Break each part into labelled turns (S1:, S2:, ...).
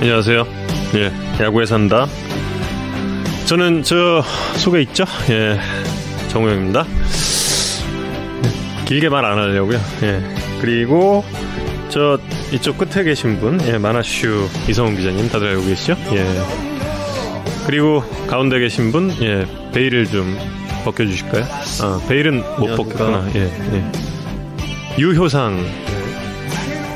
S1: 안녕하세요. 예, 야구에 산다. 저는 저 속에 있죠. 예, 정우영입니다. 길게 말 안 하려고요. 예, 그리고 저 이쪽 끝에 계신 분, 예, 마나슈 이성훈 기자님 다들 알고 계시죠? 예. 그리고 가운데 계신 분, 예, 베일을 좀 벗겨주실까요? 아, 베일은 못. 벗겼구나. 예, 예. 유효상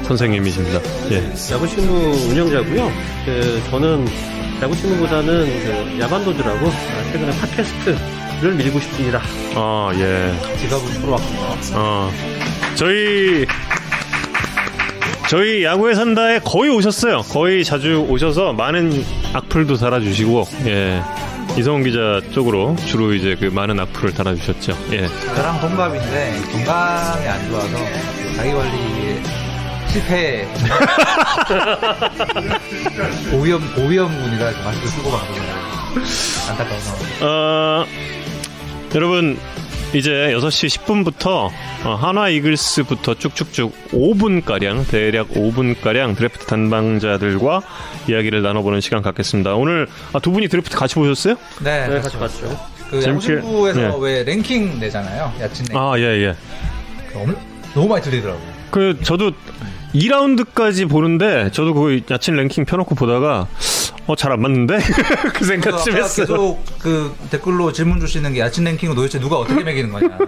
S1: 선생님이십니다. 예.
S2: 야구신문 운영자고요. 그 저는 야구신문보다는 그 야반도주라고 최근에 팟캐스트를 밀고 싶습니다.
S1: 아, 예.
S2: 지갑을 풀어왔군요.
S1: 어, 저희 저희 야구에 산다에 거의 오셨어요. 거의 자주 오셔서 많은 악플도 달아주시고, 예. 이성훈 기자 쪽으로 주로 이제 그 많은 악플을 달아주셨죠. 예.
S3: 저랑 동갑인데 건강이 안 좋아서 자기 관리에 실패 고위험 고위험군이라 이렇게 마스크 쓰고 방송을 안타까운.
S1: 어, 여러분, 이제 6시 10분부터 한화 이글스부터 쭉쭉쭉 5분가량, 대략 5분가량 드래프트 단방자들과 이야기를 나눠보는 시간 갖겠습니다. 오늘 아, 두 분이 드래프트 같이 보셨어요?
S3: 네,
S2: 네, 같이 봤죠.
S3: 그
S1: 재밌게-
S3: 야구신부에서
S1: 네.
S3: 왜 랭킹 내잖아요. 야친 랭킹.
S1: 아, 예, 예.
S3: 너무, 너무 많이 들리더라고요.
S1: 그 저도 2라운드까지 보는데 저도 그 야친 랭킹 펴놓고 보다가 어 잘 안 맞는데 그 생각 좀
S3: 아까
S1: 했어요.
S3: 계속 그 댓글로 질문 주시는 게 야친 랭킹은 도대체 누가 어떻게 매기는 거냐.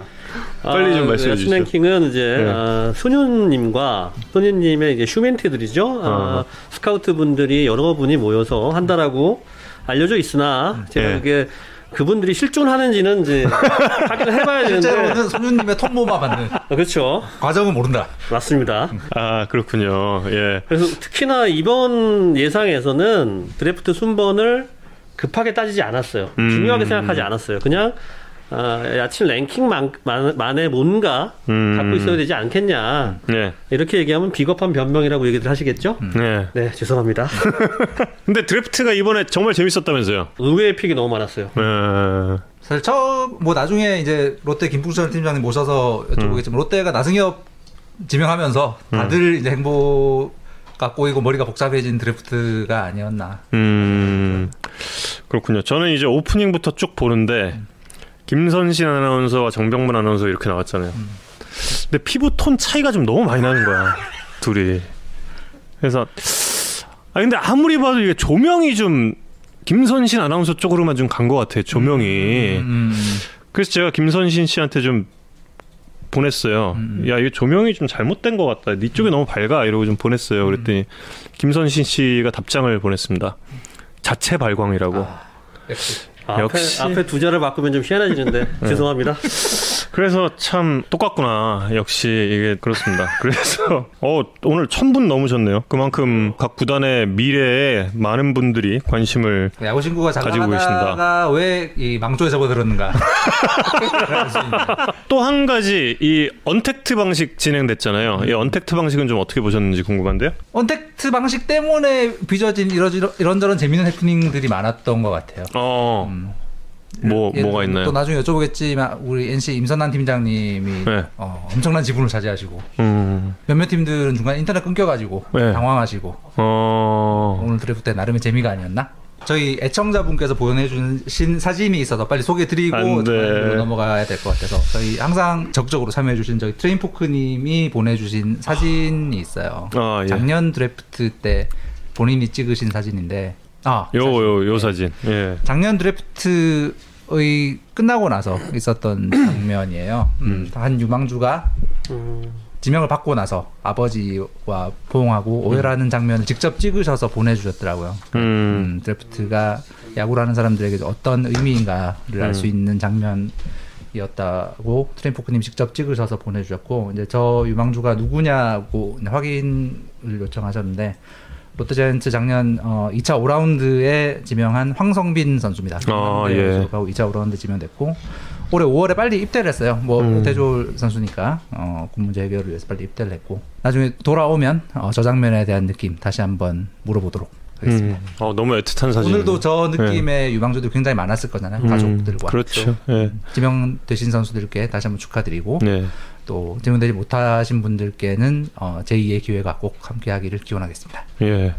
S1: 빨리 좀 말씀해
S2: 야친
S1: 주시죠.
S2: 랭킹은 이제
S1: 네.
S2: 아, 손윤님과 손윤님의 이제 휴멘트들이죠. 아,
S1: 어.
S2: 스카우트 분들이 여러 분이 모여서 한다라고 알려져 있으나 제가
S1: 예.
S2: 그게 그분들이 실존하는지는 이제 확인을 해봐야 되는데
S3: 실제로는 손윤님의 톱모마 받는
S2: 아, 그렇죠.
S3: 과정은 모른다.
S2: 맞습니다.
S1: 아 그렇군요. 예.
S2: 그래서 특히나 이번 예상에서는 드래프트 순번을 급하게 따지지 않았어요.
S1: 음.
S2: 중요하게 생각하지 않았어요. 그냥 아, 야친 랭킹만에 뭔가
S1: 음.
S2: 갖고 있어야 되지 않겠냐.
S1: 네.
S2: 이렇게 얘기하면 비겁한 변명이라고 얘기들 하시겠죠?
S1: 네.
S2: 네, 죄송합니다.
S1: 근데 드래프트가 이번에 정말 재밌었다면서요?
S2: 의외의 픽이 너무 많았어요.
S1: 예.
S3: 사실 처음 뭐 나중에 이제 롯데 김풍철 팀장님 모셔서 여쭤보겠지만 롯데가 나승엽 지명하면서 다들 이제 행복 가 꼬이고 머리가 복잡해진 드래프트가 아니었나.
S1: 음 그렇군요. 저는 이제 오프닝부터 쭉 보는데 김선신 아나운서와 정병문 아나운서 이렇게 나왔잖아요. 근데 피부 톤 차이가 좀 너무 많이 나는 거야 둘이. 그래서 아 근데 아무리 봐도 이게 조명이 좀 김선신 아나운서 쪽으로만 좀 간 것 같아 조명이.
S3: 음,
S1: 그래서 제가 김선신 씨한테 좀 보냈어요.
S3: 음.
S1: 야, 이거 조명이 좀 잘못된 것 같다. 네 쪽이 너무 밝아. 이러고 좀 보냈어요. 그랬더니 김선신 씨가 답장을 보냈습니다. 자체 발광이라고.
S3: 역시.
S2: 앞에,
S1: 역시.
S2: 앞에 두 자를 바꾸면 좀 희한해지는데 죄송합니다.
S1: 그래서 참 똑같구나. 역시 이게 그렇습니다. 그래서 어 오늘 천 분 넘으셨네요. 그만큼 각 구단의 미래에 많은 분들이 관심을
S3: 야구 친구가 잘
S1: 가지고
S3: 나가다가 왜이 망조에 접어들었는가.
S1: 또 한 가지 이 언택트 방식 진행됐잖아요. 이 언택트 방식은 좀 어떻게 보셨는지 궁금한데요.
S3: 언택트 방식 때문에 빚어진 이러지러, 이런저런 재밌는 해프닝들이 많았던 것 같아요.
S1: 어.
S3: 음.
S1: 뭐
S3: 예,
S1: 뭐가 있나요?
S3: 또 나중에 여쭤보겠지만 우리 NC 임선남 팀장님이
S1: 네.
S3: 어, 엄청난 지분을 차지하시고
S1: 음.
S3: 몇몇 팀들은 중간 에 인터넷 끊겨가지고
S1: 네.
S3: 당황하시고
S1: 어.
S3: 오늘 드래프트 때 나름의 재미가 아니었나? 저희 애청자분께서 보내주신 사진이 있어서 빨리 소개드리고
S1: 돼.
S3: 넘어가야 될 것 같아서 저희 항상 적극적으로 참여해주신 저희 트레인포크님이 보내주신 사진이 있어요.
S1: 아, 예.
S3: 작년 드래프트 때 본인이 찍으신 사진인데 아
S1: 요 요 요 사진. 예.
S3: 작년 드래프트의 끝나고 나서 있었던 장면이에요. 음, 한 유망주가
S2: 음,
S3: 지명을 받고 나서 아버지와 포옹하고 오해라는 장면을 직접 찍으셔서 보내주셨더라고요.
S1: 음.
S3: 음, 드래프트가 야구라는 사람들에게 어떤 의미인가를 알수
S1: 음.
S3: 있는 장면 이었다고 트레인포크님 직접 찍으셔서 보내주셨고 이제 저 유망주가 누구냐고 확인을 요청하셨는데 롯데자이언츠 작년 어, 2차 5라운드에 지명한 황성빈 선수입니다.
S1: 아, 예.
S3: 하고 2차 5라운드 지명됐고 올해 5월에 빨리 입대를 했어요. 뭐
S1: 음.
S3: 대졸 선수니까 어, 군 문제 해결을 위해서 빨리 입대를 했고 나중에 돌아오면 어, 저 장면에 대한 느낌 다시 한번 물어보도록 하겠습니다.
S1: 음. 어, 너무 애틋한 사진.
S3: 오늘도 저 느낌의 유망주들 굉장히 많았을 거잖아요.
S1: 음,
S3: 가족들과.
S1: 그렇죠. 예.
S3: 지명되신 선수들께 다시 한번 축하드리고
S1: 네.
S3: 또 지명되지 못하신 분들께는 어, 제2의 기회가 꼭 함께하기를 기원하겠습니다.
S1: 예.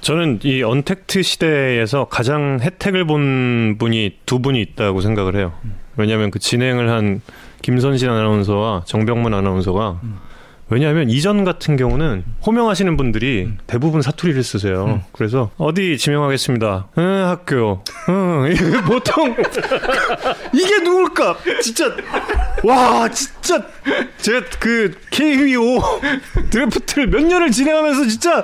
S1: 저는 이 언택트 시대에서 가장 혜택을 본 분이 두 분이 있다고 생각을 해요. 왜냐하면 그 진행을 한 김선신 아나운서와 정병문 아나운서가 왜냐하면 이전 같은 경우는 호명하시는 분들이 대부분 사투리를 쓰세요. 그래서 어디 지명하겠습니다. 응, 학교. 응, 보통 이게 누굴까? 진짜 와 진짜 제가 그 KBO 드래프트를 몇 년을 진행하면서 진짜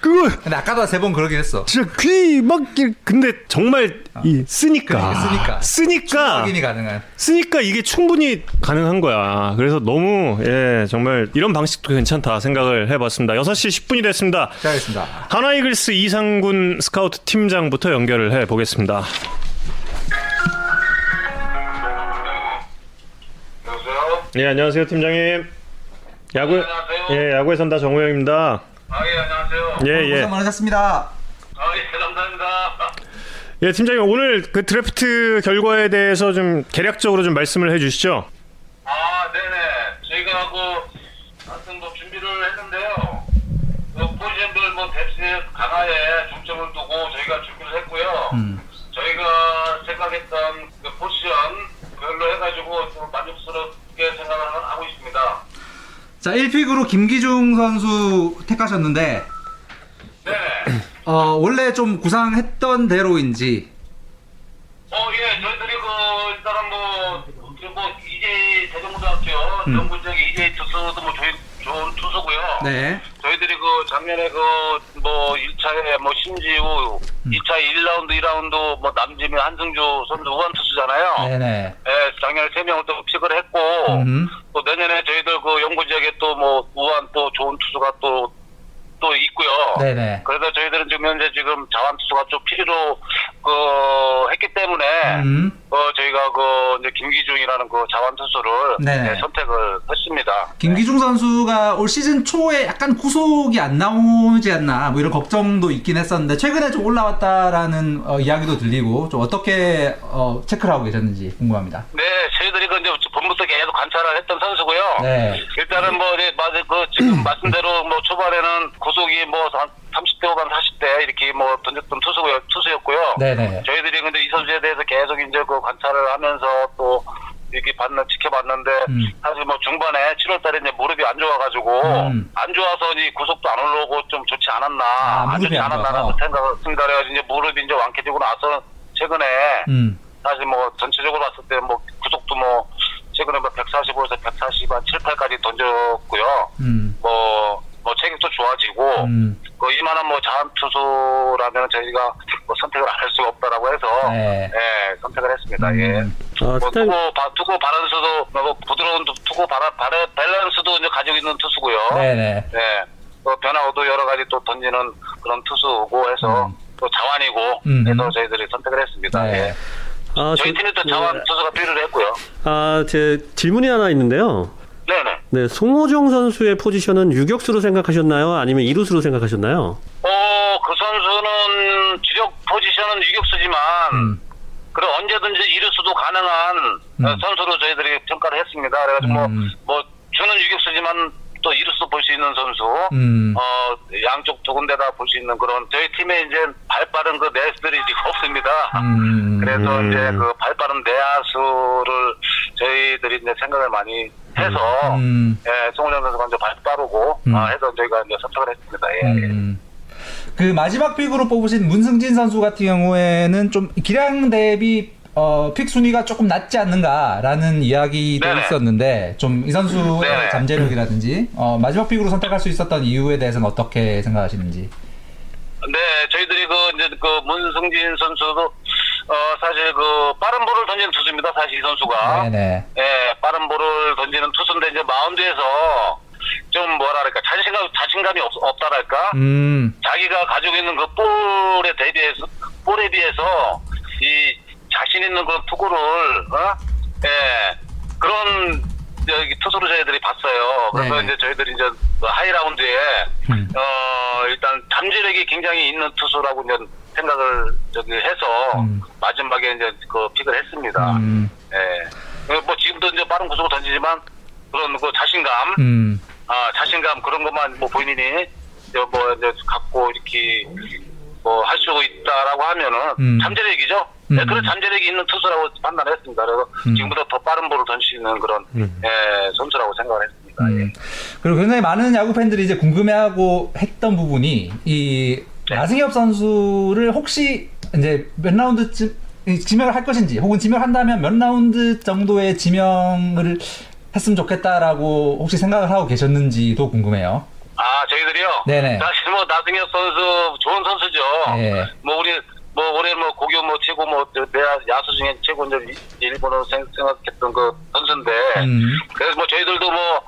S1: 그거
S3: 근데 아까도 세 번 그러긴 했어.
S1: 진짜 귀막 근데 정말 이 쓰니까
S3: 그러니까, 쓰니까.
S1: 쓰니까
S3: 확인이 가능한.
S1: 쓰니까 이게 충분히 가능한 거야. 그래서 너무 예 정말 이런 방식도 괜찮다 생각을 해봤습니다. 6시 10분이 됐습니다.
S3: 시작하겠습니다.
S1: 하나이글스 이상군 스카우트 팀장부터 연결을 해 보겠습니다. 예 안녕하세요 팀장님. 야구
S4: 안녕하세요.
S1: 예 야구에 선다 정우영입니다.
S4: 아, 예, 안녕하세요.
S1: 예 예.
S3: 고생 많으셨습니다.
S4: 아, 예, 감사합니다.
S1: 예 팀장님 오늘 그 드래프트 결과에 대해서 좀 개략적으로 좀 말씀을 해 주시죠.
S4: 아, 네 네. 저희가 그, 하여튼 뭐 준비를 했는데요. 그 포지션별 뭐 뎁스 강화에 중점을 두고 저희가 준비를 했고요.
S3: 음.
S4: 저희가 생각했던 그 포지션 별로 해가지고 좀 만족스럽게 생각을 하고 있습니다.
S3: 자, 1픽으로 김기중 선수 택하셨는데
S4: 네네.
S3: 어, 원래 좀 구상했던 대로인지
S4: 어, 예, 저희들이 그, 일단은 뭐, 그 뭐, 이제 대전고등학교,
S3: 음.
S4: 지역의 이제 투수도 뭐 좋은, 좋은 투수고요.
S3: 네.
S4: 저희들이 그 작년에 그, 뭐, 1차에 뭐, 신지우,
S3: 음.
S4: 2차 1라운드, 2라운드, 뭐, 남지민, 한승주 선수 우한 투수잖아요.
S3: 네네.
S4: 예, 작년에 3명을 또 픽을 했고,
S3: 음.
S4: 또 내년에 저희들 그 연구 지역에 또 뭐, 우한 또 좋은 투수가 또, 또 있고요.
S3: 네네.
S4: 그래서 저희들은 지금 현재 지금 자완 투수가 좀 필요로 그 했기 때문에
S3: 음.
S4: 어 저희가 그 이제 김기중이라는 그 자완 투수를
S3: 네.
S4: 네, 선택을 했습니다.
S3: 김기중 선수가 올 시즌 초에 약간 구속이 안 나오지 않나 뭐 이런 걱정도 있긴 했었는데 최근에 좀 올라왔다라는 어, 이야기도 들리고 좀 어떻게 어, 체크를 하고 계셨는지 궁금합니다.
S4: 네, 저희들이 그 이제 본부터 계속 관찰을 했던 선수고요.
S3: 네.
S4: 일단은 뭐 이제 그 지금 말씀대로 뭐 초반에는 구속이 뭐한 30대 후반 40대 이렇게 뭐 던졌던 투수고요 투수였고요.
S3: 네네.
S4: 저희들이 근데 이 선수에 대해서 계속 이제 그 관찰을 하면서 또 이렇게 봤는 지켜봤는데
S3: 음.
S4: 사실 뭐 중반에 7월달에 이제 무릎이 안 좋아가지고
S3: 음.
S4: 안 좋아서 이 구속도 안 올라오고 좀 좋지 않았나
S3: 아,
S4: 안 좋지
S3: 안
S4: 않았나라는
S3: 좋아서.
S4: 생각을 생각 해가지고 이제 무릎이 이제 완쾌되고 나서 최근에
S3: 음.
S4: 사실 뭐 전체적으로 봤을 때 뭐 구속도 뭐 최근에 뭐 145에서 140, 한 7, 8까지 던졌고요.
S3: 음.
S4: 뭐, 뭐 체격도 좋아지고,
S3: 음.
S4: 그 이만한 뭐 자원 투수라면 저희가 뭐 선택을 안 할 수가 없다라고 해서,
S3: 네.
S4: 예, 선택을 했습니다. 예.
S3: 음.
S2: 아,
S4: 뭐
S2: 스타일,
S4: 투구, 바, 투구 바란스도, 뭐 부드러운 투- 투구 바라, 바라, 밸런스도 이제 가지고 있는 투수고요.
S3: 네네.
S4: 예. 또 변화도 여러 가지 또 던지는 그런 투수고 해서,
S3: 음.
S4: 또 좌완이고
S3: 음.
S4: 해서 저희들이 선택을 했습니다.
S3: 네.
S4: 예.
S2: 아,
S4: 저희
S2: 저-
S4: 팀에 또
S2: 네.
S4: 투수가 필요를 했고요.
S2: 아, 제 질문이 하나 있는데요.
S4: 네네.
S2: 네, 송호정 선수의 포지션은 유격수로 생각하셨나요? 아니면 이루수로 생각하셨나요?
S4: 어, 그 선수는 주력 포지션은 유격수지만,
S3: 음.
S4: 그래 언제든지 이루수도 가능한
S3: 음.
S4: 어, 선수로 저희들이 평가를 했습니다. 그래가지고
S3: 음.
S4: 뭐, 뭐, 주는 유격수지만 또 이루수도 볼수 있는 선수,
S3: 음.
S4: 어, 양쪽 두 군데 다 볼 수 있는 그런, 저희 팀에 이제 발 빠른 그 내수들이 지금 없습니다.
S3: 음.
S4: 그래서
S1: 음.
S4: 이제 그 발 빠른 내야수를 저희들이 이제 생각을 많이 해서,
S3: 음.
S4: 예, 송은영 선수가 이제 발 빠르고,
S3: 음.
S4: 아, 해서 저희가 이제 선택을 했습니다. 예. 예.
S3: 음. 그 마지막 픽으로 뽑으신 문승진 선수 같은 경우에는 좀 기량 대비 어, 픽 순위가 조금 낮지 않는가라는 이야기도
S4: 네네.
S3: 있었는데 좀 이 선수의
S4: 네네.
S3: 잠재력이라든지 어, 마지막 픽으로 선택할 수 있었던 이유에 대해서는 어떻게 생각하시는지.
S4: 네, 저희들이 그 이제 그 문승진 선수도 어 사실 그 빠른 볼을 던지는 투수입니다. 사실 이 선수가
S3: 네네.
S4: 예 빠른 볼을 던지는 투수인데 이제 마운드에서 좀 뭐랄까 자신감 자신감이 없, 없다랄까
S3: 음.
S4: 자기가 가지고 있는 그 볼에 대비해서 볼에 비해서 이 자신 있는 그런 투구를 어? 예 그런 저기 투수로 저희들이 봤어요. 그래서
S3: 네.
S4: 이제 저희들이 이제 그 high round에
S3: 음.
S4: 어 일단 잠재력이 굉장히 있는 투수라고 이제 생각을 저기 해서
S3: 음.
S4: 마지막에 이제 그 pick을 했습니다.
S3: 음,
S4: 예. 뭐 지금도 이제 빠른 구속을 던지지만 그런 그 자신감,
S3: 음,
S4: 아 자신감 그런 것만 뭐 본인이 이제 뭐 이제 갖고 이렇게 뭐 할 수 있다라고 하면은
S3: 음.
S4: 잠재력이죠.
S3: 음.
S4: 네, 그런 잠재력이 있는 투수라고 판단했습니다. 그래서
S3: 음.
S4: 지금보다 더 빠른 볼을 던질 수 있는 그런
S1: 음.
S4: 예, 선수라고 생각을 했습니다. 예.
S3: 음. 그리고 굉장히 많은 야구 팬들이 이제 궁금해하고 했던 부분이 이
S4: 네.
S3: 나승엽 선수를 혹시 이제 몇 라운드쯤 이 지명을 할 것인지 혹은 지명한다면 몇 라운드 정도의 지명을 했으면 좋겠다라고 혹시 생각을 하고 계셨는지도 궁금해요.
S4: 아 저희들이요.
S3: 네네.
S4: 사실 뭐 나승엽 선수 좋은 선수죠.
S3: 예.
S4: 뭐 우리 뭐 올해 뭐 고교 뭐 최고 뭐 내야 야수 중에 최고 이제 일본으로 생- 생각했던 그 선수인데
S3: 음.
S4: 그래서 뭐 저희들도 뭐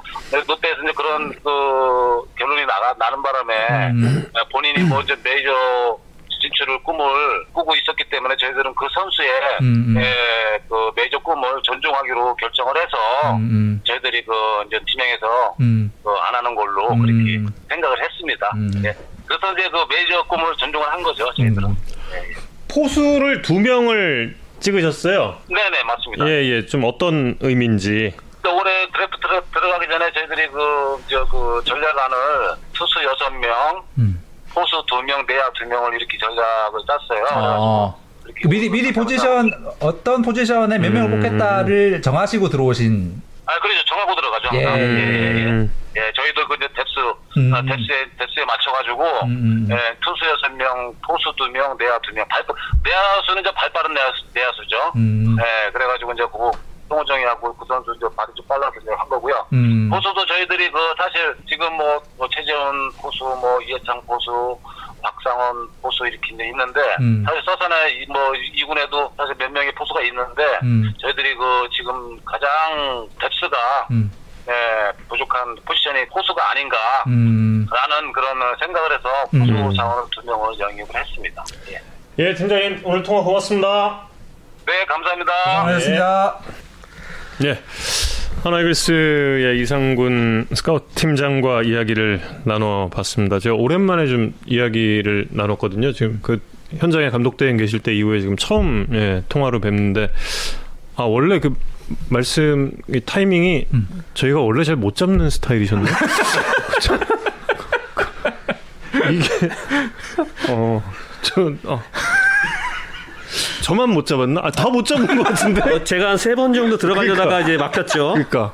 S4: 롯데에서 이제 그런 그 결론이 나가 나는 바람에
S3: 음.
S4: 본인이 뭐 이제 메이저 진출을 꿈을 꾸고 있었기 때문에 저희들은 그 선수의
S3: 음, 음.
S4: 예, 그 메이저 꿈을 존중하기로 결정을 해서
S3: 음,
S4: 저희들이 그 이제 지명해서
S3: 음,
S4: 그안 하는 걸로
S3: 음.
S4: 그렇게 생각을 했습니다.
S3: 음.
S4: 예. 그래서 이제 그 메이저 꿈을 존중을 한 거죠 저희들은.
S3: 음.
S1: 포수를 두 명을 찍으셨어요.
S4: 네네 맞습니다.
S1: 예, 예. 좀 어떤 의미인지.
S4: 또 올해 드래프트 들어, 들어가기 전에 저희들이 그, 저, 그 전략안을 투수 여섯 명
S3: 음.
S4: 포수 두 명, 내야 두 명을 이렇게 전략을 짰어요.
S3: 그 미리 미리 포지션 어떤 포지션에 몇 명을
S1: 음.
S3: 뽑겠다를 정하시고 들어오신
S4: 아, 그렇죠. 정하고 들어가죠.
S3: 예.
S4: 예, 예, 예.
S1: 음.
S4: 예, 저희도 그 이제 depth,
S3: 음.
S4: 아, depth에, depth에 맞춰가지고,
S3: 음, 음.
S4: 예, 투수 여섯 명, 포수 두 명, 내야 두 명. 발, 내야수는 이제 발 빠른 내야수, 내야수죠.
S3: 음.
S4: 예, 그래가지고 이제 그거, 송호정이하고 그 선수 이제 발이 좀 빨라서 이제 한 거고요.
S3: 음.
S4: 포수도 저희들이 그 사실 지금 뭐, 뭐 최재훈 포수, 뭐 이해창 포수, 박상원 포수 이렇게 이제 있는데
S3: 음.
S4: 사실 서산에 이- 뭐 이군에도 사실 몇 명의 포수가 있는데
S3: 음.
S4: 저희들이 그 지금 가장 뎁스가
S3: 음.
S4: 예, 부족한 포지션이 포수가 아닌가
S3: 음.
S4: 라는 그런 생각을 해서
S3: 음.
S4: 포수 상원을 두 명을 영입을 했습니다. 예.
S1: 예, 팀장님 오늘 통화 고맙습니다.
S4: 네, 감사합니다.
S3: 고맙습니다.
S1: 예. 하나이글스의 이상군 스카우트 팀장과 이야기를 나눠봤습니다. 제가 오랜만에 좀 이야기를 나눴거든요. 지금 그 현장에 감독 대행 계실 때 이후에 지금 처음 예, 통화로 뵙는데 아 원래 그 말씀 이 타이밍이 저희가 원래 잘 못 잡는 스타일이셨나요? 이게 어저 어. 저만 못 잡았나? 아, 다 못 잡은 것 같은데.
S2: 어, 제가 한 세 번 정도 들어가려다가 이제 막혔죠.
S1: 그러니까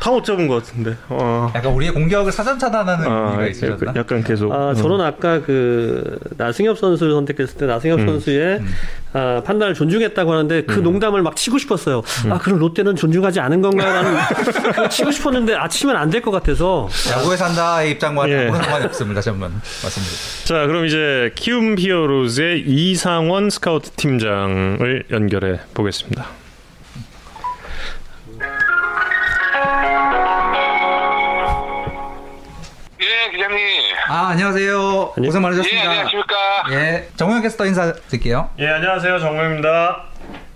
S1: 다 못 잡은 것 같은데. 어.
S3: 약간 우리의 공격을 사전 차단하는
S1: 아,
S3: 의미가 있으셨나?
S1: 약간, 약간 계속.
S2: 아,
S1: 어.
S2: 저는 아까 그 나승엽 선수를 선택했을 때 나승엽 선수의 아, 판단을 존중했다고 하는데 그 농담을 막 치고 싶었어요. 아 그럼 롯데는 존중하지 않은 건가라는 치고 싶었는데 아 치면 안 될 것 같아서
S3: 야구에 산다의 입장과는
S1: 예.
S3: 아무런 상관이 없습니다. 전문 맞습니다.
S1: 자, 그럼 이제 키움 히어로즈의 이상원 스카우트 팀장을 연결해 보겠습니다.
S4: 기자님.
S3: 아 안녕하세요. 고생
S4: 예,
S3: 많으셨습니다.
S4: 안녕하십니까.
S3: 예, 정우영 캐스터 인사 드릴게요.
S1: 예, 안녕하세요. 정우영입니다.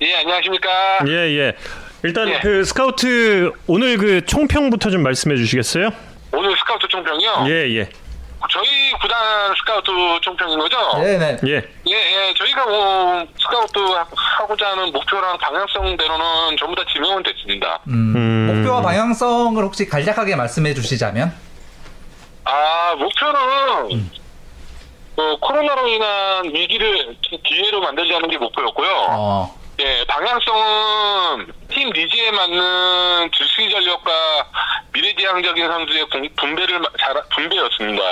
S4: 예, 안녕하십니까.
S1: 예, 예. 일단
S4: 예.
S1: 그 스카우트 오늘 그 총평부터 좀 말씀해 주시겠어요?
S4: 오늘 스카우트 총평이요?
S1: 예, 예.
S4: 저희 구단 스카우트 총평인 거죠?
S3: 네네.
S1: 예.
S4: 예, 예, 저희가 뭐 스카우트 하고자 하는 목표랑 방향성대로는 전부 다 지명은 됐습니다.
S3: 음,
S1: 음.
S3: 목표와 방향성을 혹시 간략하게 말씀해 주시자면?
S4: 아, 목표는 그 코로나로 인한 위기를 기회로 만들자는 게 목표였고요.
S3: 어,
S4: 예, 방향성은 팀 니즈에 맞는 주식 전력과 미래지향적인 선수의 분- 분배를 마- 잘
S3: 음.
S4: 분배였습니다.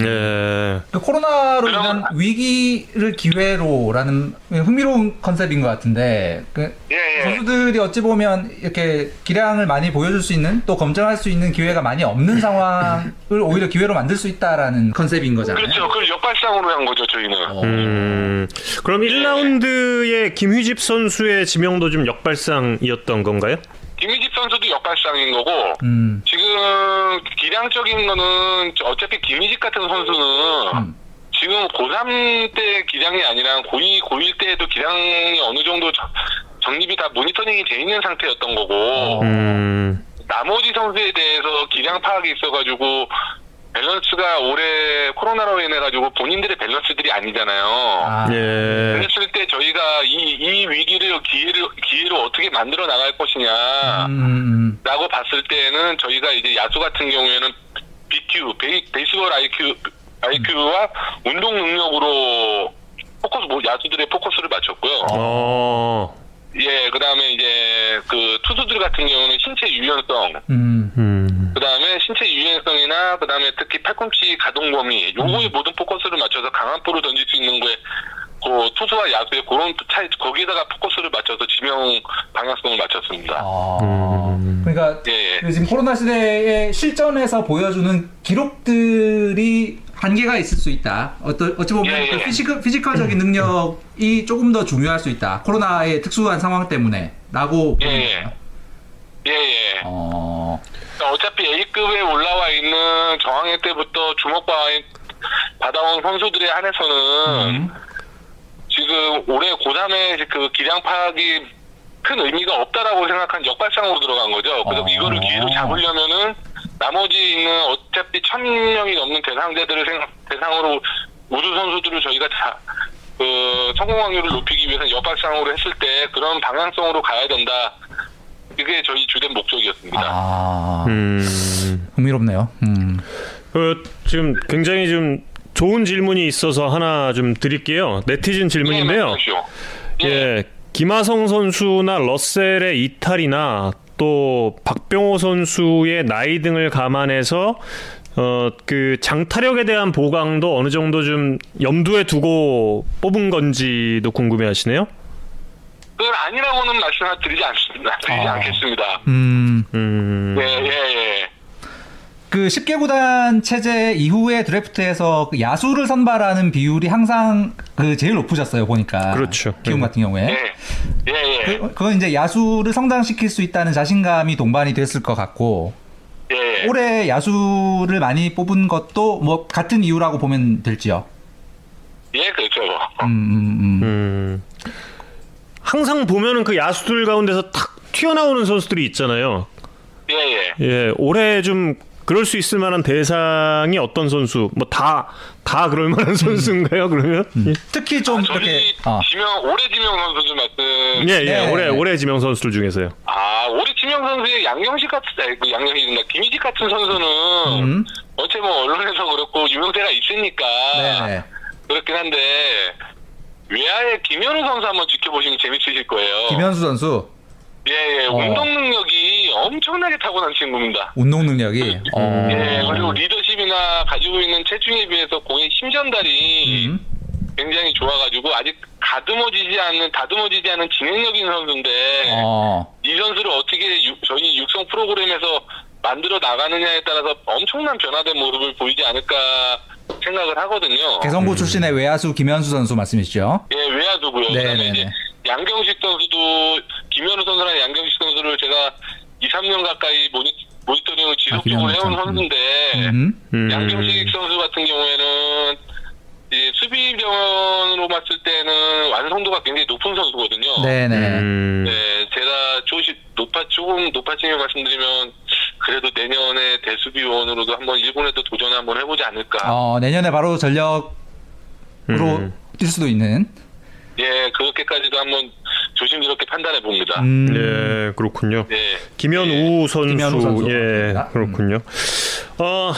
S1: 예.
S3: 그 코로나로
S4: 그럼-
S3: 인한 위기를 기회로라는 흥미로운 컨셉인 것 같은데 그
S4: 예, 예.
S3: 선수들이 어찌 보면 이렇게 기량을 많이 보여줄 수 있는 또 검증할 수 있는 기회가 많이 없는 상황을 오히려 기회로 만들 수 있다라는 컨셉인 거잖아요.
S4: 그렇죠. 그걸 역발상으로 한 거죠, 저희는.
S3: 어.
S1: 음. 그럼 1라운드의 김휘집 선수의 지명도 좀 역발상이 었던 건가요?
S4: 김희집 선수도 역발상인 거고,
S3: 음,
S4: 지금 기량적인 거는 어차피 김희집 같은 선수는
S3: 음.
S4: 지금 고3 때 기량이 아니라 고2, 고1 때에도 기량이 어느 정도 정- 정립이 다 모니터링이 돼 있는 상태였던 거고,
S3: 어.
S1: 음.
S5: 나머지 선수에 대해서 기량 파악이 있어가지고 밸런스가 올해 코로나로 인해 가지고 본인들의 밸런스들이 아니잖아요.
S3: 아,
S1: 예.
S5: 그랬을 때 저희가 이, 이 위기를 기회를 기회로 어떻게 만들어 나갈 것이냐.
S3: 음, 음,
S5: 라고 봤을 때는 저희가 이제 야수 같은 경우에는 BQ, base, baseball IQ, IQ와 운동 능력으로 포커스, 뭐 야수들의 포커스를 맞췄고요.
S1: 어.
S5: 예, 그 다음에 이제 그 투수들 같은 경우는 신체 유연성,
S3: 음,
S1: 음.
S5: 그 다음에 신체 유연성이나 그 다음에 특히 팔꿈치 가동 범위, 요거에 모든 포커스를 맞춰서 강한 볼을 던질 수 있는 거에 그 투수와 야수의 그런 차이, 거기에다가 포커스를 맞춰서 지명 방향성을 맞췄습니다.
S3: 아, 그러니까
S5: 예, 예.
S3: 그 지금 코로나 시대의 실전에서 보여주는 기록들이 한계가 있을 수 있다. 어떠, 어찌 보면
S5: 예, 예.
S3: 그 physical, physical적인 능력이 조금 더 중요할 수 있다. 코로나의 특수한 상황 때문에. 라고
S5: 예,
S3: 보는
S5: 예.
S3: 예,
S5: 예.
S3: 어,
S5: 그러니까 어차피 A급에 올라와 있는 정황회 때부터 주목받 받아온 선수들에 한해서는
S3: 음.
S5: 지금 올해 고3의 그 기량 파악이 큰 의미가 없다라고 생각한 역발상으로 들어간 거죠. 그래서
S3: 어.
S5: 이거를 기회로 잡으려면은 나머지 있는 어차피 천 명이 넘는 대상자들을 생각, 대상으로 우주 선수들을 저희가 다, 그, 성공 확률을 높이기 위해서 역발상으로 했을 때 그런 방향성으로 가야 된다. 이게 저희 주된 목적이었습니다.
S3: 아,
S1: 음.
S3: 흥미롭네요. 음.
S1: 그 지금 굉장히 좀 좋은 질문이 있어서 하나 좀 드릴게요. 네티즌 질문인데요.
S5: 예, 말씀하십시오. 예.
S1: 예, 김하성 선수나 러셀의 이탈이나 또 박병호 선수의 나이 등을 감안해서 어 그 장타력에 대한 보강도 어느 정도 좀 염두에 두고 뽑은 건지도 궁금해 하시네요.
S5: 그건 아니라고는 말씀을 드리지 않습니다. 드리지
S3: 아.
S5: 않겠습니다.
S3: 음,
S1: 음,
S5: 예, 예, 예.
S3: 그 10개 구단 체제 이후에 드래프트에서 그 야수를 선발하는 비율이 항상 그 제일 높으셨어요, 보니까.
S1: 그렇죠.
S3: 키움
S1: 네.
S3: 같은 경우에.
S5: 예, 예, 예.
S3: 그, 그건 이제 야수를 성장시킬 수 있다는 자신감이 동반이 됐을 것 같고
S5: 예, 예.
S3: 올해 야수를 많이 뽑은 것도 뭐 같은 이유라고 보면 될지요.
S5: 예, 그렇죠.
S3: 음, 음, 음.
S1: 음. 항상 보면은 그 야수들 가운데서 탁 튀어나오는 선수들이 있잖아요.
S5: 예, 예.
S1: 예, 올해 좀 그럴 수 있을 만한 대상이 어떤 선수? 뭐 다 다 그럴 만한 선수인가요? 그러면? 예.
S3: 특히 좀
S5: 아,
S3: 이렇게
S5: 저희
S3: 어.
S5: 지명 올해 지명 선수들 말씀.
S1: 예, 예,
S3: 네.
S1: 올해 올해 지명 선수들 중에서요.
S5: 아, 올해 지명 선수의 양경식 같은 그 양경식입니다. 김희직 같은 선수는
S3: 음.
S5: 어째 뭐 언론에서 그렇고 유명세가 있으니까
S3: 네네.
S5: 그렇긴 한데 외야의 김현우 선수 한번 지켜보시면 재밌으실 거예요.
S3: 김현수 선수
S5: 예, 예.
S3: 어.
S5: 운동 능력이 엄청나게 타고난 친구입니다.
S3: 운동 능력이 어.
S5: 예, 그리고 리더십이나 가지고 있는 체중에 비해서 공의 심전달이
S3: 음.
S5: 굉장히 좋아가지고 아직 다듬어지지 않는 다듬어지지 않은 진행력 있는 선수인데
S3: 어.
S5: 이 선수를 어떻게 육- 저희 육성 프로그램에서 만들어 나가느냐에 따라서 엄청난 변화된 모습을 보이지 않을까 생각을 하거든요.
S3: 개성고 출신의 외야수 김현수 선수 말씀이시죠?
S5: 예, 외야두고요.
S3: 네,
S5: 그다음에
S3: 네,
S5: 이제
S3: 네.
S5: 양경식 선수도 김현우 선수랑 양경식 선수를 제가 2, 3년 가까이 모니, 모니터링을 지속적으로
S3: 아,
S5: 해온
S3: 참.
S5: 선수인데
S3: 음.
S1: 음.
S5: 양경식 선수 같은 경우에는 이제 수비병으로 봤을 때는 완성도가 굉장히 높은 선수거든요.
S3: 네네.
S1: 음.
S5: 네, 제가 조시 높아 조금 높아지게 말씀드리면 그래도 내년에 대수비원으로도 한번 일본에도 도전을 한번 해보지 않을까.
S3: 어, 내년에 바로 전력으로
S1: 음.
S3: 뛸 수도 있는.
S5: 예, 그렇게까지도 한번 조심스럽게 판단해 봅니다.
S3: 음.
S1: 예, 그렇군요.
S5: 네.
S1: 김현우 선수,
S3: 김현우 선수.
S1: 예. 그렇군요. 어,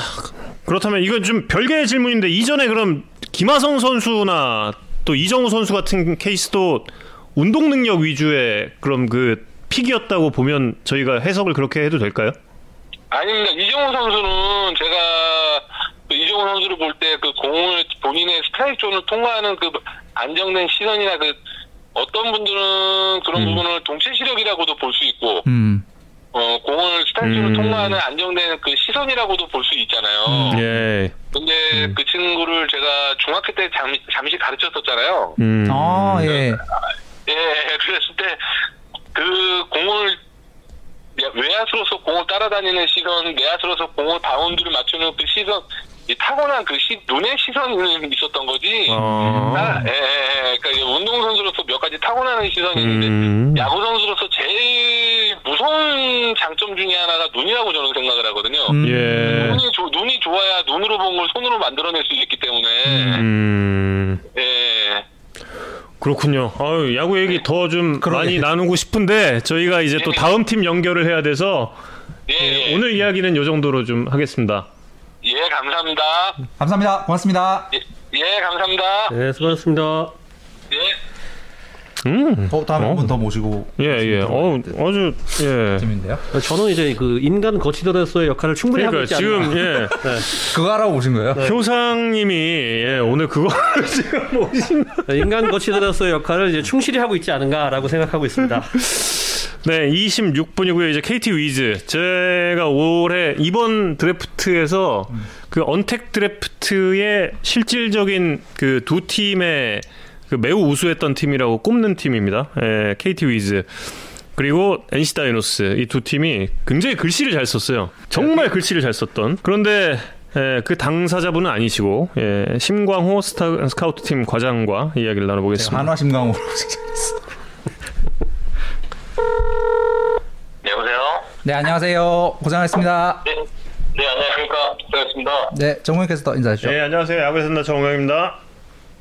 S1: 그렇다면 이건 좀 별개의 질문인데 이전에 그럼 김하성 선수나 또 이정우 선수 같은 케이스도 운동 능력 위주의 그럼 그 픽이었다고 보면 저희가 해석을 그렇게 해도 될까요?
S5: 아닙니다. 이정우 선수는 제가 그 이정우 선수를 볼 때 그 공을 본인의 스트라이크 존을 통과하는 그 안정된 시선이나 그 어떤 분들은 그런
S1: 음.
S5: 부분을 동체 시력이라고도 볼 수 있고
S3: 음.
S5: 어, 공을 스트라이크 존을
S1: 음.
S5: 통과하는 안정된 그 시선이라고도 볼 수 있잖아요.
S3: 음.
S1: 예.
S5: 근데
S1: 음.
S5: 그 친구를 제가 중학교 때 잠, 잠시 가르쳤었잖아요.
S1: 음.
S3: 아, 예.
S5: 예, 그랬을 때 그 공을 외야수로서 공을 따라다니는 시선, 내야수로서 공을 바운드를 맞추는 그 시선, 이 타고난 그 시, 눈의 시선이 있었던 거지.
S1: 어.
S5: 아, 예, 예, 예. 그러니까 이제 운동 선수로서 몇 가지 타고나는 시선이 있는데
S1: 음.
S5: 야구 선수로서 제일 무서운 장점 중에 하나가 눈이
S6: 눈이라고 저는 생각을 하거든요.
S3: 음.
S1: 예.
S6: 눈이, 조- 눈이 좋아야 눈으로 본 걸 손으로 만들어낼 수 있기 때문에
S1: 음.
S6: 예.
S1: 그렇군요. 아유, 야구 얘기 더좀
S3: 그러게.
S1: 많이 나누고 싶은데 저희가 이제 또
S6: 네.
S1: 다음 팀 연결을 해야 돼서
S6: 예,
S1: 예,
S6: 예.
S1: 오늘 이야기는 요 정도로 좀 하겠습니다.
S6: 예, 감사합니다.
S3: 감사합니다. 고맙습니다.
S6: 예, 예 감사합니다.
S2: 네, 수고하셨습니다.
S6: 예.
S1: 음.
S3: 더 다음에
S1: 어.
S3: 한번 더 모시고
S1: 예, 예. 어, 아주 예.
S3: 재밌는데요.
S2: 저는 이제 그 인간 거치더라서의 역할을 충분히 하고
S1: 그러니까
S2: 있지 않나.
S1: 지금 예.
S3: 그거 하라고 오신 거예요?
S1: 효상님이 예, 오늘 그거 지금 오신
S2: 인간 거치더라서의 역할을 이제 충실히 하고 있지 않은가라고 생각하고 있습니다.
S1: 네, 26분이고요. 이제 KT 위즈. 제가 올해 이번 드래프트에서 그 언택 드래프트의 실질적인 그 두 팀의 그 매우 우수했던 팀이라고 꼽는 팀입니다. 예, KT 위즈. 그리고 NC 다이노스 이 두 팀이 굉장히 글씨를 잘 썼어요. 정말 글씨를 잘 썼던. 그런데 예, 그 당사자분은 아니시고 예, 심광호 스타, 스카우트 팀 과장과 이야기를 나눠보겠습니다.
S3: 한화 심강으로
S6: 네, 여보세요?
S3: 네 안녕하세요. 고생하셨습니다.
S6: 네. 네, 안녕하십니까. 수고하셨습니다.
S3: 네 정우영 캐스터 인사해 주시죠.
S1: 네, 안녕하세요. 선다 정우영입니다.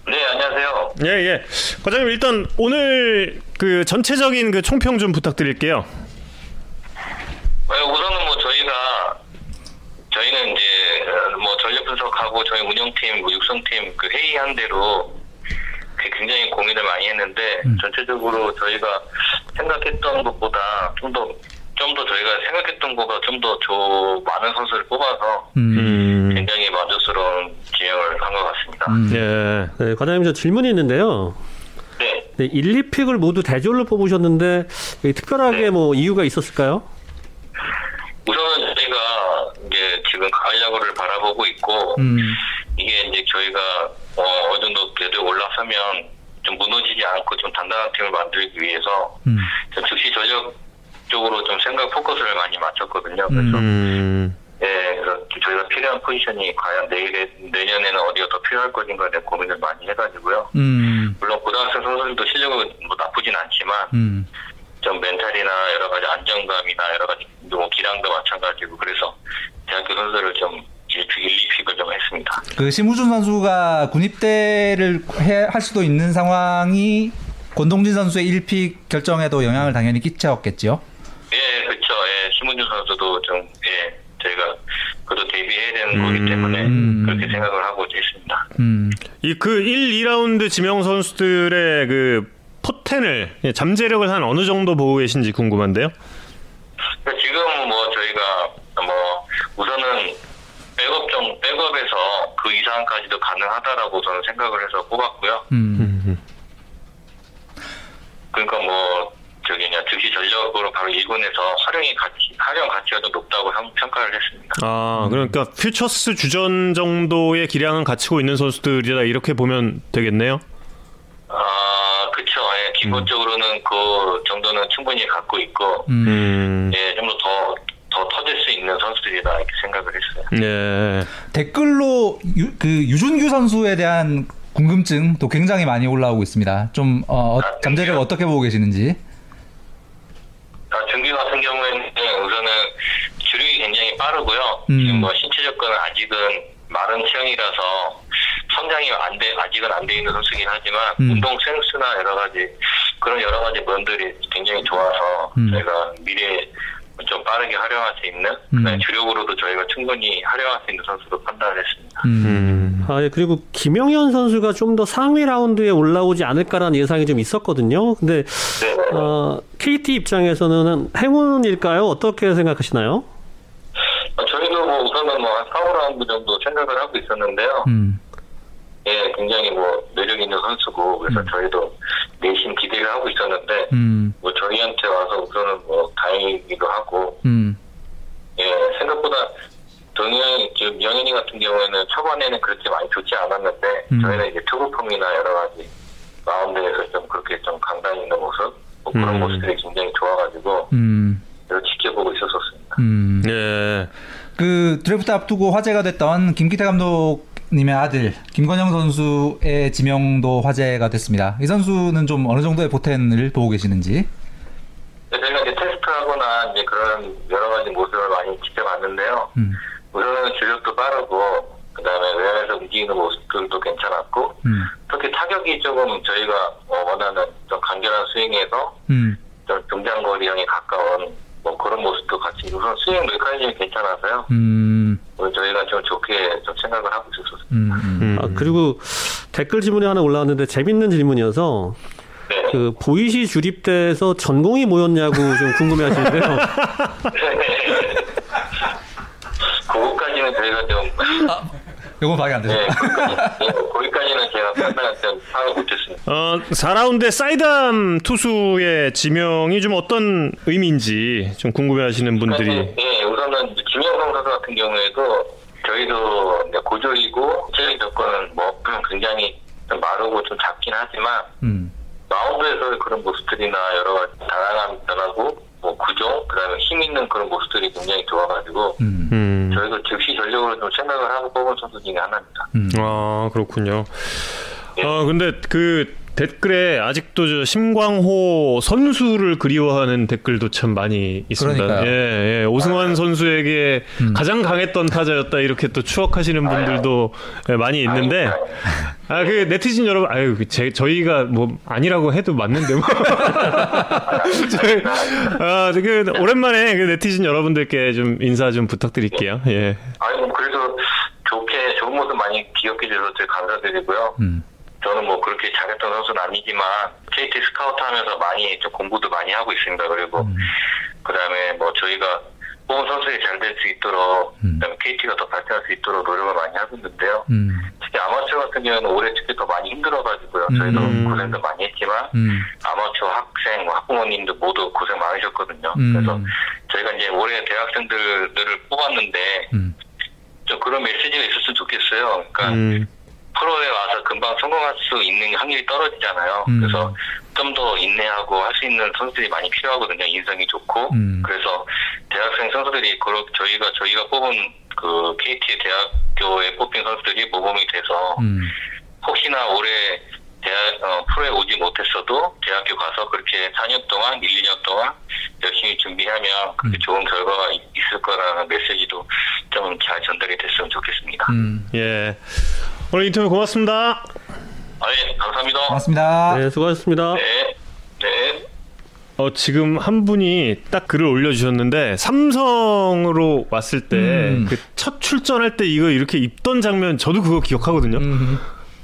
S6: 네, 안녕하세요.
S1: 예, 예. 과장님 일단 오늘 그 전체적인 그 총평 좀 부탁드릴게요.
S6: 네, 우선은 뭐 저희가 저희는 이제 어, 뭐 전력 분석하고 저희 운영팀, 뭐 육성팀 그 회의한 대로 그 굉장히 고민을 많이 했는데 전체적으로 저희가 생각했던 것보다 좀 더 좀더 저희가 생각했던 것보다 좀 더 많은 선수를 뽑아서
S3: 음.
S1: 음.
S6: 굉장히 만족스러운 진행을 한 것 같습니다.
S3: 음.
S1: 예.
S2: 네, 과장님 저 질문이 있는데요.
S6: 네.
S2: 네, 1, 2픽을 모두 대졸로 뽑으셨는데 이 특별하게
S6: 네.
S2: 뭐 이유가 있었을까요?
S6: 우선은 저희가 이제 지금 가을 야구를 바라보고 있고
S3: 음.
S6: 이게 이제 저희가 어, 어느 정도 궤도에 올라서면 좀 무너지지 않고 좀 단단한 팀을 만들기 위해서
S3: 음.
S6: 좀 즉시 전력 쪽으로 좀 생각 포커스를 많이 맞췄거든요.
S3: 음.
S6: 그래서
S1: 음.
S6: 예, 그래서 저희가 필요한 포지션이 과연 내일에 내년에는 어디가 더 필요할 것인가에 대한 고민을 많이 해가지고요.
S3: 음.
S6: 물론 고등학생 선수들도 실력은 뭐 나쁘진 않지만
S3: 음.
S6: 좀 mental이나 여러 가지 안정감이나 여러 가지 뭐 기량도 마찬가지고 그래서 대학교 선수를 좀 1pick, 1, 2pick을 좀 했습니다.
S3: 그 심우준 선수가 군입대를 해, 할 수도 있는 상황이 권동진 선수의 1pick 결정에도 영향을 당연히 끼쳤겠지요.
S6: 예, 그렇죠. 예, 심은준 선수도 좀 예, 저희가 그래도 데뷔해야 되는
S1: 음.
S6: 거기 때문에
S3: 음.
S6: 그렇게 생각을 하고 있습니다.
S3: 음.
S1: 이 그 1, 2라운드 지명 선수들의 그 포텐을 예, 잠재력을 한 어느 정도 보고 계신지 궁금한데요.
S6: 그러니까 지금 뭐 저희가 뭐 우선은 백업 좀 백업에서 그 이상까지도 가능하다라고 저는 생각을 해서 뽑았고요.
S3: 음.
S6: 그러니까 뭐 저기 그냥 즉시 전력으로 바로 1군에서 활용이 가치 활용 가치가 좀 높다고 한- 평가를 했습니다.
S1: 아, 그러니까 퓨처스 주전 정도의 기량은 갖추고 있는 선수들이다 이렇게 보면 되겠네요.
S6: 아, 그쵸. 예, 기본적으로는 그 정도는 충분히 갖고 있고,
S3: 음.
S1: 음.
S6: 예, 좀 더 더, 더 터질 수 있는 선수들이다, 이렇게 생각을 했어요.
S1: 예.
S3: 댓글로 유, 그 유준규 선수에 대한 궁금증도 굉장히 많이 올라오고 있습니다. 좀 어, 어, 잠재력 어떻게 보고 계시는지.
S6: 아, 준규 같은 경우에는 우선은 주력이 굉장히 빠르고요.
S3: 음.
S6: 지금 뭐 신체 조건은 아직은 마른 체형이라서 성장이 안 돼, 아직은 안 돼 있는 선수긴 하지만
S3: 음.
S6: 운동 센스나 여러 가지 그런 여러 가지 면들이 굉장히 좋아서
S3: 음.
S6: 저희가 미래에 좀 빠르게 활용할 수 있는
S3: 음.
S6: 주력으로도 저희가 충분히 활용할 수 있는 선수로 판단을 했습니다.
S3: 음.
S1: 음.
S2: 아, 예, 그리고 김영현 선수가 좀 더 상위 라운드에 올라오지 않을까라는 예상이 좀 있었거든요. 근데
S6: 네.
S2: 어, KT 입장에서는 행운일까요? 어떻게 생각하시나요?
S6: 어, 저희도 뭐 우선은 뭐 한 4, 5라운드 정도 생각을 하고 있었는데요.
S3: 음.
S6: 예, 굉장히 뭐 매력 있는 선수고 그래서 저희도 내심 기대를 하고 있었는데
S3: 음.
S6: 뭐 저희한테 와서 우선은 뭐 다행이기도 하고
S3: 음.
S6: 예 생각보다 동현 지금 명현이 같은 경우에는 초반에는 그렇게 많이 좋지 않았는데
S3: 음.
S6: 저희는 이제 투구폼이나 여러 가지 마운드에서 좀 그렇게 좀 강단 있는 모습 뭐 그런
S1: 음.
S6: 모습들이 굉장히 좋아가지고
S3: 음.
S6: 지켜보고 있었었습니다.
S3: 음.
S1: 예.
S3: 그 드래프트 앞두고 화제가 됐던 김기태 감독 님의 아들 김건영 선수의 지명도 화제가 됐습니다. 이 선수는 좀 어느 정도의 포텐을 보고 계시는지.
S6: 저희가 이제 테스트하거나 이제 그런 여러 가지 모습을 많이 지켜봤는데요.
S3: 음.
S6: 우선은 주력도 빠르고 그다음에 외야에서 움직이는 모습들도 괜찮았고
S3: 음.
S6: 특히 타격이 조금 저희가 어, 원하는 좀 간결한 스윙에서
S3: 음.
S6: 좀 중장거리형에 가까운 뭐 그런 모습도 같이 우선 스윙 메커니즘이 괜찮아서요.
S3: 음.
S6: 오늘 저희가 좀 좋게 좀 생각을 하고 있었어요.
S3: 음. 음.
S1: 음.
S2: 아, 그리고 댓글 질문이 하나 올라왔는데 재밌는 질문이어서
S6: 네.
S2: 그 보이시 주립대에서 전공이 뭐였냐고 좀 궁금해하시는데요.
S6: 그거까지는 저희가 좀
S3: 요건 방해 안 되죠.
S6: 네, 거기
S1: 어, 4라운드에 사이담 투수의 지명이 좀 어떤 의미인지 좀 궁금해하시는 분들이
S6: 네, 우선은 김영성 선수 같은 경우에도 저희도 이제 고졸이고 체력 조건은 뭐 굉장히 좀 마르고 좀 작긴 하지만
S3: 음.
S6: 마운드에서의 그런 모습들이나 여러 가지 다양한 변하고 뭐 구종 그다음에 힘 있는 그런 모습들이 굉장히 좋아가지고
S3: 음.
S1: 음.
S6: 저희도 즉시 전력으로 좀 생각을 하고 뽑은 선수 중에 하나입니다.
S3: 음.
S1: 아 그렇군요. 어 근데 그 댓글에 아직도 저 심광호 선수를 그리워하는 댓글도 참 많이 있습니다.
S3: 그러니까요.
S1: 예, 예. 오승환 선수에게
S3: 음.
S1: 가장 강했던 타자였다 이렇게 또 추억하시는 분들도 예, 많이 있는데 아 그 네티즌 여러분 아유 그 제, 저희가 뭐 아니라고 해도 맞는데 뭐. 저희, 아, 그 오랜만에 그 네티즌 여러분들께 좀 인사 좀 부탁드릴게요. 예.
S6: 아니 뭐 그래도 좋게 좋은 모습 많이 기억해 주셔서 되게 감사드리고요.
S3: 음.
S6: 저는 뭐 그렇게 잘했던 선수는 아니지만 KT 스카우트 하면서 많이 좀 공부도 많이 하고 있습니다. 그리고
S3: 음.
S6: 그다음에 뭐 저희가 뽑은 선수들이 잘 될 수 있도록
S3: 음.
S6: 그다음에 KT가 더 발전할 수 있도록 노력을 많이 하고 있는데요.
S3: 음.
S6: 특히 아마추어 같은 경우는 올해 특히 더 많이 힘들어가지고요. 저희도
S1: 음.
S6: 고생도 많이 했지만
S3: 음.
S6: 아마추어 학생, 뭐 학부모님도 모두 고생 많으셨거든요.
S3: 음.
S6: 그래서 저희가 이제 올해 대학생들을 뽑았는데
S3: 음.
S6: 좀 그런 메시지가 있었으면 좋겠어요. 그러니까
S1: 음.
S6: 프로에 와서 금방 성공할 수 있는 확률이 떨어지잖아요.
S3: 음.
S6: 그래서 좀 더 인내하고 할 수 있는 선수들이 많이 필요하거든요. 인성이 좋고.
S3: 음.
S6: 그래서 대학생 선수들이 그렇 저희가 저희가 뽑은 그 KT 대학교에 뽑힌 선수들이 모범이 돼서
S3: 음.
S6: 혹시나 올해 대학 어, 프로에 오지 못했어도 대학교 가서 그렇게 4년 동안, 1, 2년 동안 열심히 준비하면 그렇게
S3: 음.
S6: 좋은 결과가 있- 있을 거라는 메시지도 좀 잘 전달이 됐으면 좋겠습니다.
S3: 음.
S1: 예. 오늘 인터뷰 고맙습니다.
S6: 아, 예, 감사합니다.
S3: 고맙습니다.
S2: 네, 수고하셨습니다.
S6: 네, 네.
S1: 어, 지금 한 분이 딱 글을 올려주셨는데 삼성으로 왔을 때
S3: 음.
S1: 그첫 출전할 때 이거 이렇게 입던 장면 저도 그거 기억하거든요.
S3: 음.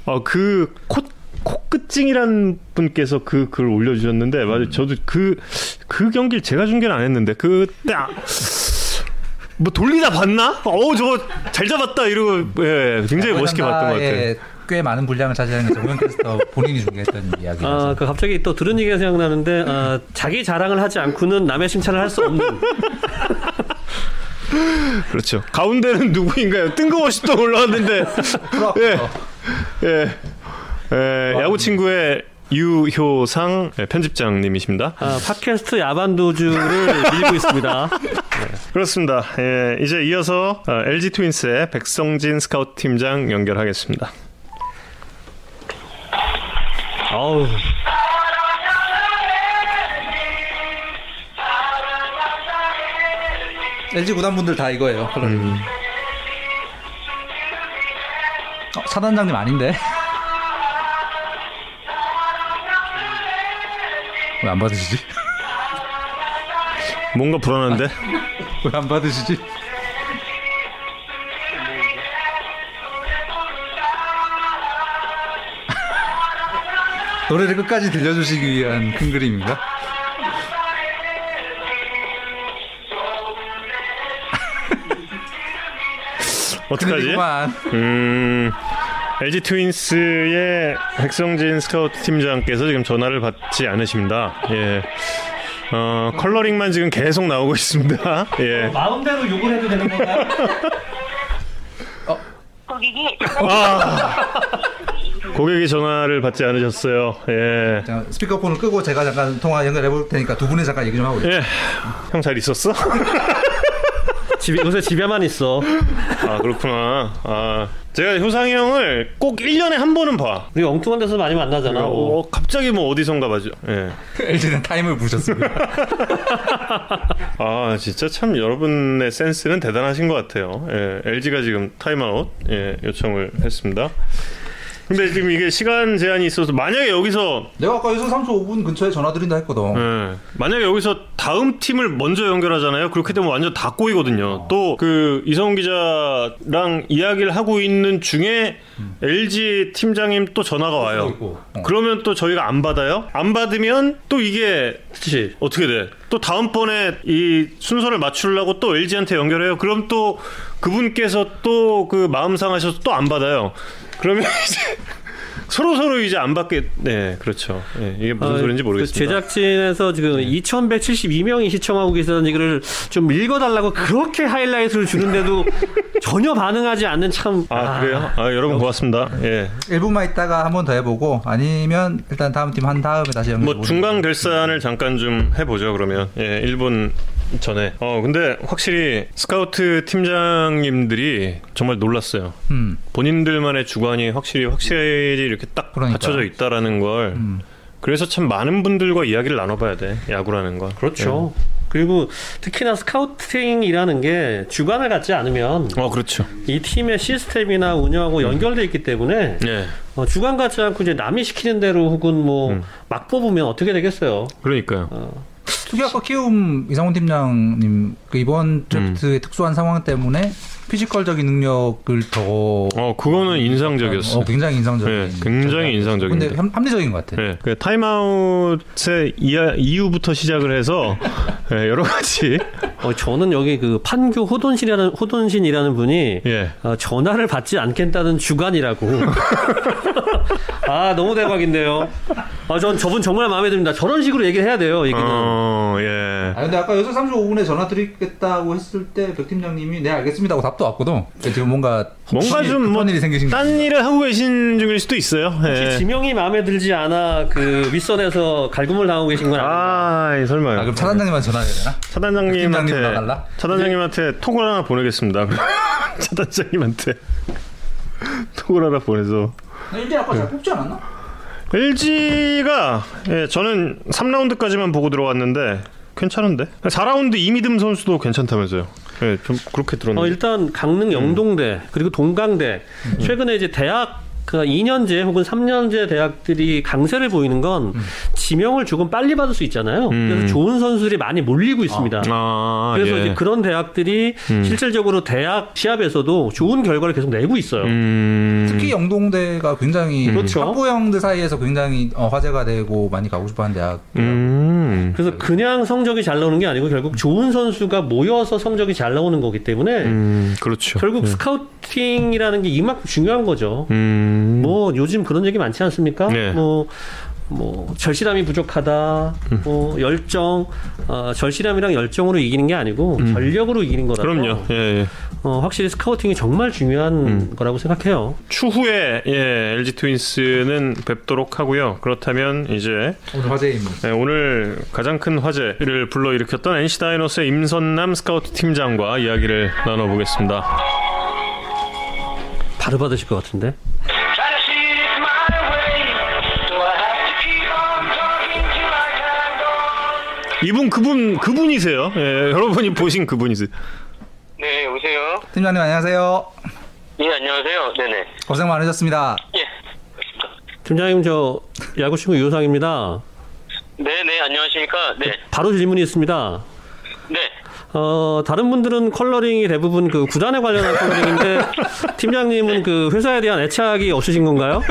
S1: 어, 그 코, 코끝증이란 분께서 그 글을 올려주셨는데 맞아요. 저도 그 그 경기를 제가 중계는 안 했는데 그때 아, 뭐 돌리다 봤나? 어우 저거 잘 잡았다 이러고 예, 굉장히 멋있게 봤던 것 같아요.
S3: 예, 꽤 많은 분량을 차지하는 게 정명 캐스터 본인이 중계했던 이야기라서.
S2: 아, 그 갑자기 또 들은 얘기가 생각나는데 아, 자기 자랑을 하지 않고는 남의 칭찬을 할 수 없는
S1: 그렇죠. 가운데는 누구인가요? 뜬금없이 또 올라왔는데 예. 예. 예, 야구 친구의 유효상 예, 편집장님이십니다.
S2: 아, 팟캐스트 야반도주를 밀고 있습니다.
S1: 그렇습니다. 예, 이제 이어서 어, LG 트윈스의 백성진 스카우트 팀장 연결하겠습니다.
S2: 아우
S3: LG 구단분들 다 이거예요. 컬러링. 어, 사단장님 아닌데? 왜 안 받으시지?
S1: 뭔가 불안한데?
S3: 왜 안 받으시지? 노래를 끝까지 들려주시기 위한 큰 그림인가?
S1: 어떡하지? 음, LG 트윈스의 백성진 스카우트 팀장께서 지금 전화를 받지 않으십니다. 예. 어, 컬러링만 지금 계속 나오고 있습니다. 예.
S2: 마음대로 욕을 해도 되는 건가요?
S7: 고객이
S1: 아, 고객이 전화를 받지 않으셨어요. 예.
S3: 자, 스피커폰을 끄고 제가 잠깐 통화 연결해 볼 테니까 두 분이 잠깐 얘기 좀 하고 있어요.
S1: 예. 형 잘 있었어?
S2: 집에 요새 집에만 있어.
S1: 아 그렇구나. 아 제가 효상이 형을 꼭 1년에 한 번은 봐.
S2: 우리 엉뚱한 데서 많이 만나잖아.
S1: 어, 갑자기 뭐 어디선가 봐죠. 예.
S3: LG는 타임을 부르셨습니다.
S1: 아 진짜 참 여러분의 센스는 대단하신 것 같아요. 예, LG가 지금 타임아웃 예, 요청을 했습니다. 근데 지금 이게 시간 제한이 있어서 만약에 여기서
S3: 내가 아까 여기서 35분 근처에 전화 드린다 했거든.
S1: 예, 만약에 여기서 다음 팀을 먼저 연결하잖아요. 그렇게 되면 완전 다 꼬이거든요. 또그 이성훈 기자랑 이야기를 하고 있는 중에 LG 팀장님 또 전화가 와요.
S3: 어.
S1: 그러면 또 저희가 안 받아요? 안 받으면 또 이게
S2: 그렇지.
S1: 어떻게 돼? 또 다음번에 이 순서를 맞추려고 또 LG한테 연결해요. 그럼 또 그분께서 또 그 마음 상하셔서 또 안 받아요. 그러면 이제 서로 서로 이제 안 받게 네 그렇죠. 예, 이게 무슨
S2: 어,
S1: 소리인지
S2: 그
S1: 모르겠습니다.
S2: 제작진에서 지금 2,172명이 시청하고 계시다는 얘기를 좀 읽어달라고 그렇게 하이라이트를 주는데도 전혀 반응하지 않는 참.
S1: 아 그래요? 아 여러분 고맙습니다. 예.
S3: 1분만 있다가 한 번 더 해보고 아니면 일단 다음 팀 한 다음에 다시 연결.
S1: 뭐 중간 결산을 잠깐 좀 해보죠 그러면 예 1분 전에 어 근데 확실히 스카우트 팀장님들이 정말 놀랐어요
S3: 음.
S1: 본인들만의 주관이 확실히 확실히 이렇게 딱
S3: 그러니까.
S1: 갖춰져 있다라는 걸
S3: 음.
S1: 그래서 참 많은 분들과 이야기를 나눠봐야 돼 야구라는 건
S2: 그렇죠. 그리고 특히나 스카우팅이라는 게 주관을 갖지 않으면
S1: 예. 어 그렇죠
S2: 이 팀의 시스템이나 운영하고 연결돼 있기 때문에
S1: 예
S2: 어, 주관 갖지 않고 이제 남이 시키는 대로 혹은 뭐
S1: 음.
S2: 막 뽑으면 어떻게 되겠어요?
S1: 그러니까요
S3: 특히 아까 키움 이상훈 팀장님 그 이번 드래프트의 특수한 상황 때문에 physical적인 능력을 더
S1: 어 그거는 인상적이었어
S3: 어, 굉장히 인상적인.
S1: 예, 굉장히 인상적인데.
S3: 근데 합- 합리적인 것 같아.
S1: 예, 그 타임아웃의 이하, 이후부터 시작을 해서 예, 여러 가지
S2: 어, 저는 여기 그 판교 호돈신이라는 호돈신이라는 분이
S1: 예.
S2: 어, 전화를 받지 않겠다는 주관이라고. 아 너무 대박인데요. 아, 전 저분 정말 마음에 듭니다. 저런 식으로 얘기를 해야 돼요. 얘기는.
S1: 어, 예.
S3: 아 근데 아까 6시 35분에 전화 드리겠다고 했을 때 백 팀장님이 네 알겠습니다 하고 답도 왔거든. 그러니까 지금 뭔가
S1: 뭔가
S3: 혹시
S1: 좀뭐
S3: 급한 일이 생기신
S1: 딴? 일을 하고 계신 중일 수도 있어요.
S2: 혹시
S1: 예.
S2: 지명이 마음에 들지 않아 그 윗선에서 갈굼을 당하고 계신 건 아니에요?
S1: 아, 설마요.
S3: 아 그럼 차 단장님한테 전화해야 되나?
S1: 차 단장님한테
S3: 팀장님 나갈라?
S1: 차단장님한테 톡을 하나 보내겠습니다. 차 단장님한테 톡을 하나 보내서
S3: 일대 아까 잘 뽑지 않았나?
S1: LG가 예, 저는 3라운드까지만 보고 들어왔는데 괜찮은데 4라운드 이미듬 선수도 괜찮다면서요. 예, 좀 그렇게
S2: 어,
S1: 들었는데.
S2: 일단 강릉 영동대 그리고 동강대 최근에 이제 대학 그 2년제 혹은 3년제 대학들이 강세를 보이는 건 지명을 조금 빨리 받을 수 있잖아요. 그래서
S1: 음.
S2: 좋은 선수들이 많이 몰리고 있습니다.
S1: 아,
S2: 그래서
S1: 예.
S2: 이제 그런 대학들이
S1: 음.
S2: 실질적으로 대학 시합에서도 좋은 결과를 계속 내고 있어요.
S1: 음.
S3: 특히 영동대가 굉장히
S2: 그렇죠.
S3: 학부형들 사이에서 굉장히 어, 화제가 되고 많이 가고 싶어하는 대학.
S1: 음.
S2: 그래서 그냥 성적이 잘 나오는 게 아니고 결국 좋은 선수가 모여서 성적이 잘 나오는 거기 때문에
S1: 음, 그렇죠.
S2: 결국
S1: 예.
S2: 스카우팅이라는 게 이만큼 중요한 거죠.
S1: 음.
S2: 뭐 요즘 그런 얘기 많지 않습니까?
S1: 네.
S2: 뭐, 뭐 절실함이 부족하다,
S1: 음.
S2: 뭐 열정, 어, 절실함이랑 열정으로 이기는 게 아니고 전력으로 이기는 거라서
S1: 음. 그럼요. 예, 예.
S2: 어, 확실히 스카우팅이 정말 중요한
S1: 음.
S2: 거라고 생각해요.
S1: 추후에 예, LG 트윈스는 뵙도록 하고요. 그렇다면 이제
S3: 오늘 화제 인물.
S1: 예, 오늘 가장 큰 화제를 불러일으켰던 NC 다이노스의 임선남 스카우트 팀장과 이야기를 나눠보겠습니다.
S2: 바로 받으실 것 같은데.
S1: 이분 그분 그분이세요. 예, 여러분이 보신 그분이세요.
S5: 네, 여보세요?
S3: 팀장님 안녕하세요.
S5: 예, 안녕하세요. 네네.
S3: 고생 많으셨습니다.
S5: 예.
S2: 팀장님 저 야구 친구 유상입니다.
S5: 네 네, 안녕하십니까? 네.
S2: 바로 질문이 있습니다.
S5: 네.
S2: 어, 다른 분들은 컬러링이 대부분 그 구단에 관련한 컬러링인데 팀장님은 그 회사에 대한 애착이 없으신 건가요?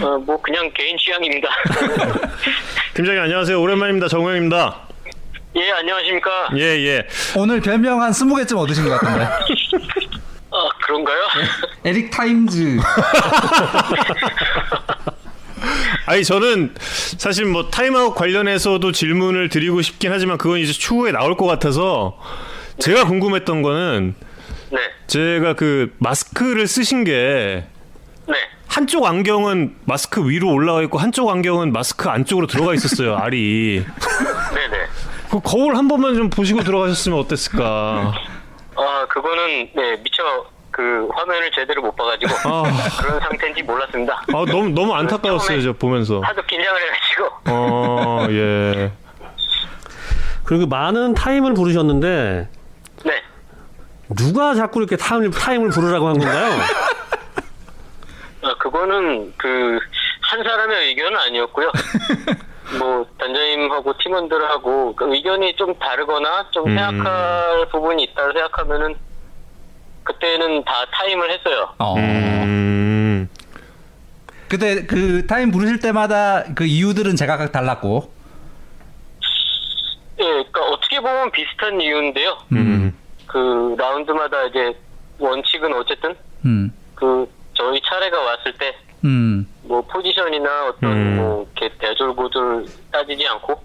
S5: 어, 뭐, 그냥 개인 취향입니다.
S1: 팀장님 안녕하세요. 오랜만입니다. 정우영입니다.
S5: 예, 안녕하십니까?
S1: 예, 예.
S3: 오늘 별명 한 20개쯤 얻으신 것 같은데.
S5: 아, 그런가요?
S3: 에릭 타임즈.
S1: 아니 저는 사실 뭐 타임아웃 관련해서도 질문을 드리고 싶긴 하지만 그건 이제 추후에 나올 것 같아서 제가 궁금했던 거는
S5: 네.
S1: 제가 그 마스크를 쓰신 게
S5: 네.
S1: 한쪽 안경은 마스크 위로 올라가 있고 한쪽 안경은 마스크 안쪽으로 들어가 있었어요 알이
S5: 네네.
S1: 그 거울 한 번만 좀 보시고 들어가셨으면 어땠을까.
S8: 아 그거는 네 미처 그 화면을 제대로 못 봐가지고
S1: 아,
S8: 그런 상태인지 몰랐습니다.
S1: 아 너무 너무 안타까웠어요 저 보면서.
S8: 하도 긴장을 해가지고
S1: 어 예.
S2: 그리고 많은 타임을 부르셨는데
S8: 네
S2: 누가 자꾸 이렇게 타임을 타임을 부르라고 한 건가요?
S8: 아, 그거는 그 한 사람의 의견은 아니었고요. 뭐 단장님하고 팀원들하고 그 의견이 좀 다르거나 좀
S1: 음.
S8: 생각할 부분이 있다 생각하면은 그때는 다 타임을 했어요.
S3: 어.
S1: 음.
S3: 그때 그 타임 부르실 때마다 그 이유들은 제각각 달랐고.
S8: 예, 그러니까 어떻게 보면 비슷한 이유인데요.
S1: 음.
S8: 그 라운드마다 이제 원칙은 어쨌든
S3: 음.
S8: 그 저희 차례가 왔을 때
S3: 음.
S8: 뭐 포지션이나 어떤
S1: 음.
S8: 뭐 이렇게 대졸고들 따지지 않고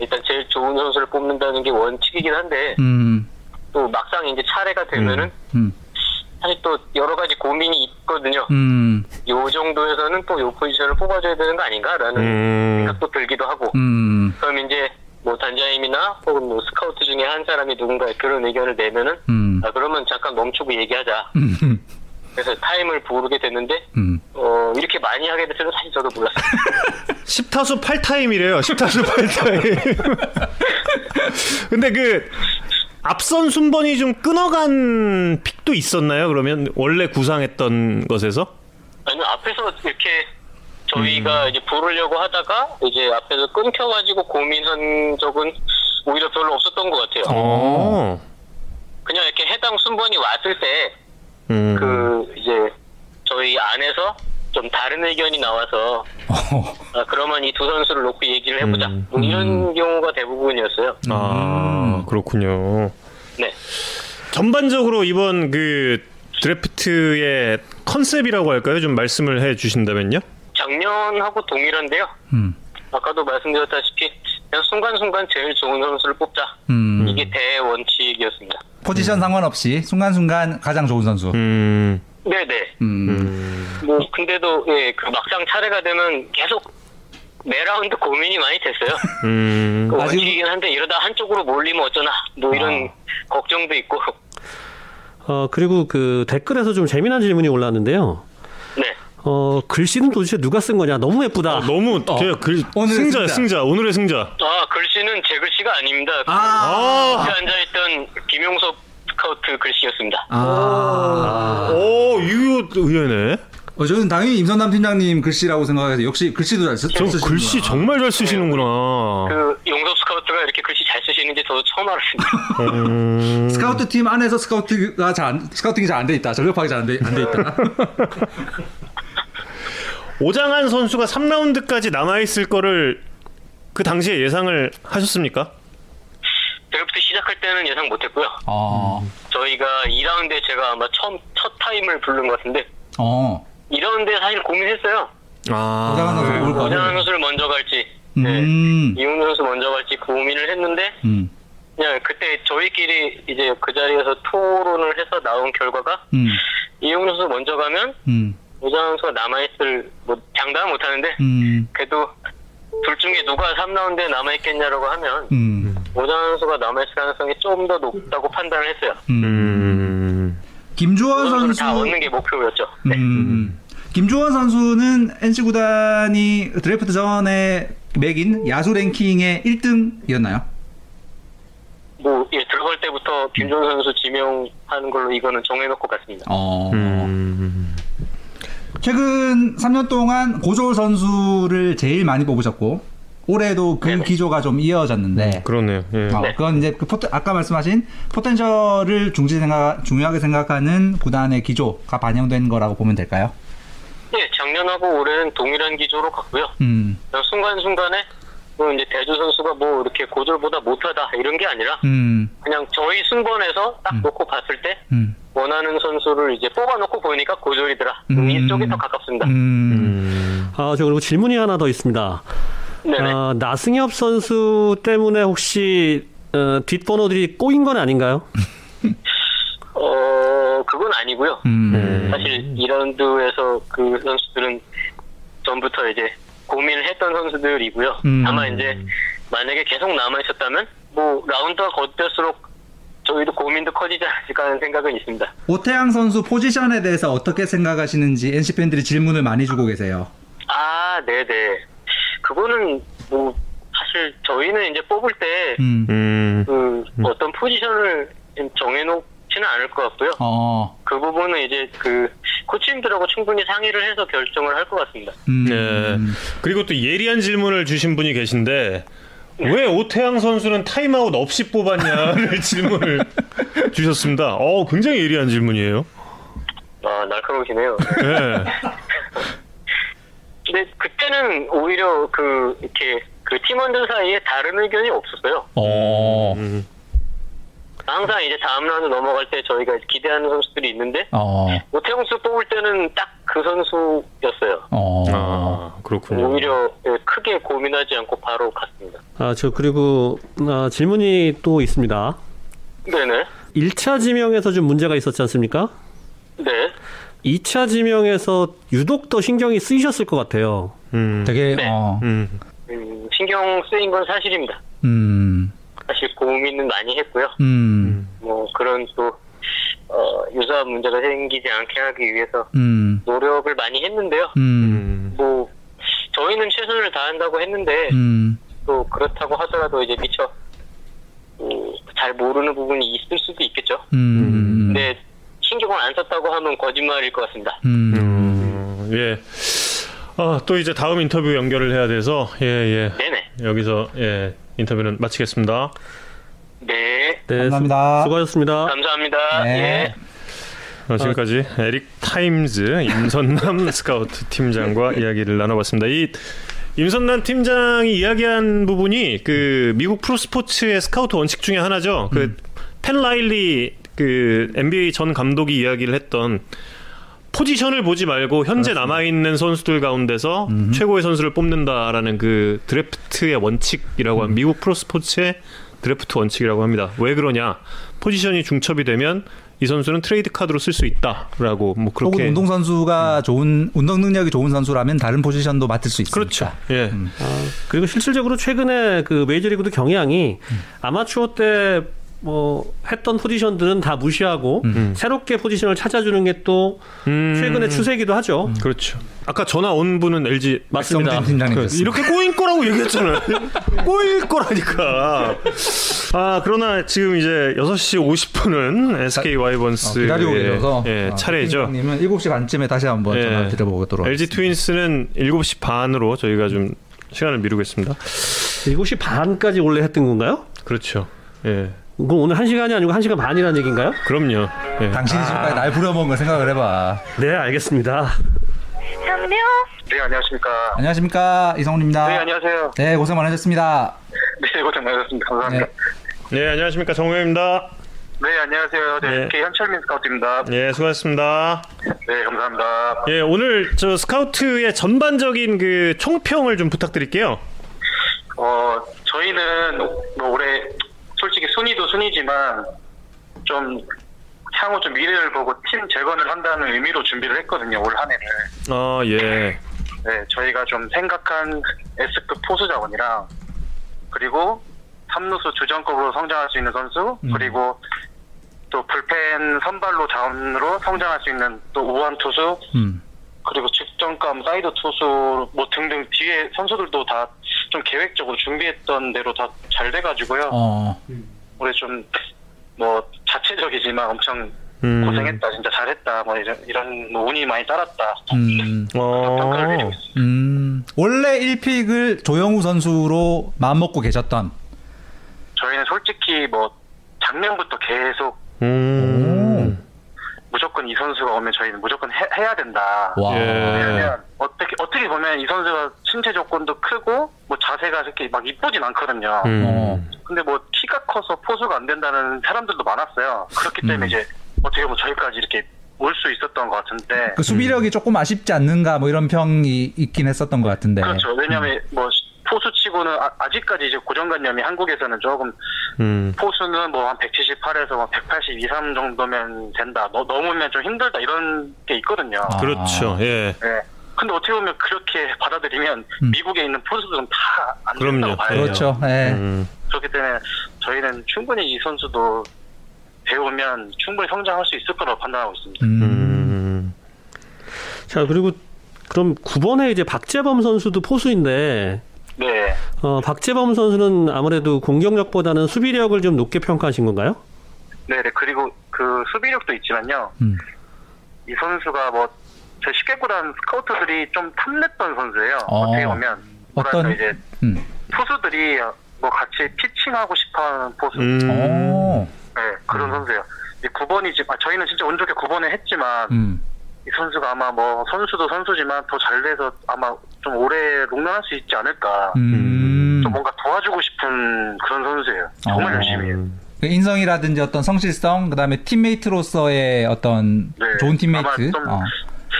S8: 일단 제일 좋은 선수를 뽑는다는 게 원칙이긴 한데
S3: 음.
S8: 또 막상 이제 차례가 되면은
S3: 음.
S8: 사실 또 여러 가지 고민이 있거든요.
S3: 음.
S8: 요 정도에서는 또 요 포지션을 뽑아줘야 되는 거 아닌가라는
S1: 음.
S8: 생각도 들기도 하고
S3: 음.
S8: 그럼 이제 뭐 단장님이나 혹은 뭐 스카우트 중에 한 사람이 누군가 그런 의견을 내면은
S3: 음.
S8: 아 그러면 잠깐 멈추고 얘기하자.
S3: 음.
S8: 그래서 타임을 부르게 됐는데
S3: 음.
S8: 어 이렇게 많이 하게 될 줄은 사실 저도 몰랐어요.
S1: 10타수 8타임이래요. 10타수 8타임. 근데 그 앞선 순번이 좀 끊어간 pick도 있었나요? 그러면 원래 구상했던 것에서?
S8: 아니 앞에서 이렇게 저희가 이제 부르려고 하다가 이제 앞에서 끊겨가지고 고민한 적은 오히려 별로 없었던 것 같아요.
S1: 어.
S8: 그냥 이렇게 해당 순번이 왔을 때 그
S1: 음.
S8: 이제 저희 안에서 좀 다른 의견이 나와서
S3: 어.
S8: 아, 그러면 이 두 선수를 놓고 얘기를 해보자.
S1: 음.
S8: 뭐 이런 경우가 대부분이었어요.
S1: 아, 그렇군요.
S8: 네.
S1: 전반적으로 이번 그 드래프트의 컨셉이라고 할까요? 좀 말씀을 해 주신다면요?
S8: 작년하고 동일한데요.
S3: 음.
S8: 아까도 말씀드렸다시피 그냥 순간순간 제일 좋은 선수를 뽑자.
S3: 음.
S8: 이게 대원칙이었습니다.
S3: 포지션 상관없이 순간순간 가장 좋은 선수.
S1: 음.
S8: 네네.
S3: 음.
S8: 뭐 근데도 예, 그 막상 차례가 되면 계속 매 라운드 고민이 많이 됐어요.
S1: 음.
S8: 그
S3: 아직-
S8: 원칙이긴 한데 이러다 한쪽으로 몰리면 어쩌나 뭐 이런
S3: 아.
S8: 걱정도 있고.
S2: 어 그리고 그 댓글에서 좀 재미난 질문이 올라왔는데요.
S8: 네.
S2: 어 글씨는 도대체 누가 쓴 거냐? 너무 예쁘다.
S1: 아, 너무 그냥 글
S3: 오늘의
S1: 승자
S3: 승자.
S1: 승자 오늘의 승자.
S8: 아 글씨는 제 글씨가 아닙니다.
S1: 아.
S8: 그 앉아 있던 김용석 스카우트 글씨였습니다.
S3: 아.
S1: 오, 이거 의외네.
S3: 어, 저는 당연히 임선남 팀장님 글씨라고 생각해서 역시 글씨도 잘 쓰,
S1: 저
S3: 쓰시는구나.
S1: 글씨 정말 잘 쓰시는구나.
S8: 그 용석 스카우트가 이렇게 글씨 잘 쓰시는지 저도 처음 알았습니다.
S1: 음.
S3: 스카우트 팀 안에서 스카우트가 잘 안, scouting이 잘 안 돼 있다. 전력파악이 잘 안 돼 안 돼 있다.
S1: 오장한 선수가 3라운드까지 남아 있을 거를 그 당시에 예상을 하셨습니까?
S8: 드래프트 시작할 때는 예상 못했고요.
S3: 어.
S8: 저희가 2라운드에 제가 아마 처음 첫 타임을 부른 것 같은데
S3: 어.
S8: 2라운드에 사실 고민했어요.
S1: 아.
S3: 오장한 선수 올 거를.
S8: 오장한 선수를 먼저 갈지, 네.
S3: 음.
S8: 이용우 선수 먼저 갈지 고민을 했는데
S3: 음.
S8: 그냥 그때 저희끼리 이제 그 자리에서 토론을 해서 나온 결과가
S3: 음.
S8: 이용우 선수 먼저 가면
S3: 음.
S8: 선수가 남아있을 뭐 장담은 못하는데
S3: 음.
S8: 그래도 둘 중에 누가 3라운드에 남아있겠냐라고 하면
S3: 음.
S8: 오장한 선수가 남아있을 가능성이 좀 더 높다고 판단을 했어요.
S3: 음.
S1: 음.
S8: 선수를
S3: 선수
S8: 다 얻는 게 목표였죠. 네.
S3: 음. 김주원 선수는 NC 구단이 드래프트 전에 매긴 야수 랭킹의 1등이었나요?
S8: 뭐, 예, 들어갈 때부터 김준 선수 지명하는 걸로 이거는 정해놓고 갔습니다.
S3: 어.
S1: 음.
S3: 최근 3년 동안 고졸 선수를 제일 많이 뽑으셨고 올해도 그
S8: 네네.
S3: 기조가 좀 이어졌는데
S1: 그러네요. 예.
S3: 어,
S8: 네.
S3: 그건 이제 그 포텐, 아까 말씀하신 포텐셜을 중시 생각, 중요하게 생각하는 구단의 기조가 반영된 거라고 보면 될까요?
S8: 예, 작년하고 올해는 동일한 기조로 갔고요.
S3: 음,
S8: 순간순간에 뭐 이제 대주 선수가 뭐 이렇게 고졸보다 못하다 이런 게 아니라
S3: 음,
S8: 그냥 저희 순번에서 딱 놓고 봤을 때
S3: 음,
S8: 원하는 선수를 이제 뽑아놓고 보니까 고졸이더라.
S3: 음.
S8: 이쪽이 더 가깝습니다.
S3: 음,
S1: 음.
S2: 아, 저 그리고 질문이 하나 더 있습니다.
S8: 네네.
S2: 아, 나승엽 선수 때문에 혹시 어, 뒷번호들이 꼬인 건 아닌가요?
S8: 어, 그건 아니고요.
S3: 음,
S8: 사실 2라운드에서 그 선수들은 전부터 이제 고민을 했던 선수들이고요.
S3: 음.
S8: 다만 이제
S9: 만약에 계속 남아 있었다면 뭐 라운드가 걷될수록 저희도 고민도 커지지 않을까 하는 생각은 있습니다.
S3: 오태양 선수 포지션에 대해서 어떻게 생각하시는지 NC 팬들이 질문을 많이 주고 계세요.
S9: 아, 네네. 그거는 뭐 사실 저희는 이제 뽑을 때
S3: 음.
S1: 음.
S9: 그 어떤 포지션을 정해놓지는 않을 것 같고요.
S3: 어.
S9: 그 부분은 이제 그 코치님들하고 충분히 상의를 해서 결정을 할 것 같습니다.
S3: 음.
S1: 네. 그리고 또 예리한 질문을 주신 분이 계신데 왜 오태양 선수는 타임아웃 없이 뽑았냐를 질문을 주셨습니다. 어, 굉장히 예리한 질문이에요.
S9: 아, 날카로우시네요.
S1: 네.
S9: 근데 그때는 오히려 그 이렇게 그 팀원들 사이에 다른 의견이 없었어요.
S3: 어.
S1: 음.
S9: 항상 이제 다음 라운드 넘어갈 때 저희가 기대하는 선수들이 있는데
S3: 어.
S9: 오태영 선수 뽑을 때는 딱 그 선수였어요.
S3: 어.
S1: 아, 그렇군요.
S9: 오히려 예, 크게 고민하지 않고 바로 갔습니다.
S2: 아, 저 그리고 아, 질문이 또 있습니다.
S9: 네네.
S2: 1차 지명에서 좀 문제가 있었지 않습니까?
S9: 네.
S2: 2차 지명에서 유독 더 신경이 쓰이셨을 것 같아요.
S1: 음.
S3: 되게
S9: 네.
S3: 어.
S1: 음.
S9: 음, 신경 쓰인 건 사실입니다.
S3: 음.
S9: 사실 고민은 많이 했고요.
S3: 음.
S9: 뭐 그런 또 어, 유사한 문제가 생기지 않게 하기 위해서
S3: 음.
S9: 노력을 많이 했는데요.
S3: 음.
S1: 음.
S9: 뭐 저희는 최선을 다한다고 했는데
S3: 음.
S9: 또 그렇다고 하더라도 이제 미처 음, 잘 모르는 부분이 있을 수도 있겠죠.
S3: 음.
S9: 근데 신경을 안 썼다고 하면 거짓말일 것 같습니다.
S3: 음.
S1: 음. 예. 아, 또 이제 다음 인터뷰 연결을 해야 돼서 예, 예.
S9: 네네.
S1: 여기서 예, 인터뷰는 마치겠습니다.
S9: 네.
S2: 네,
S3: 감사합니다.
S2: 수, 수고하셨습니다.
S9: 감사합니다.
S3: 네.
S9: 예.
S1: 어, 지금까지 NC 다이노스 임선남 스카우트 팀장과 이야기를 나눠봤습니다. 이 임선남 팀장이 이야기한 부분이 그 미국 프로스포츠의 스카우트 원칙 중에 하나죠. 그 팻 라일리 그 NBA 전 감독이 이야기를 했던 포지션을 보지 말고 현재 남아 있는 선수들 가운데서 최고의 선수를 뽑는다라는 그 드래프트의 원칙이라고 한 미국 프로스포츠의 드래프트 원칙이라고 합니다. 왜 그러냐? 포지션이 중첩이 되면 이 선수는 트레이드 카드로 쓸 수 있다라고 뭐
S3: 혹은
S1: 그렇게
S3: 운동 선수가 좋은 운동 능력이 좋은 선수라면 다른 포지션도 맡을 수 있습니다.
S1: 그렇죠. 예.
S2: 그리고 실질적으로 최근에 그 메이저리그도 경향이 아마추어 때 뭐 했던 포지션들은 다 무시하고 새롭게 포지션을 찾아주는 게또
S1: 음.
S2: 최근의 추세이기도 하죠.
S1: 그렇죠. 아까 전화 온 분은 LG
S2: 맞습니다.
S1: 그. 이렇게 꼬일 거라고 얘기했잖아요. 꼬일 거라니까. 아, 그러나 지금 이제 6시 50분은 SK
S3: 어,
S1: 와이번스
S3: 기다리고 계셔서
S1: 예,
S3: 어,
S1: 차례죠.
S3: 팀장님은 7시 반쯤에 다시 한번
S1: 예.
S3: 전화 드려보도록
S1: LG 트윈스는 7시 반으로 저희가 좀 시간을 미루고 있습니다.
S2: 7시 반까지 원래 했던 건가요?
S1: 그렇죠. 예.
S2: 그럼 오늘 1시간이 아니고 1시간 반이라는 얘기인가요?
S1: 그럼요. 예.
S3: 당신이 지금까지 날 부려먹은 걸 생각을 해봐.
S2: 네, 알겠습니다.
S9: 네, 안녕하십니까.
S3: 안녕하십니까 이성훈입니다.
S9: 네, 안녕하세요.
S3: 네, 고생 많으셨습니다.
S9: 네, 고생 많으셨습니다. 감사합니다.
S3: 네.
S1: 네, 안녕하십니까. 정우영입니다.
S9: 네, 안녕하세요. 네,
S1: 네.
S9: 현철민 스카우트입니다.
S1: 예, 수고하셨습니다.
S9: 네, 감사합니다.
S1: 예, 오늘 저 스카우트의 전반적인 그 총평을 좀 부탁드릴게요.
S9: 어, 저희는 뭐 올해 솔직히 순위도 순위지만 좀 향후 좀 미래를 보고 팀 재건을 한다는 의미로 준비를 했거든요, 올 한 해를.
S1: 아, 예.
S9: 네, 저희가 좀 생각한 S급 포수 자원이랑 그리고 3루수 주전급으로 성장할 수 있는 선수 그리고 또 불펜 선발로 자원으로 성장할 수 있는 또 우완 투수
S3: 음.
S9: 그리고 즉전감 사이드 투수 뭐 등등 뒤에 선수들도 다 좀 계획적으로 준비했던 대로 다 잘 돼가지고요.
S3: 어.
S9: 올해 좀뭐 자체적이지만 엄청
S1: 음.
S9: 고생했다, 진짜 잘했다, 뭐 이런 이런 뭐 운이 많이 따랐다.
S3: 음.
S1: 어.
S3: 음. 원래 1pick을 조형우 선수로 마음먹고 계셨던.
S9: 저희는 솔직히 뭐 작년부터 계속
S1: 음.
S9: 무조건 이 선수가 오면 저희는 무조건 해, 해야 된다.
S3: 와.
S1: 예.
S9: 왜냐면 어떻게 어떻게 보면 이 선수가 신체 조건도 크고 뭐 자세가 이렇게 막 이쁘진 않거든요.
S1: 음.
S3: 어.
S9: 근데 뭐 키가 커서 포수가 안 된다는 사람들도 많았어요. 그렇기 때문에
S3: 음.
S9: 이제 어떻게 보면 저희까지 이렇게 올 수 있었던 것 같은데.
S3: 그 수비력이 조금 아쉽지 않는가 뭐 이런 평이 있긴 했었던 것 같은데.
S9: 그렇죠. 왜냐하면 뭐 포수치고는 아, 직까지 이제 고정관념이 한국에서는 조금
S1: 음.
S9: 포수는 뭐 한 178에서 뭐180 이상 정도면 된다. 너, 넘으면 좀 힘들다 이런 게 있거든요.
S3: 아.
S1: 그렇죠. 예.
S9: 네. 근데 어떻게 보면 그렇게 받아들이면
S3: 음.
S9: 미국에 있는 포수들은 다 안. 된다고 봐야 돼요.
S3: 그렇죠. 예.
S1: 음.
S9: 그렇기 때문에 저희는 충분히 이 선수도 배우면 충분히 성장할 수 있을 거라고 판단하고 있습니다.
S3: 음.
S1: 음.
S2: 자 그리고 그럼 9번에 이제 박재범 선수도 포수인데
S9: 네.
S2: 어, 박재범 선수는 아무래도 공격력보다는 수비력을 좀 높게 평가하신 건가요?
S9: 네, 네. 그리고 그 수비력도 있지만요.
S3: 음.
S9: 이 선수가 뭐, 제 10개구단 스카우트들이 좀 탐냈던 선수예요.
S3: 어.
S9: 어. 떻게 보면.
S3: 어떤-
S9: 이제
S3: 음.
S9: 투수들이 뭐 같이 피칭하고 싶어 하는 포수.
S1: 음.
S3: 오.
S9: 네, 그런 선수예요. 이 9번이 지금, 아, 저희는 진짜 운 좋게 9번에 했지만,
S3: 음.
S9: 이 선수가 아마 뭐, 선수도 선수지만 더 잘 돼서 아마 좀 오래 롱런할 수 있지 않을까.
S3: 음.
S9: 좀 뭔가 도와주고 싶은 그런 선수예요. 정말
S3: 어.
S9: 열심히 해요.
S3: 그 인성이라든지 어떤 성실성, 그 다음에 팀메이트로서의 어떤
S9: 네.
S3: 좋은 팀메이트.
S9: 아마 좀
S3: 어.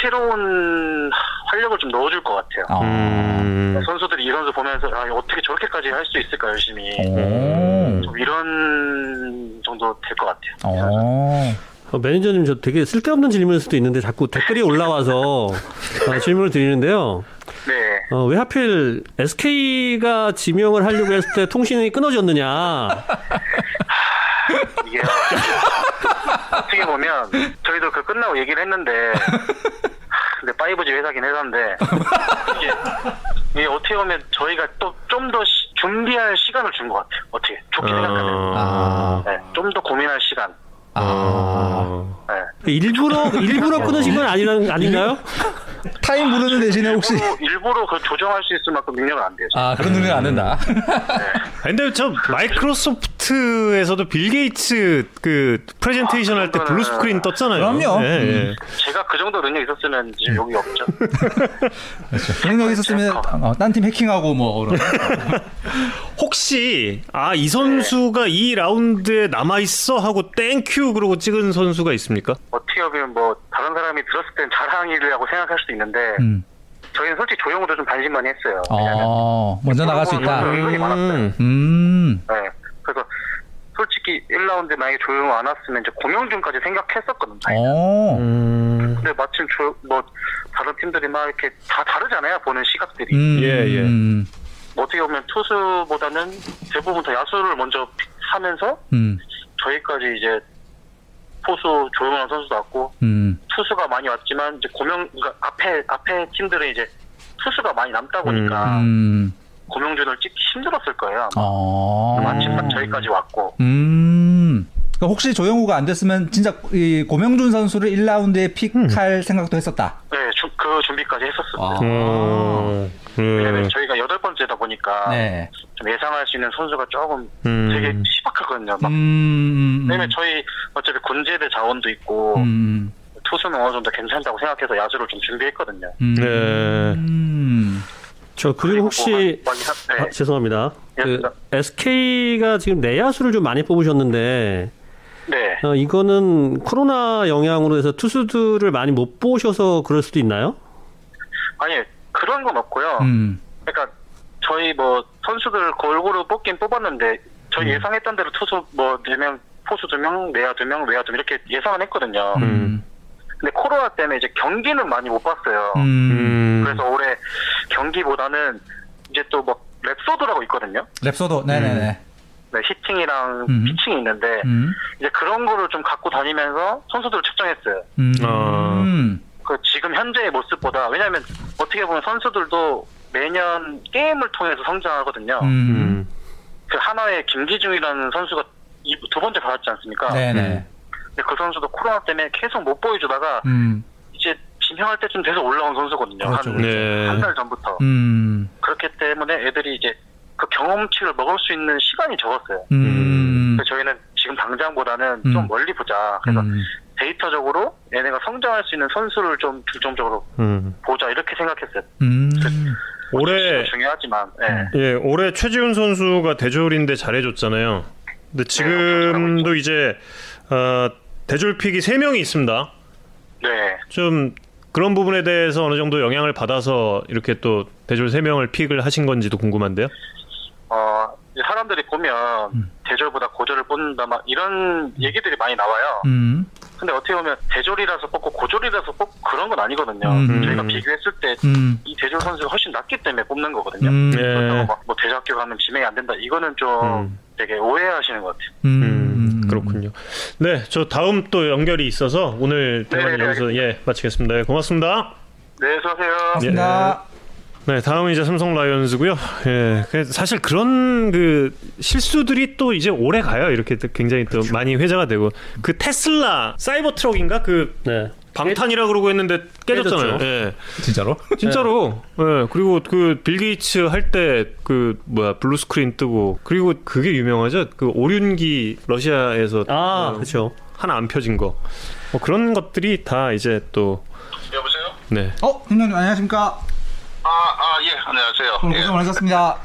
S9: 새로운 활력을 좀 넣어줄 것 같아요.
S3: 어.
S1: 음.
S9: 선수들이 이 선수 보면서 아, 어떻게 저렇게까지 할 수 있을까 열심히
S3: 오.
S9: 좀 이런 정도 될 것 같아요.
S3: 어.
S2: 어, 매니저님 저 되게 쓸데없는 질문일 수도 있는데 자꾸 댓글이 올라와서 어, 질문을 드리는데요.
S9: 네,
S2: 어, 왜 하필 SK가 지명을 하려고 했을 때 통신이 끊어졌느냐?
S9: 이게 어떻게 보면 저희도 그 끝나고 얘기를 했는데 근데 파이브지 회사긴 회사인데 이게, 이게 어떻게 보면 저희가 또 좀 더 준비할 시간을 준 것 같아요. 어떻게 좋게 생각하면
S3: 아.
S9: 네, 좀더 고민할 시간.
S3: 아.
S9: 네.
S2: 일부러 일부러 끊으신 건 아니, 아닌가요?
S3: 타임 부르는 대신에 혹시
S9: 일부러, 일부러 그 조정할 수 있을 만큼 능력은 안 돼요.
S3: 아 그런 능력 안 된다.
S1: 아니, 근데 저 마이크로소프트에서도 빌 게이츠 그 프레젠테이션 할때 blue screen 떴잖아요.
S3: 그럼요.
S1: 예, 예.
S9: 제가 그 정도 능력 있었으면 지금 여기 없죠.
S3: 그런 능력 있었으면 어, 딴팀 해킹하고 뭐 그런.
S1: 혹시 아 이 선수가 이 라운드에 남아 있어 하고 thank you 그러고 찍은 선수가 있습니까?
S9: 어떻게 보면 뭐 다른 사람이 들었을 땐 자랑이라고 생각할 수도 있는데
S3: 음.
S9: 저희는 솔직히 조용호도 좀 반신 많이 했어요. 왜냐면
S3: 어 먼저 나갈 수 있다.
S9: 음. 은근히 많았어요.
S3: 음.
S9: 네. 그래서 솔직히 1라운드 만약에 조용호 안 왔으면 이제 공영준까지 생각했었거든요.
S3: 어.
S1: 음.
S9: 근데 마침 조, 뭐 다른 팀들이 막 이렇게 다 다르잖아요. 보는 시각들이.
S3: 음.
S1: 예, 예.
S3: 음.
S9: 뭐 어떻게 보면 투수보다는 대부분 다 야수를 먼저 하면서
S3: 음.
S9: 저희까지 이제 포수 조용한 선수도 왔고
S3: 음.
S9: 투수가 많이 왔지만 이제 고명 그러니까 앞에 앞에 팀들은 이제 투수가 많이 남다 보니까
S3: 음.
S9: 고명준을 찍기 힘들었을 거예요. 아마.
S3: 어.
S9: 마침 딱 저희까지 왔고
S3: 음. 그러니까 혹시 조영우가 안 됐으면 진짜 이 고명준 선수를 1라운드에 픽할 생각도 했었다.
S9: 네, 주- 그 준비까지 했었습니다.
S3: 아.
S1: 어.
S9: 왜냐면
S1: 음.
S9: 저희가 여덟 번째다 보니까
S3: 네.
S9: 좀 예상할 수 있는 선수가 조금
S1: 음.
S9: 되게 희박하거든요. 막
S3: 음.
S9: 왜냐면 저희 어차피 군제대 자원도 있고
S3: 음.
S9: 투수는 어느 정도 괜찮다고 생각해서 야수를 좀 준비했거든요.
S3: 음.
S1: 네.
S3: 음.
S2: 저 그리고 혹시
S9: 뭐 한- 뭐 한-
S2: 아,
S9: 네.
S2: 죄송합니다. 그
S9: 예,
S2: SK가 지금 내야수를 좀 많이 뽑으셨는데
S9: 네.
S2: 어, 이거는 코로나 영향으로 해서 투수들을 많이 못 보셔서 그럴 수도 있나요?
S9: 아니 그런 건 없고요.
S3: 음.
S9: 그러니까 저희 뭐 선수들 골고루 뽑긴 뽑았는데 저희 예상했던 대로 투수 뭐 네 명, 포수 두 명, 내야 두 명, 외야 두명 이렇게 예상은 했거든요.
S3: 음.
S9: 근데 코로나 때문에 이제 경기는 많이 못 봤어요.
S3: 음.
S1: 음.
S9: 그래서 올해 경기보다는 이제 또 뭐 랩소드라고 있거든요.
S3: 랩소도. 네네네.
S9: 네, 히팅이랑
S3: 음.
S9: 피칭이 있는데
S3: 음.
S9: 이제 그런 거를 좀 갖고 다니면서 선수들을 측정했어요.
S3: 음.
S1: 아.
S3: 음.
S9: 그 지금 현재의 모습보다 왜냐하면 어떻게 보면 선수들도 매년 게임을 통해서 성장하거든요.
S3: 음.
S1: 음.
S9: 그 하나의 김기중이라는 선수가 이- 두 번째 받았지 않습니까?
S3: 네네.
S9: 근데 그 선수도 코로나 때문에 계속 못 보여주다가
S3: 음.
S9: 이제 지명할 때쯤 돼서 올라온 선수거든요.
S3: 그렇죠,
S9: 한
S1: 네.
S9: 한달 전부터.
S3: 음.
S9: 그렇기 때문에 애들이 이제 그 경험치를 먹을 수 있는 시간이 적었어요.
S3: 음.
S9: 그래서 저희는 지금 당장보다는
S3: 음.
S9: 좀 멀리 보자. 그래서
S3: 음.
S9: 데이터적으로 얘네가 성장할 수 있는 선수를 좀 중점적으로
S1: 음.
S9: 보자 이렇게 생각했어요.
S3: 음.
S1: 올해
S9: 중요하지만, 예.
S3: 음.
S1: 예, 올해 최지훈 선수가 대졸인데 잘해줬잖아요. 근데 지금도 이제 어, 대졸 픽이 3명이 있습니다.
S9: 네.
S1: 좀 그런 부분에 대해서 어느 정도 영향을 받아서 이렇게 또 대졸 3명을 픽을 하신 건지도 궁금한데요.
S9: 어, 사람들이 보면
S3: 음.
S9: 대졸보다 고졸을 뽑는다 막 이런 얘기들이 많이 나와요.
S3: 음.
S9: 근데 어떻게 보면 대졸이라서 뽑고 고졸이라서 뽑고 그런 건 아니거든요.
S3: 음.
S9: 저희가 비교했을 때
S3: 음.
S9: 이 대졸 선수가 훨씬 낫기 때문에 뽑는 거거든요.
S3: 음.
S1: 예.
S9: 그렇다고 막 뭐 대학교 가면 지명이 안 된다. 이거는 좀
S1: 음.
S9: 되게 오해하시는 것 같아요.
S3: 음.
S1: 음, 그렇군요. 네, 저 다음 또 연결이 있어서 오늘 대화는
S9: 네, 네,
S1: 여기서 예 마치겠습니다. 네, 고맙습니다.
S9: 네, 수고하세요.
S3: 고맙습니다.
S1: 네, 다음은 이제 삼성 라이온즈고요. 예, 그 사실 그런 그 실수들이 또 이제 오래 가요. 이렇게 또 굉장히 또 많이 회자가 되고 그 테슬라 사이버 트럭인가 그
S2: 네.
S1: 방탄이라 그러고 했는데 깨졌잖아요. 예.
S3: 진짜로?
S1: 진짜로. 예. 그리고 그 빌 게이츠 할 때 그 뭐야 blue screen 뜨고 그리고 그게 유명하죠. 그 오륜기 러시아에서
S2: 아,
S1: 어,
S2: 그렇죠.
S1: 하나 안 펴진 거. 뭐 그런 것들이 다 이제 또
S10: 여보세요?
S1: 네.
S3: 어, 팀장님 안녕하십니까?
S10: 아, 아, 예, 안녕하세요.
S3: 오늘 고생 많으셨습니다.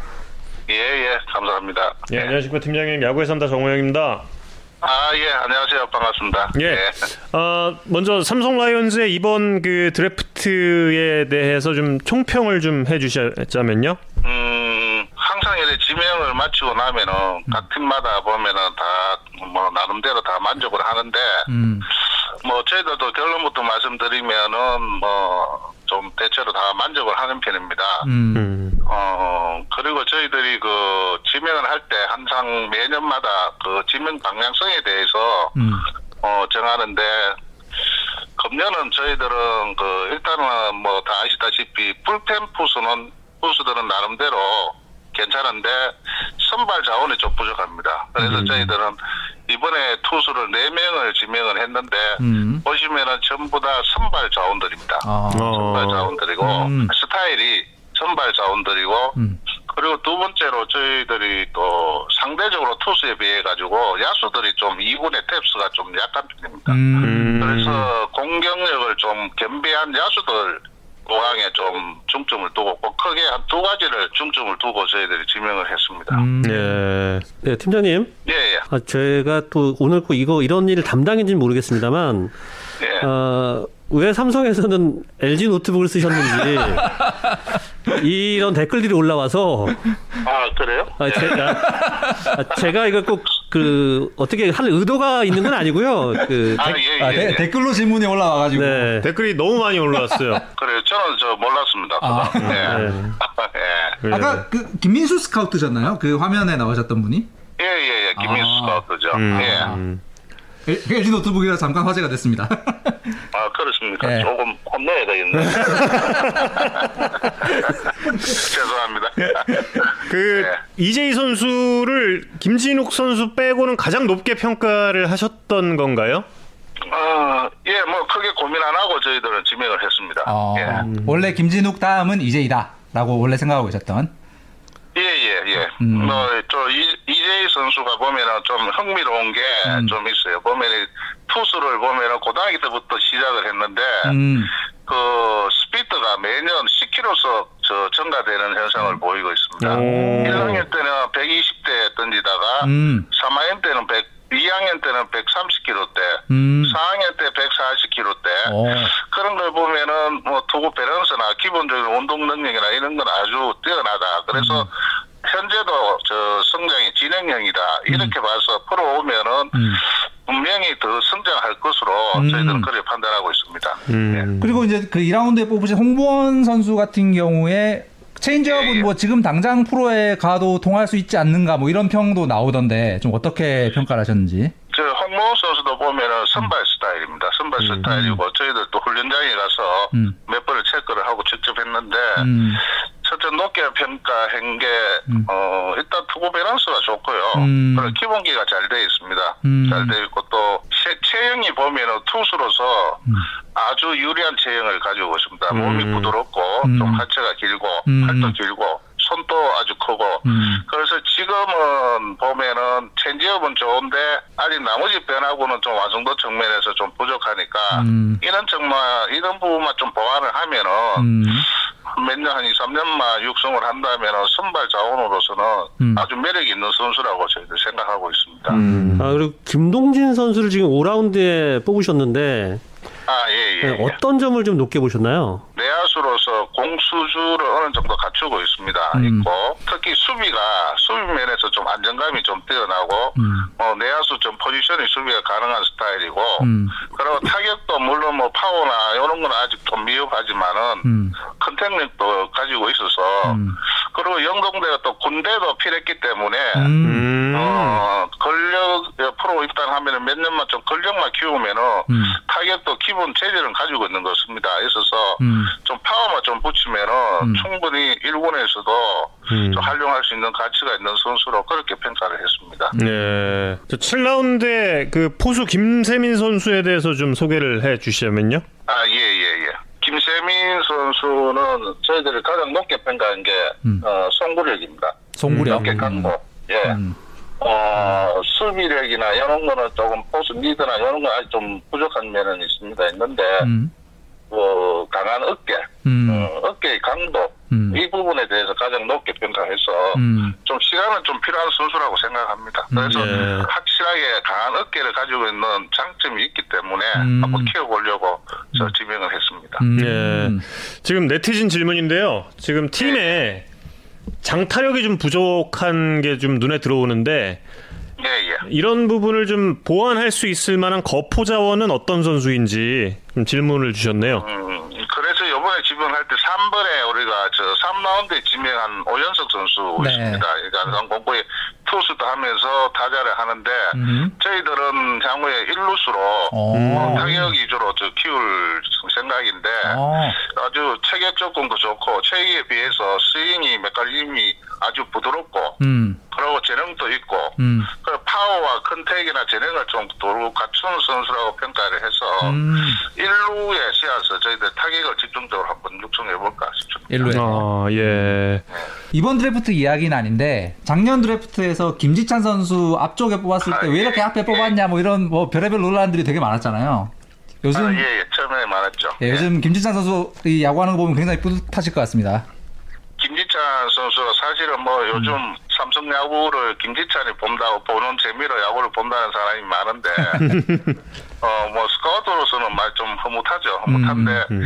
S10: 예, 예, 감사합니다.
S1: 예, 안녕하십니까 팀장님 야구의 산다 정호영입니다.
S10: 아, 예, 안녕하세요. 반갑습니다.
S1: 예. 어, 먼저 삼성 라이온즈의 이번 그 드래프트에 대해서 좀 총평을 좀 해주시자면요.
S10: 음, 항상 이렇게 지명을 마치고 나면은 각 팀마다 보면은 다 뭐 나름대로 다 만족을 하는데
S3: 음.
S10: 뭐 저희들도 결론부터 말씀드리면은 뭐 좀 대체로 다 만족을 하는 편입니다.
S3: 음.
S1: 음.
S10: 어 그리고 저희들이 그 지명을 할 때 항상 매년마다 그 지명 방향성에 대해서
S3: 음.
S10: 어 정하는데 금년은 저희들은 그 일단은 뭐 다 아시다시피 풀템 포수는 포수들은 나름대로 괜찮은데 선발 자원이 좀 부족합니다. 그래서
S3: 음.
S10: 저희들은 이번에 투수를 4명을 지명을 했는데
S3: 음.
S10: 보시면은 전부 다 선발 자원들입니다.
S3: 아.
S10: 선발
S1: 어.
S10: 자원들이고
S3: 음.
S10: 스타일이 선발 자원들이고
S3: 음.
S10: 그리고 두 번째로 저희들이 또 상대적으로 투수에 비해 가지고 야수들이 좀 2군의 탭스가 좀 약한 편입니다.
S3: 음.
S10: 그래서 공격력을 좀 겸비한 야수들 보강에 좀 중점을 두고 꼭 크게 한 두 가지를 중점을 두고 저희들이 지명을 했습니다.
S3: 음.
S1: 예.
S2: 네, 팀장님.
S10: 예, 예,
S2: 아, 제가 또 오늘 꼭 이거 이런 일을 담당인지는 모르겠습니다만
S10: 예.
S2: 어, 왜 삼성에서는 LG 노트북을 쓰셨는지 이런 댓글들이 올라와서
S10: 아, 그래요?
S2: 아,
S10: 예.
S2: 제가, 아, 제가 이거 꼭그 어떻게 할 의도가 있는 건 아니고요. 그
S10: 아,
S2: 댓-
S10: 예, 예.
S3: 아, 데-
S10: 예.
S3: 댓글로 질문이 올라와가지고.
S2: 네.
S1: 댓글이 너무 많이 올라왔어요.
S10: 그래요. 저는 저 몰랐습니다.
S3: 아.
S10: 예.
S2: 네.
S10: 예.
S1: 예.
S3: 아까 그 김민수 스카우트잖아요. 그 화면에 나오셨던 분이.
S10: 예, 예, 예. 김민수
S3: 아.
S10: 스카우트죠.
S1: 음.
S10: 예.
S1: 음.
S3: LG 노트북이라 잠깐 화제가 됐습니다.
S10: 아, 그렇습니까?
S3: 예.
S10: 조금 혼내야 되겠네. 죄송합니다.
S1: 그
S10: 네.
S1: 이재희 선수를 김진욱 선수 빼고는 가장 높게 평가를 하셨던 건가요?
S10: 어, 예, 뭐 크게 고민 안 하고 저희들은 지명을 했습니다.
S3: 어,
S10: 예.
S3: 원래 김진욱 다음은 이재이다라고 원래 생각하고 계셨던.
S10: 예, 예, 예.
S3: 음.
S10: 뭐, 저, 이, 이재희 선수가 보면은 좀 흥미로운 게
S3: 음.
S10: 좀 있어요. 보면은, 투수를 보면은 고등학교 때부터 시작을 했는데,
S3: 음.
S10: 그, 스피드가 매년 10km씩 저 증가되는 현상을 보이고 있습니다.
S1: 오.
S10: 1학년 때는 120대 던지다가,
S3: 음.
S10: 3학년 때는 100, 2학년 때는 130km대,
S3: 음.
S10: 4학년 때 140km대,
S3: 어.
S10: 그런 걸 보면은 뭐 투구 밸런스나 기본적인 운동 능력이나 이런 건 아주 뛰어나다. 그래서 현재도 저 성장이 진행형이다. 이렇게 봐서 프로 오면은
S3: 음.
S10: 분명히 더 성장할 것으로
S3: 음.
S10: 저희들은 그렇게 판단하고 있습니다.
S1: 음.
S3: 그리고 이제 그 2라운드에 뽑으신 홍보원 선수 같은 경우에 체인지업은
S10: 예, 예.
S3: 뭐 지금 당장 프로에 가도 통할 수 있지 않는가 뭐 이런 평도 나오던데 좀 어떻게 평가를 하셨는지.
S10: 저 홍모 선수도 보면은 선발 스타일입니다. 선발 스타일이고 저희들도 훈련장에 가서
S3: 음.
S10: 몇 번을 체크를 하고 직접 했는데
S3: 음.
S10: 첫째 높게 평가한 게
S3: 음.
S10: 어, 일단 투구 밸런스가 좋고요.
S3: 음.
S10: 그리고 기본기가 잘돼 있습니다.
S3: 음.
S10: 잘돼 있고 또 체, 체형이 보면은 투수로서
S3: 음.
S10: 아주 유리한 체형을 가지고 있습니다.
S1: 음.
S10: 몸이 부드럽고
S3: 음.
S10: 좀 하체가 길고
S3: 음.
S10: 팔도 길고 손도 아주 크고
S3: 음.
S10: 그래서 지금은 보면은 체인지업은 좋은데 아직 나머지 변화구는 좀 완성도 측면에서 좀 부족하니까
S3: 음.
S10: 이런 정말 이런 부분만 좀 보완을 하면은
S3: 음.
S10: 몇년한 2, 3년만 육성을 한다면은 선발 자원으로서는
S3: 음.
S10: 아주 매력 있는 선수라고 저희들 생각하고 있습니다.
S1: 음.
S2: 아, 그리고 김동진 선수를 지금 5라운드에 뽑으셨는데
S10: 아, 예, 예.
S2: 네,
S10: 예.
S2: 어떤 점을 좀 높게 보셨나요?
S10: 내야수로서 공수주를 어느 정도 갖추고 있습니다.
S3: 음.
S10: 있고 특히 수비가 수비 면에서 좀 안정감이 좀 뛰어나고
S3: 음.
S10: 어, 내야수 좀 포지션이 수비가 가능한 스타일이고
S3: 음.
S10: 그리고 타격도 물론 뭐 파워나 이런 건 아직 좀 미흡하지만은
S3: 음.
S10: contact력도 가지고 있어서
S3: 음.
S10: 그리고 영동대가 또 군대도 필했기 때문에
S3: 음.
S1: 음.
S10: 어 근력 프로 입단하면은 몇 년만 좀 근력만 키우면은
S3: 음.
S10: 타격도 기본 체질은 가지고 있는 것입니다. 있어서
S3: 음.
S10: 좀 파워만 좀 붙이면은
S3: 음.
S10: 충분히 일군에서도
S1: 음.
S10: 좀 활용할 수 있는 가치가 있는 선수로 그렇게 평가를 했습니다.
S1: 네. 저 7라운드에 그 포수 김세민 선수에 대해서 좀 소개를 해 주시면요.
S10: 아, 예, 예, 예. 김세민 선수는 저희들이 가장 높게 평가한 게,
S3: 음.
S10: 어, 송구력입니다.
S3: 송구력.
S10: 높게 강고. 예.
S3: 음.
S10: 어, 수비력이나 이런 거는 조금 포수 리드나 이런 거 아직 좀 부족한 면은 있습니다. 있는데,
S3: 음.
S10: 뭐, 강한 어깨,
S3: 음.
S10: 어, 어깨의 강도,
S3: 음.
S10: 이 부분에 대해서 가장 높게 평가해서,
S3: 음.
S10: 좀 시간은 좀 필요한 선수라고 생각합니다. 그래서
S1: 예.
S10: 확실하게 강한 어깨를 가지고 있는 장점이 있기 때문에
S3: 음.
S10: 한번 키워보려고 저 지명을 했습니다.
S3: 음.
S1: 예. 지금 네티즌 질문인데요. 지금 팀에 장타력이 좀 부족한 게 좀 눈에 들어오는데
S10: 예, 예.
S1: 이런 부분을 좀 보완할 수 있을 만한 거포 자원은 어떤 선수인지 좀 질문을 주셨네요.
S10: 음, 그래서 이번에 지명할 때 3번에 우리가 저 3라운드에 지명한 오연석 선수
S3: 네.
S10: 있습니다. 그러니까 공부에 투수도 하면서 타자를 하는데
S3: 음.
S10: 저희들은 향후에 일루수로
S3: 어.
S10: 타격 위주로 저 키울 생각인데
S3: 어.
S10: 아주 체격 조건도 좋고 체격에 비해서 스윙이 메커니즘이 아주 부드럽고
S3: 음.
S10: 그리고 재능도 있고
S3: 음.
S10: 그 파워와 contact이나 재능을 좀 두루 갖춘 선수라고 평가를 해서
S3: 음.
S10: 일루에 세워서 저희들 타격을 집중적으로 한번 육성해 볼까 싶습니다.
S3: 일루에.
S1: 아, 예.
S3: 이번 드래프트 이야기는 아닌데 작년 드래프트에서 김지찬 선수 앞쪽에 뽑았을 때왜 이렇게 앞에 뽑았냐 뭐 이런 뭐 별의별 논란들이 되게 많았잖아요. 요즘
S10: 아, 예, 예, 처음에 말했죠.
S3: 예, 요즘 김지찬 선수 이 야구하는 거 보면 굉장히 뿌듯하실 것 같습니다.
S10: 김지찬 선수가 사실은 뭐 요즘
S3: 음.
S10: 삼성 야구를 김지찬이 본다고 보는 재미로 야구를 본다는 사람이 많은데 어 뭐 스카우트로서는 말 좀 흐뭇하죠. 흐뭇한데
S1: 음.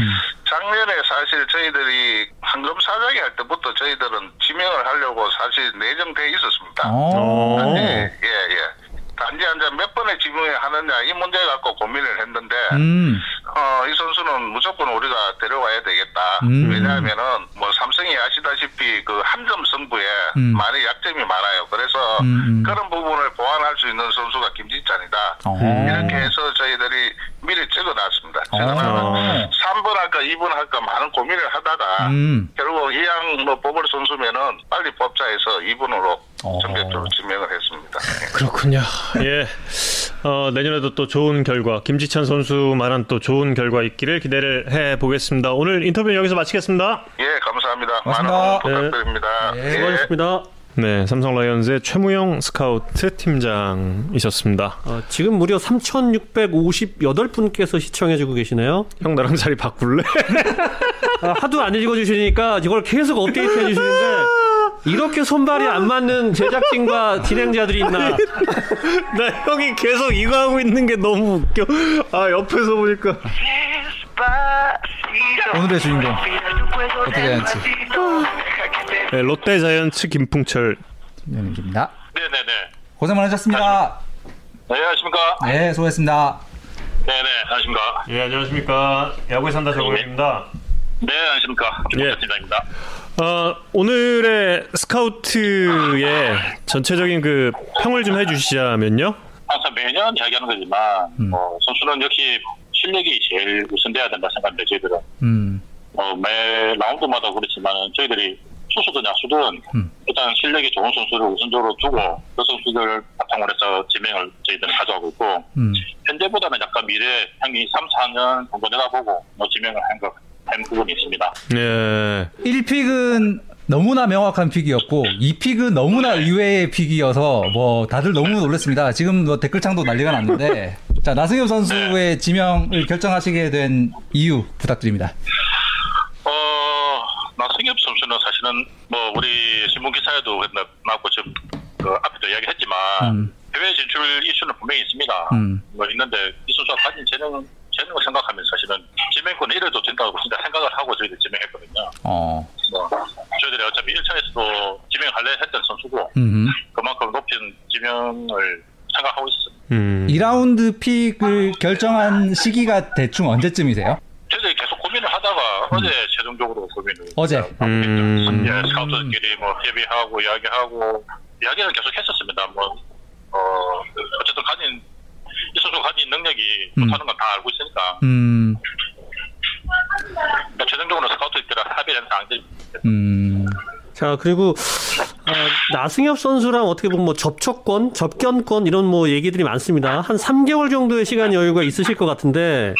S10: 작년에 사실 저희들이 황금 사자기 할 때부터 저희들은 지명을 하려고 사실 내정돼 있었습니다.
S3: 어.
S1: 어.
S10: 예, 예, 예. 단지 한자 몇 번의 지명을 하느냐 이 문제 갖고 고민을 했는데
S3: 음.
S10: 어, 이 선수는 무조건 우리가 데려와야 되겠다.
S3: 음.
S10: 왜냐하면은 뭐 삼성이 아시다시피 그 한 점 승부에
S3: 음.
S10: 많이 약점이 많아요. 그래서
S3: 음, 음.
S10: 그런 부분을 보완할 수 있는 선수가 김지찬이다.
S3: 어.
S10: 이렇게 해서 저희들이 미리 찍어놨습니다.
S3: 어.
S10: 찍어놨는데 3번 할까 2번 할까 많은 고민을 하다가
S3: 음.
S10: 결국 이양 뭐 뽑을 선수면은 빨리 뽑자 해서 2번으로
S3: 어.
S10: 전격적으로 지명을 했습니다.
S1: 그렇군요. 예. 어, 내년에도 또 좋은 결과, 김지찬 선수만한 또 좋은 결과 있기를 기대를 해 보겠습니다. 오늘 인터뷰 여기서 마치겠습니다.
S10: 예, 감사합니다.
S3: 고맙습니다.
S10: 많은 응원 부탁드립니다.
S3: 네.
S10: 예.
S2: 수고하셨습니다.
S1: 네, 삼성 라이온즈의 최무영 스카우트 팀장이셨습니다.
S2: 어, 지금 무려 3,658분께서 시청해주고 계시네요.
S1: 형 나랑 자리 바꿀래?
S2: 아, 하도 안 읽어주시니까 이걸 계속 업데이트 해주시는데 이렇게 손발이 안 맞는 제작진과 진행자들이 있나?
S1: 나 형이 계속 이거 하고 있는 게 너무 웃겨. 아, 옆에서 보니까.
S3: 오늘의 주인공 롯데 자이언츠
S1: 네, 롯데 자이언츠 김풍철.
S3: 김영입니다.
S10: 네네네.
S3: 고생 많으셨습니다.
S10: 네, 안녕하십니까?
S3: 네, 수고했습니다.
S10: 네네, 안녕하십니까?
S1: 예, 안녕하십니까. 야구에 산다 정우입니다.
S10: 네, 안녕하십니까?
S1: 예.
S10: 팀장입니다.
S1: 어, 오늘의 스카우트의 전체적인 그 평을 좀 해주시자면요.
S10: 항상 매년 이야기하는 거지만,
S3: 음.
S10: 어, 선수는 역시 실력이 제일 우선돼야 된다 생각합니다, 저희들은.
S3: 음.
S10: 어, 매 라운드마다 그렇지만, 저희들이 투수든 야수든,
S3: 음.
S10: 일단 실력이 좋은 선수를 우선적으로 두고, 그 선수들 바탕으로 해서 지명을 저희들은 가져가고 있고,
S3: 음.
S10: 현재보다는 약간 미래, 향이 3, 4년 정도 내다보고, 뭐 지명을 한 것, 한 부분이 있습니다.
S1: 예.
S3: 1픽은 너무나 명확한 픽이었고 2픽은 너무나 의외의 픽이어서 뭐 다들 너무 놀랐습니다. 지금 뭐 댓글창도 난리가 났는데 자 나승엽 선수의 지명을 결정하시게 된 이유 부탁드립니다.
S10: 어, 나승엽 선수는 사실은 뭐 우리 신문 기사에도 나- 나왔고 지금 그 앞에도 이야기했지만
S3: 음.
S10: 해외 진출 이슈는 분명히 있습니다.
S3: 음.
S10: 뭐 있는데 이 선수가 가진 재능 재능을 생각하면 사실은 지명권 이래도 된다고 진짜 생각을 하고 저희들 지명했거든요.
S3: 어.
S10: 뭐 저희들이 어차피 1차에서도 지명할래 했던 선수고
S3: 음.
S10: 그만큼 높은 지명을
S11: 생각하고 있습니다.
S1: 음.
S3: 2라운드 픽을 결정한 시기가 대충 언제쯤이세요?
S11: 저희들이 계속 고민을 하다가 어제 최종적으로 고민을
S3: 어제.
S1: 음.
S11: 예, 스카우트들끼리 뭐 협의하고 이야기하고 이야기는 계속 했었습니다. 뭐 어, 어쨌든 가진 이 선수 가진 능력이
S3: 음.
S11: 좋다는 건 다 알고 있으니까
S3: 음,
S11: 그러니까 최종적으로 스카우트들끼리 합의된 사항들이
S3: 음,
S2: 자 그리고 어, 나승엽 선수랑 어떻게 보면 뭐 접촉권, 접견권 이런 뭐 얘기들이 많습니다. 한 3개월 정도의 시간 여유가 있으실 것 같은데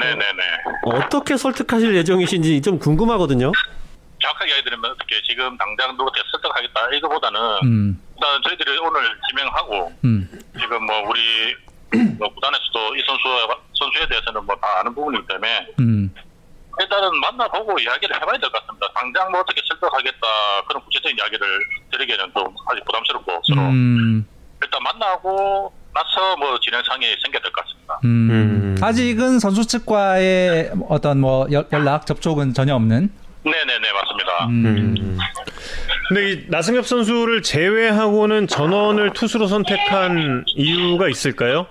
S11: 네네네.
S2: 어떻게 설득하실 예정이신지 좀 궁금하거든요.
S11: 정확하게 이야기드리면 어떻게 지금 당장 누구한테 설득하겠다 이거보다는
S3: 음,
S11: 일단 저희들이 오늘 지명하고
S3: 음,
S11: 지금 뭐 우리 뭐 구단에서도 이 선수 선수에 대해서는 뭐 다 아는 부분이기 때문에
S3: 음,
S11: 일단은 만나보고 이야기를 해봐야 될 것 같습니다. 당장 뭐 어떻게 설득하겠다 그런 구체적인 이야기를 드리기에는 좀 아직 부담스럽고 서로
S3: 음,
S11: 일단 만나고 나서 뭐 진행상이 생겨야 될 것 같습니다.
S3: 음.
S1: 음.
S3: 아직은 선수 측과의 어떤 뭐 연- 연락 접촉은 전혀 없는.
S11: 네네네 맞습니다.
S3: 음,
S1: 음. 근데 이 나승엽 선수를 제외하고는 전원을 투수로 선택한 이유가 있을까요?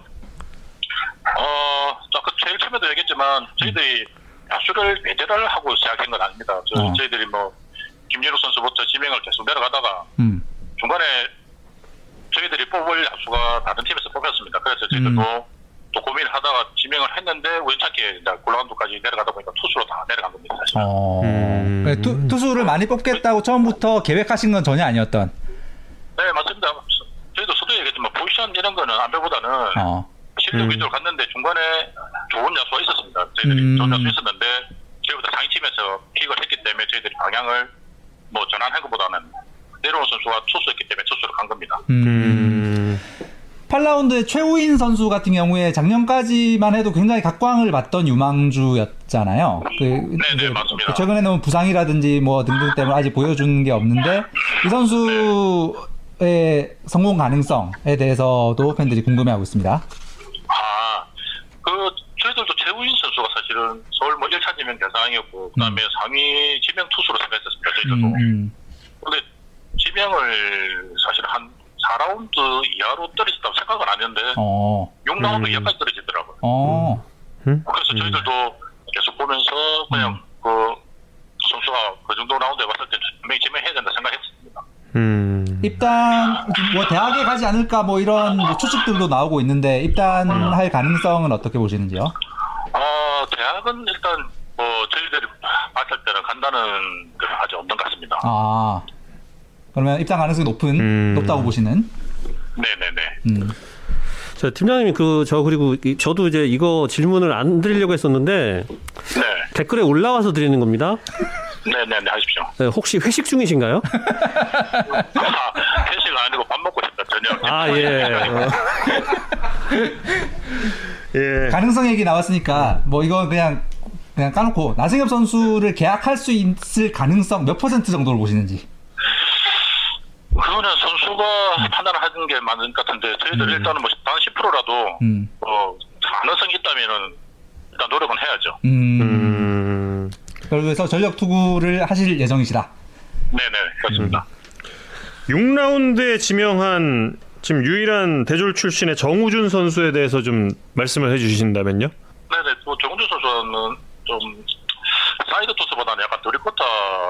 S11: 어, 아까 제일 처음에도 얘기했지만 저희들이 야수를 배제를 하고 시작한 건 아닙니다. 저,
S3: 어.
S11: 저희들이 뭐 김진우 선수부터 지명을 계속 내려가다가
S3: 음,
S11: 중간에 저희들이 뽑을 야수가 다른 팀에서 뽑혔습니다. 그래서 저희들도
S3: 음.
S11: 또 고민을 하다가 지명을 했는데 우연찮게 이제 골라운드까지 내려가다 보니까 투수로 다 내려간 겁니다. 사실.
S3: 어,
S1: 음.
S3: 그래, 투, 투수를 많이 뽑겠다고 처음부터 계획하신 건 전혀 아니었던.
S11: 네 맞습니다. 저희도 앞서도 얘기했지만 포지션 이런 거는 안배보다는
S3: 어,
S11: 실력
S1: 음.
S11: 위주로 갔는데 중간에 좋은 야수가 있었습니다. 저희들이
S3: 음.
S11: 좋은 야수 있었는데 저희보다 상위팀에서 pick을 했기 때문에 저희들이 방향을 뭐 전환한 것보다는 내려온 선수가 투수였기 때문에 투수로 간 겁니다.
S3: 음.
S1: 음.
S3: 8라운드의 최우인 선수 같은 경우에 작년까지만 해도 굉장히 각광을 받던 유망주였잖아요. 그,
S11: 네네, 맞습니다.
S3: 최근에 는 부상이라든지 뭐 등등 때문에 아직 보여준 게 없는데 이 선수의 성공 가능성에 대해서도 팬들이 궁금해하고 있습니다.
S11: 아, 그 저희들도 최우인 선수가 사실은 서울 뭐 1차 지명 대상이었고 그 다음에 상위 지명 투수로 생각했었습니다. 저희들도.
S3: 음, 음,
S11: 근데 지명을 사실 한 4라운드 이하로 떨어졌다고 생각은 안 했는데
S3: 어,
S11: 6라운드
S1: 음.
S11: 이하까지 떨어지더라고요.
S3: 어,
S11: 그래서 저희들도 계속 보면서 그냥 그 선수가 그 정도 라운드에 왔을 때 분명히 지명해야 된다 생각했습니다.
S1: 음.
S3: 입단 뭐 대학에 가지 않을까 뭐 이런 뭐 추측들도 나오고 있는데 입단할 가능성은 어떻게 보시는지요?
S11: 어, 대학은 일단 뭐 저희들이 봤을 때는 간다는 건 아직 없는 것 같습니다.
S3: 아 그러면 입단 가능성이 높은
S1: 음.
S3: 높다고 보시는?
S11: 네네네.
S3: 음.
S2: 저 팀장님이 그저 그리고 이- 저도 이제 이거 질문을 안 드리려고 했었는데
S11: 네.
S2: 댓글에 올라와서 드리는 겁니다.
S11: 네네 네 하십시오.
S2: 네, 혹시 회식 중이신가요?
S11: 아, 회식 아니고 밥 먹고 싶다 저녁.
S2: 아 예. 어.
S1: 예.
S3: 가능성 얘기 나왔으니까 뭐 이거 그냥 그냥 까놓고 나승엽 선수를 계약할 수 있을 가능성 몇 퍼센트 정도로 보시는지?
S11: 그거는 선수가 판단을 하는 게 맞는 것 같은데 저희들 일단은 뭐단 10%라도
S3: 음,
S11: 뭐 가능성이 있다면은 일단 노력은 해야죠.
S3: 음.
S1: 음.
S3: 그래서 전력 투구를 하실 예정이시다.
S11: 네네 그렇습니다.
S1: 6라운드에 지명한 지금 유일한 대졸 출신의 정우준 선수에 대해서 좀 말씀을 해주신다면요?
S11: 네네 또 정우준 선수는 좀 사이드 토스보다는 약간 스리쿼터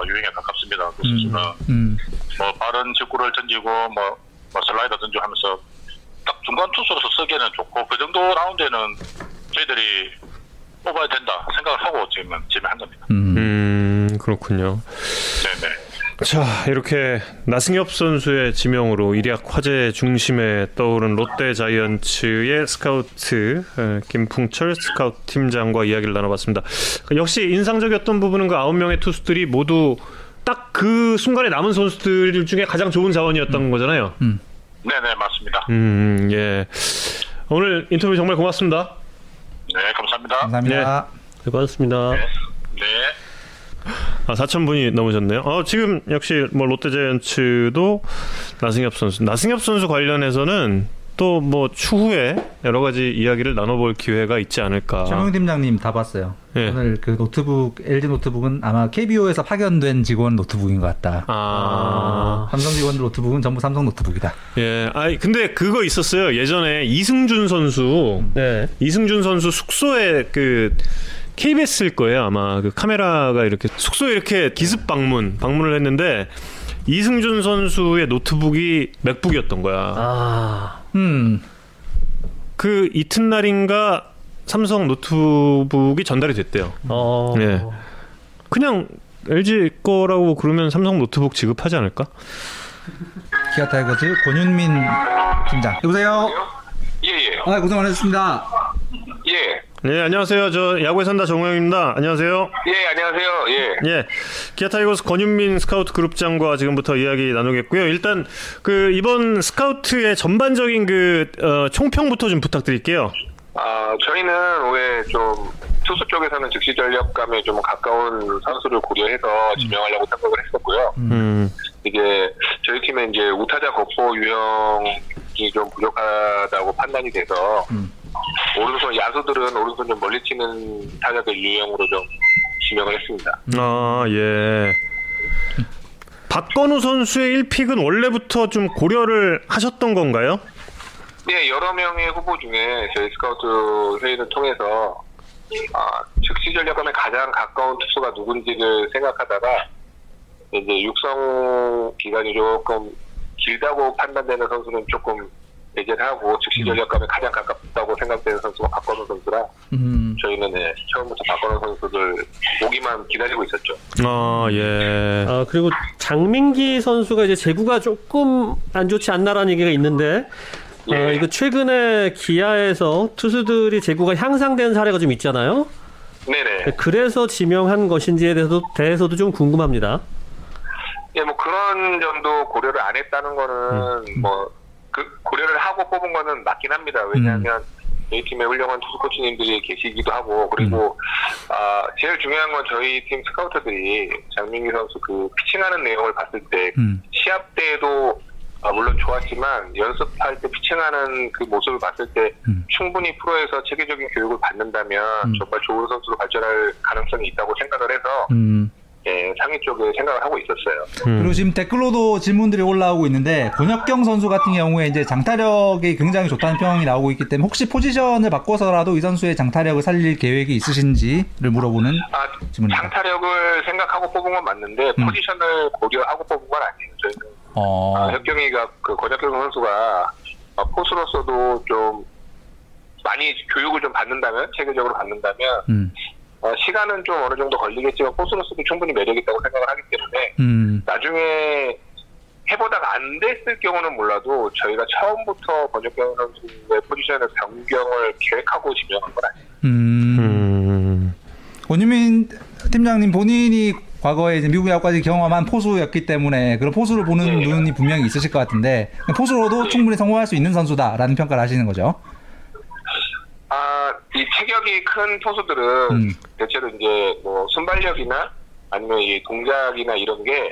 S11: 유형에 가깝습니다. 그
S3: 음,
S11: 선수는
S3: 음,
S11: 뭐 빠른 직구를 던지고 뭐, 뭐 슬라이더 던지고 하면서 딱 중간 투수로서 쓰기에는 좋고 그 정도 라운드에는 저희들이 뽑아야 된다 생각을 하고 지금 지명한 겁니다.
S3: 음.
S1: 음, 그렇군요.
S11: 네네.
S1: 자, 이렇게 나승엽 선수의 지명으로 일약 화제 중심에 떠오른 롯데 자이언츠의 스카우트 에, 김풍철 스카우트 팀장과 이야기를 나눠봤습니다. 역시 인상적이었던 부분은 그 아홉 명의 투수들이 모두 딱 그 순간에 남은 선수들 중에 가장 좋은 자원이었던 거잖아요.
S11: 네네 맞습니다.
S1: 음, 예. 오늘 인터뷰 정말 고맙습니다.
S11: 네 감사합니다.
S3: 감사합니다.
S2: 네, 고맙습니다.
S11: 네. 네.
S1: 아, 4천 분이 넘으셨네요. 어, 지금 역시 뭐 롯데 자이언츠도 나승엽 선수, 나승엽 선수 관련해서는 또 뭐 추후에 여러 가지 이야기를 나눠볼 기회가 있지 않을까.
S3: 최명 팀장님 다 봤어요.
S1: 예.
S3: 오늘 그 노트북 LG 노트북은 아마 KBO에서 파견된 직원 노트북인 것 같다.
S1: 아,
S3: 삼성 직원들 노트북은 전부 삼성 노트북이다.
S1: 예. 아, 근데 그거 있었어요. 예전에 이승준 선수,
S2: 네.
S1: 이승준 선수 숙소에 그 KBS일 거예요. 아마 그 카메라가 이렇게 숙소에 이렇게 기습 방문 방문을 했는데 이승준 선수의 노트북이 맥북이었던 거야.
S2: 아.
S3: 음,
S1: 그 이튿날인가 삼성 노트북이 전달이 됐대요.
S2: 어.
S1: 예. 그냥 LG 거라고 그러면 삼성 노트북 지급하지 않을까?
S3: 기아 타이거즈 권윤민 팀장. 여보세요.
S5: 예 예
S3: 아 고생 많으셨습니다.
S5: 예.
S1: 네, 안녕하세요. 저 야구에 산다 정우영입니다. 안녕하세요.
S5: 예, 안녕하세요. 예.
S1: 예, 기아 타이거스 권윤민 스카우트 그룹장과 지금부터 이야기 나누겠고요. 일단 그 이번 스카우트의 전반적인 그 어, 총평부터 좀 부탁드릴게요.
S5: 아, 저희는 왜좀 투수 쪽에서는 즉시 전력감에 좀 가까운 선수를 고려해서 지명하려고 생각을 했었고요.
S1: 음,
S5: 이게 저희 팀에 이제 우타자 거포 유형이 좀 부족하다고 판단이 돼서
S3: 음.
S5: 오른손 야수들은 오른손 좀 멀리 치는 타자들 유형으로 좀 지명을 했습니다.
S1: 아 예. 박건우 선수의 1픽은 원래부터 좀 고려를 하셨던 건가요?
S5: 네, 여러 명의 후보 중에 저희 스카우트 회의를 통해서 아, 즉시 전력감에 가장 가까운 투수가 누군지를 생각하다가 이제 육성 기간이 조금 길다고 판단되는 선수는 조금 배제를 하고 즉시 전력감에 가장 가깝다고 생각되는 선수가 박건우 선수라
S3: 음,
S5: 저희는 네, 처음부터 박건우 선수를 보기만 기다리고 있었죠.
S1: 아 예.
S2: 아, 그리고 장민기 선수가 이제 제구가 조금 안 좋지 않나라는 얘기가 있는데 어,
S5: 예.
S2: 이거 최근에 기아에서 투수들이 제구가 향상된 사례가 좀 있잖아요.
S5: 네네.
S2: 그래서 지명한 것인지에 대해서도, 대해서도 좀 궁금합니다.
S5: 예, 뭐 그런 점도 고려를 안 했다는 거는 뭐 그 고려를 하고 뽑은 거는 맞긴 합니다. 왜냐하면 저희 팀에 훌륭한 투수 코치님들이 계시기도 하고 그리고 아 제일 중요한 건 저희 팀 스카우터들이 장민기 선수 그 피칭하는 내용을 봤을 때
S3: 음.
S5: 시합 때도 아, 물론 좋았지만 연습할 때 피칭하는 그 모습을 봤을 때
S3: 음.
S5: 충분히 프로에서 체계적인 교육을 받는다면
S3: 음.
S5: 정말 좋은 선수로 발전할 가능성이 있다고 생각을 해서
S3: 음.
S5: 예, 상위 쪽에 생각을 하고 있었어요.
S1: 음.
S3: 그리고 지금 댓글로도 질문들이 올라오고 있는데 권혁경 선수 같은 경우에 이제 장타력이 굉장히 좋다는 평이 나오고 있기 때문에 혹시 포지션을 바꿔서라도 이 선수의 장타력을 살릴 계획이 있으신지를 물어보는
S5: 아,
S3: 질문입니다.
S5: 장타력을 생각하고 뽑은 건 맞는데
S3: 음.
S5: 포지션을 고려하고 뽑은 건 아니에요. 저희는
S3: 어,
S5: 아, 혁경이가 그 권혁경 선수가 어, 포수로서도 좀 많이 교육을 좀 받는다면 체계적으로 받는다면
S3: 음,
S5: 어, 시간은 좀 어느 정도 걸리겠지만 포수로서도 충분히 매력 있다고 생각을 하기 때문에
S3: 음,
S5: 나중에 해보다가 안 됐을 경우는 몰라도 저희가 처음부터 권혁경 선수의 포지션을 변경을 계획하고 지명한 건 아니에요.
S3: 음.
S1: 음.
S3: 권유민 팀장님 본인이 과거에 이제 미국 야구까지 경험한 포수였기 때문에 그런 포수를 보는
S5: 예.
S3: 눈이 분명히 있으실 것 같은데 포수로도
S5: 예.
S3: 충분히 성공할 수 있는 선수다라는 평가를 하시는 거죠.
S5: 아, 이 체격이 큰 포수들은
S3: 음.
S5: 대체로 이제 뭐 순발력이나 아니면 이 동작이나 이런 게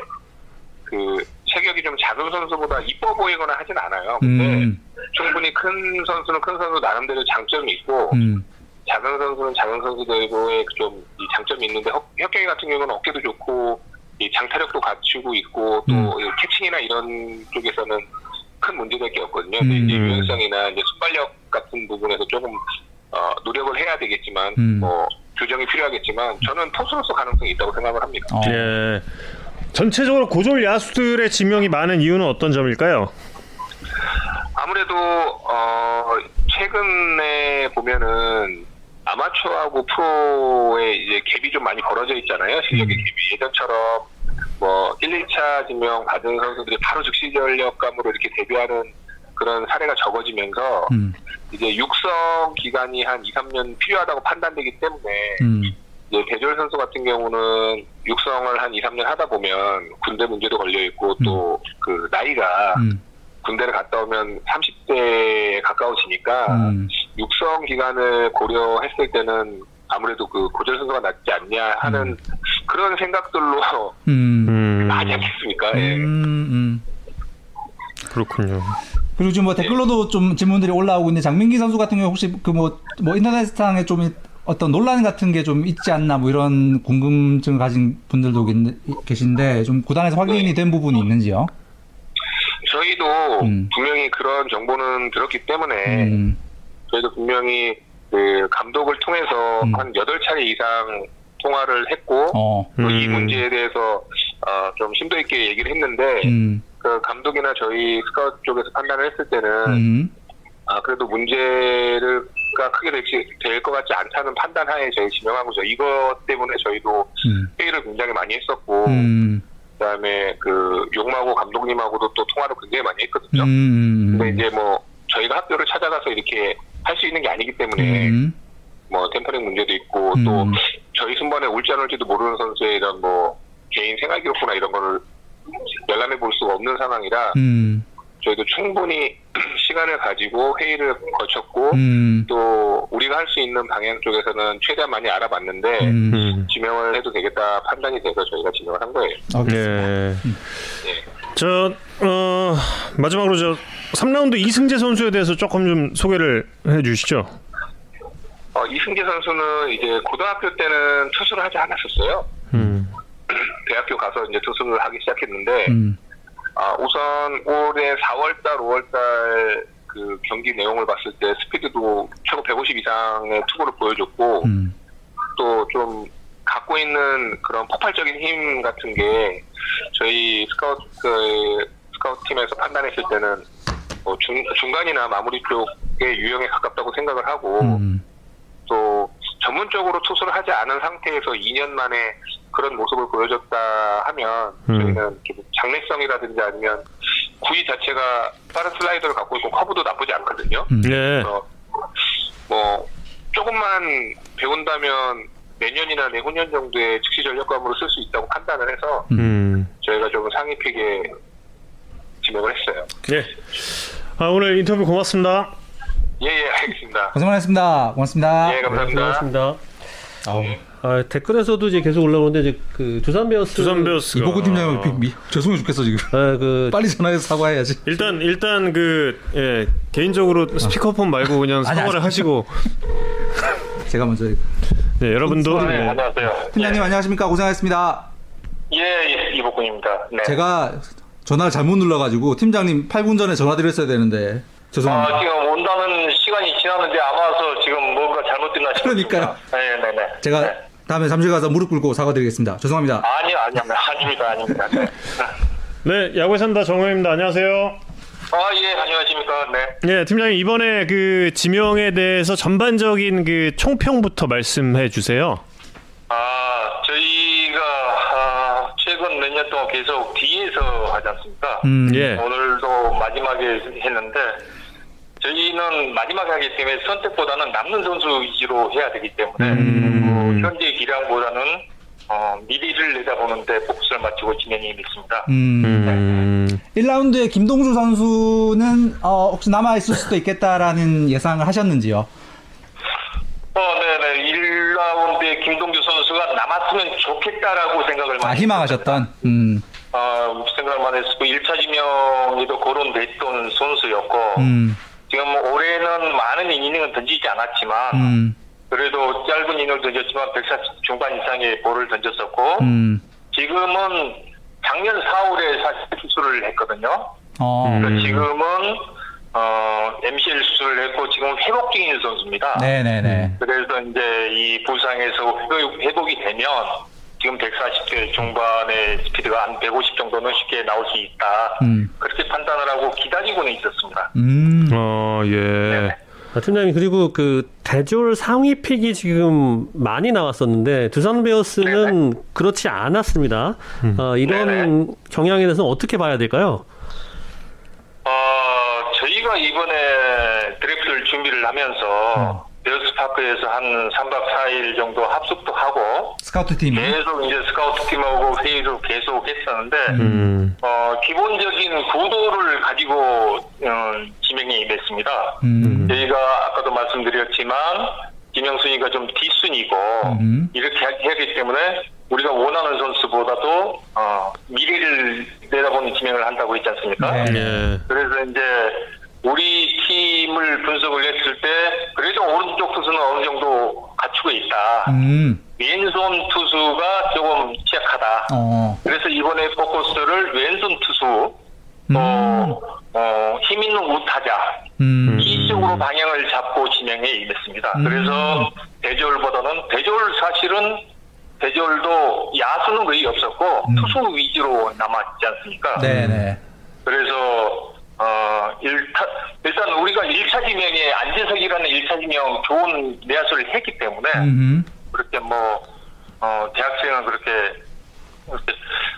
S5: 그 체격이 좀 작은 선수보다 이뻐 보이거나 하진 않아요. 근데
S3: 음,
S5: 충분히 큰 선수는 큰 선수 나름대로 장점이 있고
S3: 음,
S5: 작은 선수는 작은 선수들의 좀 이 장점이 있는데 혁, 혁경이 같은 경우는 어깨도 좋고 이 장타력도 갖추고 있고 또
S3: 음.
S5: 이 캐칭이나 이런 쪽에서는 큰 문제될 게 없거든요.
S3: 음.
S5: 이제 유연성이나 이제 순발력 같은 부분에서 조금 어, 노력을 해야 되겠지만
S3: 음.
S5: 뭐 교정이 필요하겠지만 저는 포수로서 가능성이 있다고 생각을 합니다.
S3: 어.
S1: 예. 전체적으로 고졸 야수들의 지명이 많은 이유는 어떤 점일까요?
S5: 아무래도 어 최근에 보면은 아마추어하고 프로의 이제 갭이 좀 많이 벌어져 있잖아요. 실력의
S3: 음.
S5: 갭이 예전처럼 뭐 1, 2차 지명 받은 선수들이 바로 즉시 전력감으로 이렇게 데뷔하는 그런 사례가 적어지면서
S3: 음,
S5: 이제 육성 기간이 한 2, 3년 필요하다고 판단되기 때문에
S3: 음,
S5: 이제 배졸 선수 같은 경우는 육성을 한 2, 3년 하다 보면 군대 문제도 걸려 있고 또 그 나이가
S3: 음,
S5: 군대를 갔다 오면 30대에 가까워지니까
S3: 음,
S5: 육성 기간을 고려했을 때는 아무래도 그 고졸 선수가 낫지 않냐 하는
S3: 음.
S5: 그런 생각들로
S3: 음,
S1: 음.
S5: 하지 않겠습니까? 예.
S3: 음, 음.
S1: 그렇군요.
S3: 그리고 지금 뭐 댓글로도 좀 질문들이 올라오고 있는데 장민기 선수 같은 경우 혹시 그 뭐 뭐 인터넷상에 좀 어떤 논란 같은 게 좀 있지 않나 뭐 이런 궁금증을 가진 분들도 계- 계신데 좀 구단에서 확인이 된 부분이 있는지요?
S5: 저희도
S3: 음.
S5: 분명히 그런 정보는 들었기 때문에
S3: 음,
S5: 저희도 분명히 그 감독을 통해서
S3: 음.
S5: 한 8차례 이상 통화를 했고
S3: 어,
S5: 또이
S1: 음.
S5: 문제에 대해서 어, 좀 심도 있게 얘기를 했는데
S3: 음,
S5: 그 감독이나 저희 스카우트 쪽에서 판단을 했을 때는
S3: 음,
S5: 아 그래도 문제가 크게 될것 같지 않다는 판단하에 저희 지명한 거죠. 이것 때문에 저희도
S3: 음,
S5: 회의를 굉장히 많이 했었고
S3: 음,
S5: 그다음에 그 용마고 감독님하고도 또 통화를 굉장히 많이 했거든요.
S3: 음,
S5: 근데 이제 뭐 저희가 학교를 찾아가서 이렇게 할 수 있는 게 아니기 때문에
S3: 음,
S5: 뭐 템퍼링 문제도 있고
S3: 음.
S5: 또 저희 순번에 올지 안 올지도 모르는 선수의 이런 뭐 개인 생활 기록부나 이런 거를 열람해 볼 수가 없는 상황이라
S3: 음,
S5: 저희도 충분히 시간을 가지고 회의를 거쳤고
S3: 음,
S5: 또 우리가 할 수 있는 방향 쪽에서는 최대한 많이 알아봤는데
S3: 음.
S1: 음.
S5: 지명을 해도 되겠다 판단이 돼서 저희가 지명을 한 거예요.
S1: 예. 저, 어, 마지막으로 저 3라운드 이승재 선수에 대해서 조금 좀 소개를 해 주시죠.
S5: 어, 이승재 선수는 이제 고등학교 때는 투수를 하지 않았었어요.
S1: 음.
S5: 대학교 가서 이제 투수를 하기 시작했는데
S3: 음,
S5: 아, 우선 올해 4월달, 5월달 그 경기 내용을 봤을 때 스피드도 최고 150 이상의 투구를 보여줬고
S3: 음,
S5: 또좀 갖고 있는 그런 폭발적인 힘 같은 게 저희 스카우트 그 스카우트 팀에서 판단했을 때는 뭐 중, 중간이나 마무리 쪽의 유형에 가깝다고 생각을 하고
S3: 음,
S5: 또 전문적으로 투수를 하지 않은 상태에서 2년 만에 그런 모습을 보여줬다 하면
S1: 음.
S5: 저희는 좀 장래성이라든지 아니면 구위 자체가 빠른 슬라이더를 갖고 있고 커브도 나쁘지 않거든요. 그래서 뭐 조금만 배운다면 내년이나 내후년 정도의 즉시 전력감으로 쓸 수 있다고 판단을 해서
S1: 음.
S5: 저희가 좀 상위 픽에 지명을 했어요.
S1: 예. 아, 오늘 인터뷰 고맙습니다.
S5: 예, 예, 알겠습니다.
S3: 고생 많으셨습니다. 고맙습니다.
S5: 예, 감사합니다.
S2: 고맙습니다.
S3: 아,
S2: 댓글에서도 이제 계속 올라오는데 이제 그 두산 베어스
S1: 두산 베어스가
S3: 이보고 팀장님 미- 미- 죄송해 죽겠어 지금.
S2: 아, 그
S3: 빨리 전화해서 사과해야지.
S1: 일단 일단 그 예, 개인적으로 스피커폰 말고 그냥
S3: 아니,
S1: 사과를
S3: 아니.
S1: 하시고
S3: 제가 먼저
S1: 네, 여러분도
S5: 네,
S1: 예,
S5: 안녕하세요.
S3: 팀장님 안녕하십니까 고생하셨습니다.
S5: 예, 예, 이복근입니다. 네.
S3: 제가 전화를 잘못 눌러 가지고 팀장님 8분 전에 전화 드렸어야 되는데 죄송합니다.
S5: 아, 지금 온다는 시간이 지났는데 아마서 지금 뭔가 잘못됐나 싶습니다.
S3: 그러니까요.
S5: 네, 네, 네.
S3: 제가
S5: 네.
S3: 다음에 잠실 가서 무릎 꿇고 사과드리겠습니다. 죄송합니다.
S5: 아니요, 아니요, 아닙니다, 아닙니다. 네.
S1: 네, 야구에 산다 정호입니다. 안녕하세요.
S5: 아, 예, 안녕하십니까. 네.
S1: 네, 팀장님 이번에 그 지명에 대해서 전반적인 그 총평부터 말씀해 주세요.
S5: 아, 저희가 아, 최근 몇 년 동안 계속 뒤에서 하지 않습니까?
S3: 음,
S1: 예.
S5: 오늘도 마지막에 했는데 저희는 마지막에 하기 때문에 선택보다는 남는 선수 위주로 해야 되기 때문에
S1: 음.
S5: 어, 현재 기량보다는 어, 미래를 내다보는데 포커스를 맞추고 진행이 됐습니다.
S3: 음.
S1: 음.
S3: 1라운드에 김동주 선수는 어, 혹시 남아 있을 수도 있겠다라는 예상을 하셨는지요?
S5: 어, 네네. 1라운드에 김동규 선수가 남았으면 좋겠다라고 생각을
S3: 아
S5: 많이
S3: 희망하셨던. 음.
S5: 어, 생각을 많이 했고 1차 지명에도 거론됐던 선수였고
S3: 음.
S5: 지금 올해는 많은 이닝은 던지지 않았지만
S3: 음.
S5: 그래도 짧은 이닝을 던졌지만 140 중반 이상의 볼을 던졌었고
S3: 음.
S5: 지금은 작년 4월에 사실 수술을 했거든요.
S3: 어.
S1: 음.
S5: 그러니까 지금은 어, MCL 수술을 했고 지금 회복 중인 선수입니다.
S3: 네네네.
S5: 그래서 이제 이 부상에서 회복- 회복이 되면 지금 140대 중반의 스피드가 한 150 정도는 쉽게 나올 수 있다.
S3: 음.
S5: 그렇게 판단을 하고 기다리고는 있었습니다.
S3: 음.
S1: 어, 예.
S2: 아, 팀장님 그리고 그 대졸 상위 pick이 지금 많이 나왔었는데 두산 베어스는 그렇지 않았습니다. 어, 이런
S5: 네네.
S2: 경향에 대해서 어떻게 봐야 될까요?
S5: 어, 저희가 이번에 드래프트를 준비를 하면서 베어스파크에서 한 3박 4일 정도 합숙도 하고
S3: 스카우트 팀이.
S5: 계속 이제 스카우트 팀하고 회의를 계속 했었는데
S1: 음.
S5: 어, 기본적인 구도를 가지고 어, 지명이 됐습니다.
S3: 음.
S5: 저희가 아까도 말씀드렸지만 김영순이가 좀 뒷순이고
S3: 음.
S5: 이렇게 하- 하기 때문에 우리가 원하는 선수보다도 어, 미래를 내다보는 지명을 한다고 했지 않습니까?
S3: 네.
S1: 예.
S5: 그래서 이제
S12: 우리 팀을 분석을 했을 때 그래도 오른쪽 투수는 어느 정도 갖추고 있다.
S3: 음.
S12: 왼손 투수가 조금 취약하다.
S3: 어.
S12: 그래서 이번에 포커스를 왼손 투수,
S3: 음.
S12: 어, 어, 힘 있는 우타자,
S3: 음.
S12: 이쪽으로 방향을 잡고 진행해 임했습니다.
S3: 음.
S12: 그래서 대졸보다는 대졸 사실은 대졸도 야수는 거의 없었고
S3: 음.
S12: 투수 위주로 남았지 않습니까?
S3: 네네.
S12: 그래서 어 일타, 일단 우리가 1차 지명에 안재석이라는 1차 지명 좋은 내야수를 했기 때문에
S3: 음.
S12: 그렇게 뭐 어, 대학생은 그렇게, 그렇게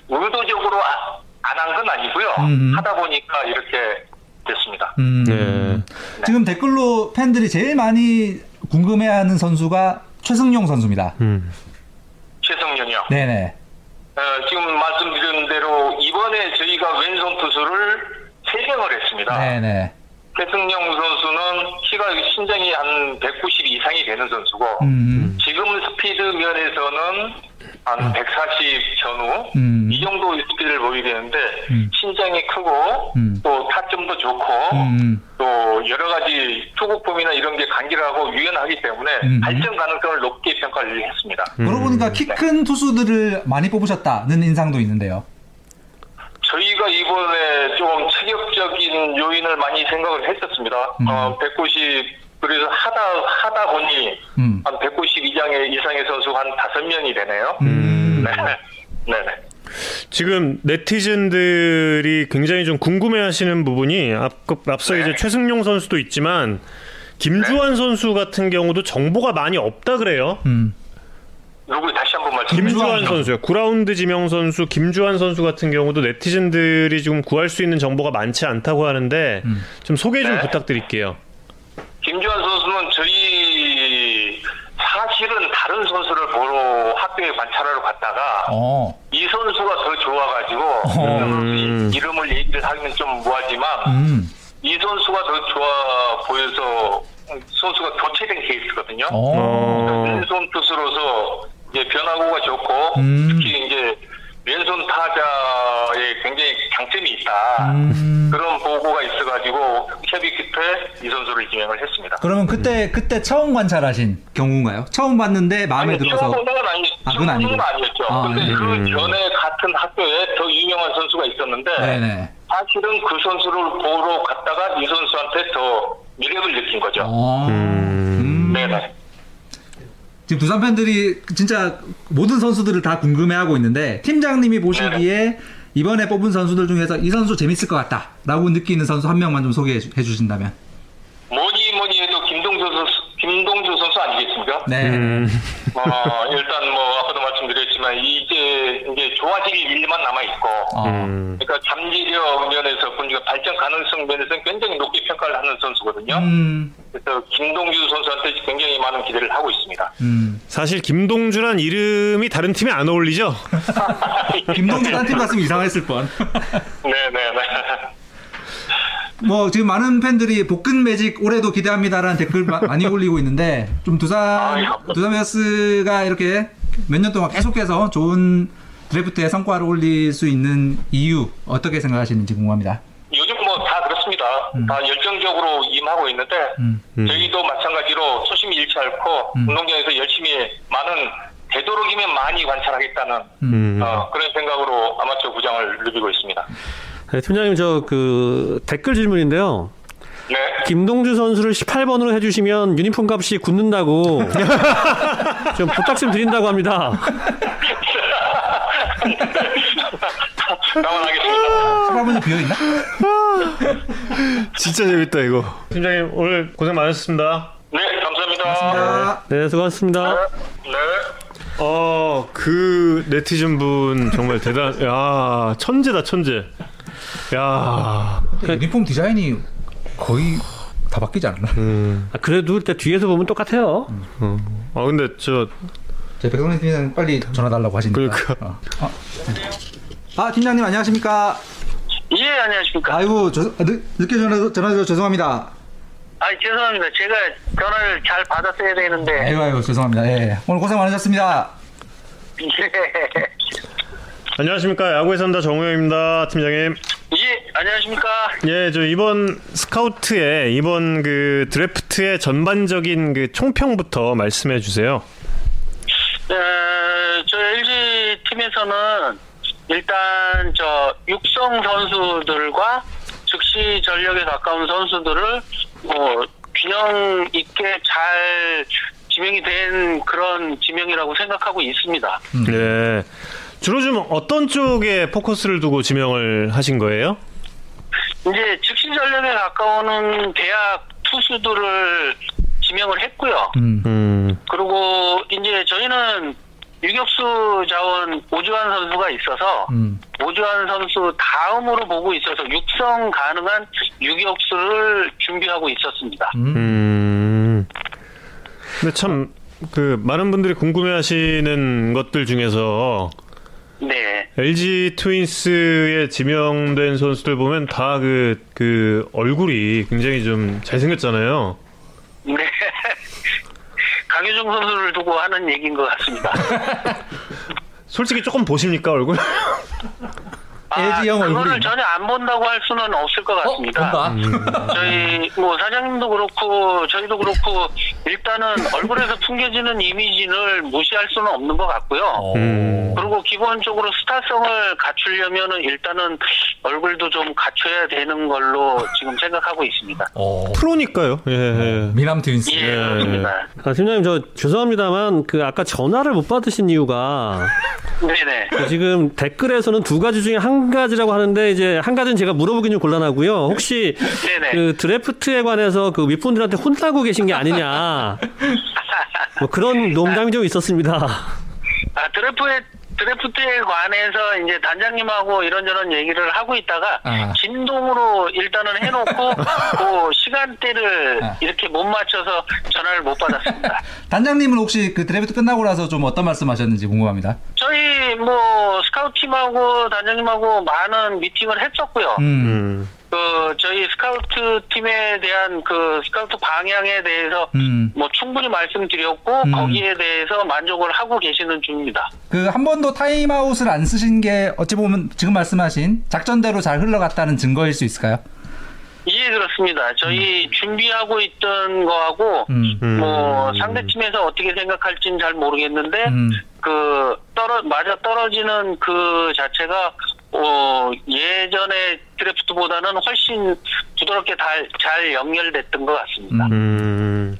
S12: 의도적으로 안 한 건 아니고요.
S3: 음.
S12: 하다 보니까 이렇게 됐습니다.
S3: 음.
S1: 네.
S3: 지금 댓글로 팬들이 제일 많이 궁금해하는 선수가 최승용 선수입니다.
S1: 음.
S12: 최성용이요.
S3: 네네.
S12: 어, 지금 말씀드린 대로 이번에 저희가 왼손 투수를 세명을 했습니다.
S3: 네네.
S12: 최승용 선수는 키가 신장이 한 190 이상이 되는 선수고
S3: 음.
S12: 지금 스피드 면에서는 한 140 전후
S3: 음.
S12: 이 정도 스피드를 보이되는데
S3: 음.
S12: 신장이 크고
S3: 음.
S12: 또 타점도 좋고
S3: 음.
S12: 또 여러 가지 투구폼이나 이런 게 간결하고 유연하기 때문에
S3: 음.
S12: 발전 가능성을 높게 평가를 했습니다.
S3: 그러고 보니까 키 큰 투수들을 많이 뽑으셨다는 인상도 있는데요.
S12: 저희가 이번에 좀 체격적인 요인을 많이 생각을 했었습니다.
S3: 음.
S12: 어, 190 그래서 하다 하다 보니
S3: 음.
S12: 한 190 이상의 이상의 선수가 한 다섯 명이 되네요.
S3: 음.
S12: 네, 네네.
S1: 지금 네티즌들이 굉장히 좀 궁금해하시는 부분이 앞, 앞서
S12: 네.
S1: 이제 최승용 선수도 있지만 김주환 선수 같은 경우도 정보가 많이 없다 그래요.
S3: 음.
S12: 누구 다시 한번 말씀.
S1: 김주환. 선수요. 9라운드 지명 선수 김주환 선수 같은 경우도 네티즌들이 지금 구할 수 있는 정보가 많지 않다고 하는데
S3: 음.
S1: 좀 소개 좀
S12: 네.
S1: 부탁드릴게요.
S12: 김주환 선수는 저희 사실은 다른 선수를 보러 학교에 관찰하러 갔다가
S3: 어.
S12: 이 선수가 더 좋아가지고
S1: 음.
S12: 이름을 얘기를 하기는 좀 뭐하지만
S3: 음.
S12: 이 선수가 더 좋아 보여서 선수가 교체된 케이스거든요.
S3: 어.
S1: 어.
S12: 왼손 투수로서 이제 변화구가 좋고
S3: 음.
S12: 특히 이제 왼손 타자에 굉장히 장점이 있다.
S3: 음.
S12: 그런 보고가 있어가지고 협의 끝에 이 선수를 지명을 했습니다.
S3: 그러면 그때 그때 처음 관찰하신 경우인가요? 처음 봤는데 마음에
S12: 아니,
S3: 들어서
S12: 처음 본 아니,
S3: 아, 그건 아니고.
S12: 건 아니었죠.
S3: 아,
S12: 근데
S3: 네.
S12: 그
S1: 음.
S12: 전에 같은 학교에 더 유명한 선수가 있었는데
S3: 네네.
S12: 사실은 그 선수를 보러 갔다가 이 선수한테 더 매력을 느낀 거죠.
S3: 어.
S1: 음.
S3: 음.
S12: 네네.
S3: 지금 두산 팬들이 진짜 모든 선수들을 다 궁금해하고 있는데 팀장님이 보시기에 이번에 뽑은 선수들 중에서 이 선수 재밌을 것 같다라고 느끼는 선수 한 명만 좀 소개해 주- 해주신다면.
S12: 뭐니 뭐니 해도 김동주 선수, 김동주 선수 아니겠습니까?
S3: 네.
S1: 음.
S12: 어, 일단 뭐 아까도 말씀드렸지만 이제 이제 좋아질 일만 남아 있고
S3: 어.
S1: 음.
S12: 그러니까 잠재력 면에서 보니까 발전 가능성 면에서는 굉장히 높게 평가를 하는 선수거든요.
S3: 음.
S12: 그래서 김동주 선수한테 굉장히 많은 기대를 하고 있습니다.
S3: 음.
S1: 사실 김동주란 이름이 다른 팀에 안 어울리죠?
S3: 김동주 딴팀 갔으면 이상했을 뻔.
S12: 네네네.
S3: 뭐 지금 많은 팬들이 복근 매직 올해도 기대합니다라는 댓글 마- 많이 올리고 있는데 좀 두산
S12: 아유.
S3: 두산 베어스가 이렇게 몇 년 동안 계속해서 좋은 드래프트에 성과를 올릴 수 있는 이유 어떻게 생각하시는지 궁금합니다.
S12: 요즘 뭐 다 그렇습니다. 다 열정적으로 임하고 있는데
S3: 음.
S1: 음.
S12: 저희도 마찬가지로 초심이 잃지 않고
S3: 음.
S12: 운동장에서 열심히 많은 되도록이면 많이 관찰하겠다는
S1: 음.
S12: 어, 그런 생각으로 아마추어 구장을 누비고 있습니다.
S2: 네, 팀장님 저 그 댓글 질문인데요.
S12: 네.
S2: 김동주 선수를 18번으로 해주시면 유니폼 값이 굳는다고 좀 부탁 좀 드린다고 합니다.
S12: 감안하겠습니다.
S3: 18번이 비어 있나?
S1: 진짜 재밌다 이거. 팀장님 오늘 고생 많으셨습니다.
S12: 네, 감사합니다.
S3: 아,
S2: 네, 수고하셨습니다.
S12: 네.
S1: 어, 그 네티즌 분 정말 대단. 야, 천재다 천재. 야,
S3: 유니폼 디자인이 거의 다 바뀌지 않았나?
S1: 음.
S2: 아, 그래도 일단 뒤에서 보면 똑같아요.
S1: 아 근데 저
S3: 제 백성민 팀장 빨리 전화 달라고 하시니까.
S1: 그러니까.
S3: 어. 어. 아 팀장님 안녕하십니까?
S9: 예, 안녕하십니까.
S3: 아이고 저, 늦, 늦게 전화 전화 주셔서 죄송합니다.
S9: 아, 죄송합니다. 제가 전화를 잘 받았어야 되는데.
S3: 아이고 아이고 죄송합니다. 예. 오늘 고생 많으셨습니다.
S9: 예.
S1: 안녕하십니까 야구의 산다 정우영입니다 팀장님.
S9: 예, 안녕하십니까?
S1: 예, 저 이번 스카우트의 이번 그 드래프트의 전반적인 그 총평부터 말씀해 주세요.
S9: 에, 저 LG 팀에서는 일단 저 육성 선수들과 즉시 전력에 가까운 선수들을 뭐 균형 있게 잘 지명이 된 그런 지명이라고 생각하고 있습니다.
S1: 네. 주로 좀 어떤 쪽에 포커스를 두고 지명을 하신 거예요?
S9: 이제 즉시 전력에 가까운 대학 투수들을 지명을 했고요.
S3: 음.
S1: 음.
S9: 그리고 이제 저희는 유격수 자원 오주환 선수가 있어서
S3: 음.
S9: 오주환 선수 다음으로 보고 있어서 육성 가능한 유격수를 준비하고 있었습니다.
S3: 음.
S1: 음. 근데 참 그 많은 분들이 궁금해하시는 것들 중에서
S9: 네.
S1: LG 트윈스에 지명된 선수들 보면 다 그 그 얼굴이 굉장히 좀 잘생겼잖아요.
S9: 네. 강효정 선수를 두고 하는 얘기인 것 같습니다.
S1: 솔직히 조금 보십니까 얼굴?
S3: LG 형
S9: 아, 그거를
S3: 얼굴이
S9: 전혀 안 본다고 할 수는 없을 것
S3: 어?
S9: 같습니다.
S3: 뭔가?
S9: 저희 뭐 사장님도 그렇고 저희도 그렇고 일단은 얼굴에서 풍겨지는 이미지를 무시할 수는 없는 것 같고요.
S3: 어.
S1: 음.
S9: 그리고 기본적으로 스타성을 갖추려면은 일단은 얼굴도 좀 갖춰야 되는 걸로 지금 생각하고 있습니다.
S3: 어.
S1: 프로니까요. 예. 예.
S3: 미남 트윈스.
S9: 예, 그렇습니다.
S2: 아, 팀장님 저 죄송합니다만 그 아까 전화를 못 받으신 이유가
S9: 네네.
S2: 그 지금 댓글에서는 두 가지 중에 한 가지라고 하는데 이제 한 가지는 제가 물어보긴 좀 곤란하고요. 혹시
S9: 네네.
S2: 그 드래프트에 관해서 그 윗분들한테 혼나고 계신 게 아니냐 뭐 그런 농담이 좀 있었습니다.
S9: 아, 드래프트에, 드래프트에 관해서 이제 단장님하고 이런저런 얘기를 하고 있다가
S3: 아.
S9: 진동으로 일단은 해놓고 그 시간대를
S3: 아.
S9: 이렇게 못 맞춰서 전화를 못 받았습니다.
S3: 단장님은 혹시 그 드래프트 끝나고 나서 좀 어떤 말씀하셨는지 궁금합니다.
S9: 저희 뭐 스카우트 팀하고 단장님하고 많은 미팅을 했었고요.
S3: 음.
S1: 음.
S9: 그 저희 스카우트 팀에 대한 그 스카우트 방향에 대해서
S3: 음.
S9: 뭐 충분히 말씀드렸고
S3: 음.
S9: 거기에 대해서 만족을 하고 계시는 중입니다.
S3: 그 한 번도 타임아웃을 안 쓰신 게 어찌 보면 지금 말씀하신 작전대로 잘 흘러갔다는 증거일 수 있을까요?
S9: 예, 그렇습니다. 저희 준비하고 있던 거하고
S3: 음.
S1: 음.
S9: 뭐 상대 팀에서 어떻게 생각할지는 잘 모르겠는데
S3: 음.
S9: 그 떨어 맞아 떨어지는 그 자체가 어 예전의 드래프트보다는 훨씬 부드럽게 잘, 잘 연결됐던 것 같습니다.
S1: 음.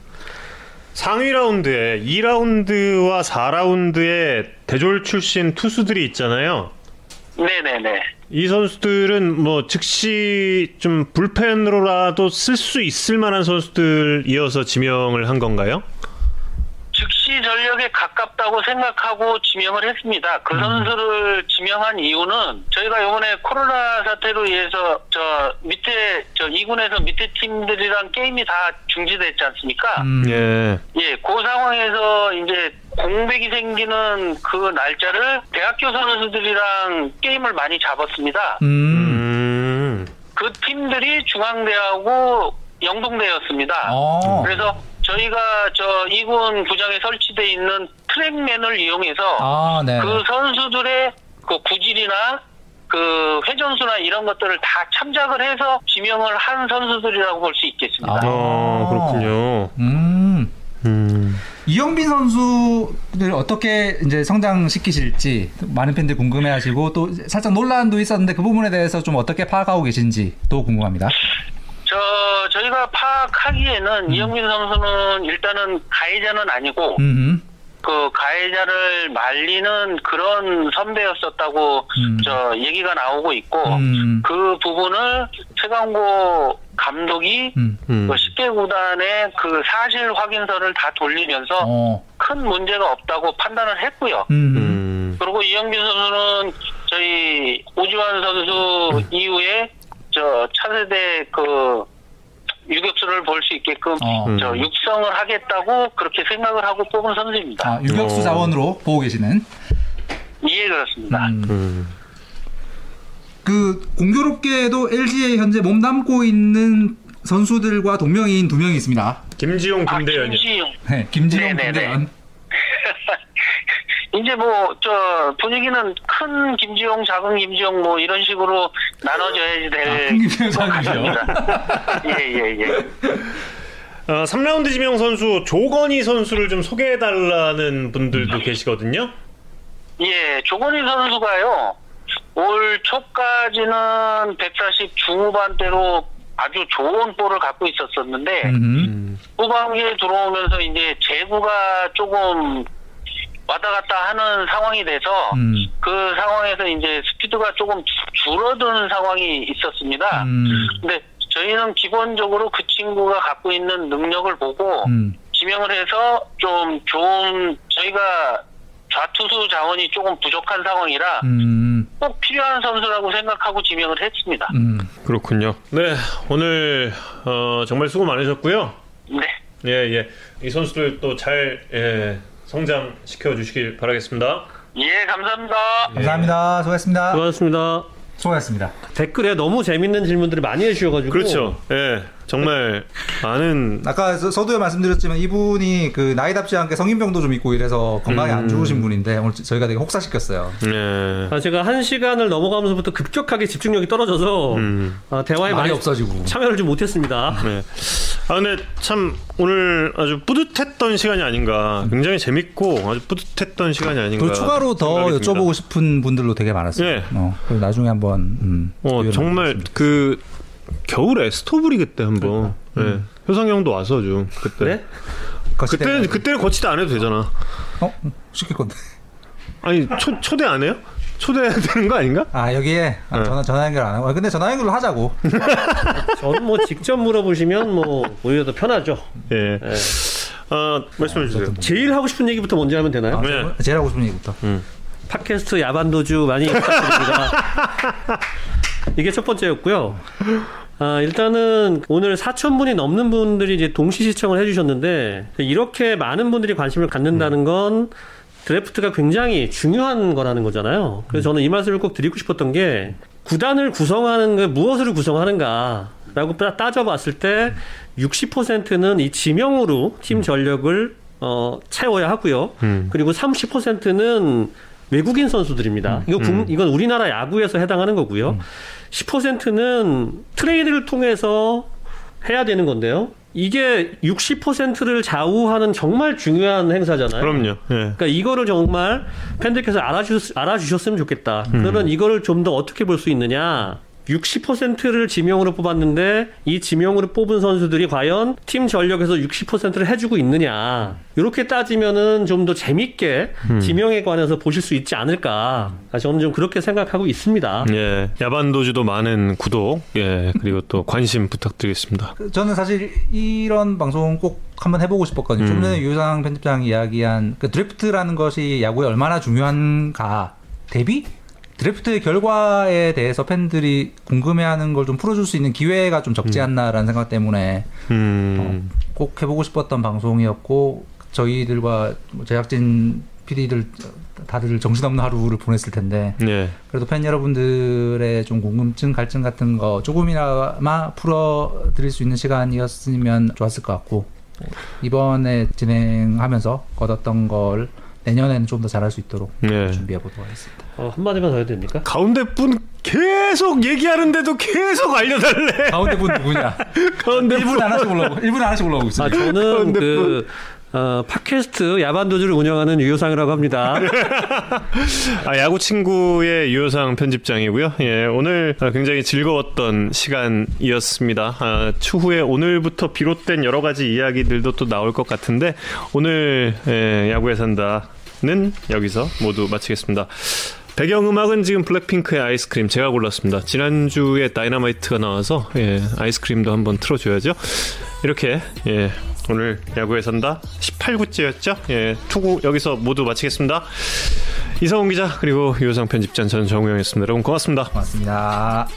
S1: 상위 라운드에 2라운드와 4라운드에 대졸 출신 투수들이 있잖아요.
S9: 네네네.
S1: 이 선수들은 뭐 즉시 좀 불펜으로라도 쓸 수 있을 만한 선수들이어서 지명을 한 건가요?
S9: 전력에 가깝다고 생각하고 지명을 했습니다. 그 선수를 지명한 이유는 저희가 이번에 코로나 사태로 인해서 저 밑에 저 2군에서 밑에 팀들이랑 게임이 다 중지됐지 않습니까?
S3: 음.
S1: 예.
S9: 예, 그 상황에서 이제 공백이 생기는 그 날짜를 대학교 선수들이랑 게임을 많이 잡았습니다.
S3: 음.
S1: 음.
S9: 그 팀들이 중앙대하고 영동대였습니다.
S3: 어.
S9: 그래서 저희가 저 2군 구장에 설치돼 있는 트랙맨을 이용해서
S3: 아, 네.
S9: 그 선수들의 그 구질이나 그 회전수나 이런 것들을 다 참작을 해서 지명을 한 선수들이라고 볼 수 있겠습니다.
S3: 아.
S1: 어, 그렇군요.
S3: 음.
S1: 음.
S3: 이영빈 선수를 어떻게 이제 성장시키실지 많은 팬들이 궁금해하시고 또 살짝 논란도 있었는데 그 부분에 대해서 좀 어떻게 파악하고 계신지도 궁금합니다.
S9: 저 저희가 파악하기에는 이영민 선수는 일단은 가해자는 아니고
S3: 음.
S9: 그 가해자를 말리는 그런 선배였었다고
S3: 음.
S9: 저 얘기가 나오고 있고
S3: 음.
S9: 그 부분을 최강고 감독이
S3: 음.
S1: 음.
S9: 그 10개 구단의 그 사실 확인서를 다 돌리면서
S3: 어.
S9: 큰 문제가 없다고 판단을 했고요.
S3: 음.
S1: 음.
S9: 그리고 이영빈 선수는 저희 오주환 선수 이후에 저 차세대 그 유격수를 볼 수 있게끔
S3: 어.
S9: 저 육성을 하겠다고 그렇게 생각을 하고 뽑은 선수입니다.
S3: 아, 유격수
S1: 어.
S3: 자원으로 보고 계시는.
S9: 예, 그렇습니다.
S3: 음.
S1: 음.
S3: 그 공교롭게도 LG에 현재 몸담고 있는 선수들과 동명이인 두 명이 있습니다.
S1: 김지용,
S9: 아,
S1: 김대현이요.
S9: 김지용.
S3: 네, 김진용,
S9: 네네네.
S3: 김대현.
S9: 이제 뭐 저 분위기는 큰 김지용, 작은 김지용 뭐 이런 식으로 나눠져야지 될
S3: 아, 큰 김지용,
S9: 것
S3: 작은 김지용.
S9: 같습니다. 예예 예.
S1: 어, 3라운드 지명 선수 조건희 선수를 좀 소개해 달라는 분들도 계시거든요.
S9: 예, 조건희 선수가요. 올 초까지는 140 중후반대로 아주 좋은 볼을 갖고 있었었는데
S3: 음.
S9: 후반기에 들어오면서 이제 제구가 조금 왔다 갔다 하는 상황이 돼서
S3: 음.
S9: 그 상황에서 이제 스피드가 조금 주- 줄어드는 상황이 있었습니다.
S3: 음.
S9: 근데 저희는 기본적으로 그 친구가 갖고 있는 능력을 보고
S3: 음.
S9: 지명을 해서 좀 좋은 저희가 좌투수 자원이 조금 부족한 상황이라
S3: 음.
S9: 꼭 필요한 선수라고 생각하고 지명을 했습니다.
S3: 음.
S1: 그렇군요. 네, 오늘 어, 정말 수고 많으셨고요.
S9: 네.
S1: 예, 예. 이 선수들 또잘 예, 성장시켜 주시길 바라겠습니다.
S9: 예, 감사합니다.
S3: 감사합니다. 수고했습니다.
S2: 고맙습니다.
S3: 수고했습니다.
S2: 댓글에 너무 재밌는 질문들을 많이 해주셔가지고
S1: 그렇죠. 예, 정말 많은
S3: 아까 서- 서두에 말씀드렸지만 이분이 그 나이답지 않게 성인병도 좀 있고 이래서 건강이 안 좋으신 분인데 오늘 저희가 되게 혹사시켰어요.
S1: 예,
S2: 아, 제가 한 시간을 넘어가면서부터 급격하게 집중력이 떨어져서
S1: 음.
S2: 아, 대화에 많이
S3: 없어지고.
S2: 참여를 좀 못했습니다.
S1: 네. 아 근데 참 오늘 아주 뿌듯했던 시간이 아닌가. 굉장히 재밌고 아주 뿌듯했던 시간이 아닌가.
S3: 그리고 추가로 더
S1: 듭니다.
S3: 여쭤보고 싶은 분들도 되게 많았어요.
S1: 예.
S3: 어, 나중에 한번 음,
S1: 어 정말 그 겨울에 스토브리 그때 한번 예. 효성 형도 와서 좀 그때.
S2: 네?
S3: 좋겠어요.
S1: 그때
S3: 거시대-
S1: 그때는 거치대 안 해도 되잖아.
S3: 어 시킬 건데.
S1: 아니 초 초대 안 해요? 초대해야 되는 거 아닌가?
S3: 아 여기에 아,
S1: 네.
S3: 전화 전화 연결 안 하고. 아, 근데 전화 연결로 하자고.
S2: 저는 뭐 직접 물어보시면 뭐 오히려 더 편하죠.
S1: 예.
S2: 예.
S1: 아 말씀해 주세요.
S2: 제일 하고 싶은 얘기부터 먼저 하면 되나요?
S3: 아,
S1: 네.
S3: 제일- 하고 싶은 얘기부터.
S2: 팟캐스트 야반도주 많이 부탁드립니다. 이게 첫 번째였고요. 아, 일단은 오늘 4천 분이 넘는 분들이 이제 동시 시청을 해주셨는데 이렇게 많은 분들이 관심을 갖는다는 건 드래프트가 굉장히 중요한 거라는 거잖아요. 그래서 저는 이 말씀을 꼭 드리고 싶었던 게 구단을 구성하는 게 무엇으로 구성하는가 라고 따- 따져봤을 때 60%는 이 지명으로 팀 전력을 어, 채워야 하고요.
S1: 음.
S2: 그리고 30%는 외국인 선수들입니다. 이거 국- 이건 우리나라 야구에서 해당하는 거고요. 10%는 트레이드를 통해서 해야 되는 건데요. 이게 60%를 좌우하는 정말 중요한 행사잖아요.
S1: 그럼요. 예.
S2: 그러니까 이거를 정말 팬들께서 알아주셨, 알아주셨으면 좋겠다.
S1: 음.
S2: 그러면 이거를 좀 더 어떻게 볼 수 있느냐. 60%를 지명으로 뽑았는데 이 지명으로 뽑은 선수들이 과연 팀 전력에서 60%를 해주고 있느냐. 이렇게 따지면은 좀 더 재밌게
S1: 음.
S2: 지명에 관해서 보실 수 있지 않을까. 아, 저는 좀 그렇게 생각하고 있습니다.
S1: 예. 야반도주도 많은 구독, 예, 그리고 또 관심 부탁드리겠습니다.
S3: 그 저는 사실 이런 방송 꼭 한번 해보고 싶었거든요. 좀
S1: 음.
S3: 전에 유상 편집장 이야기한 그 드래프트라는 것이 야구에 얼마나 중요한가 대비 드래프트의 결과에 대해서 팬들이 궁금해하는 걸 좀 풀어줄 수 있는 기회가 좀 적지 않나라는 생각 때문에
S1: 음.
S3: 꼭 해보고 싶었던 방송이었고 저희들과 뭐 제작진 PD들 다들 정신없는 하루를 보냈을 텐데
S1: 예.
S3: 그래도 팬 여러분들의 좀 궁금증, 갈증 같은 거 조금이나마 풀어드릴 수 있는 시간이었으면 좋았을 것 같고 이번에 진행하면서 얻었던 걸 내년에는 좀 더 잘할 수 있도록
S1: 예.
S3: 준비해 보도록 하겠습니다.
S2: 어, 한마디만 더 해도 됩니까?
S1: 가운데 분 계속 얘기하는데도 계속 알려달래.
S3: 가운데 분 누구냐?
S1: 가운데
S3: 1분 하나씩 올라오고 1분 하나씩 올라오고
S2: 아,
S3: 있습니다.
S2: 저는 그, 어, 팟캐스트 야반도주를 운영하는 유효상이라고 합니다.
S1: 아, 야구 친구의 유효상 편집장이고요. 예, 오늘 아, 굉장히 즐거웠던 시간이었습니다. 아, 추후에 오늘부터 비롯된 여러 가지 이야기들도 또 나올 것 같은데 오늘 예, 야구에 산다 는 여기서 모두 마치겠습니다. 배경음악은 지금 블랙핑크의 아이스크림 제가 골랐습니다. 지난주에 다이너마이트가 나와서 예, 아이스크림도 한번 틀어줘야죠. 이렇게 예, 오늘 야구에 산다 18구째였죠. 예, 투구 여기서 모두 마치겠습니다. 이성훈 기자 그리고 유호상 편집장 저는 정우영이었습니다. 여러분 고맙습니다.
S3: 고맙습니다.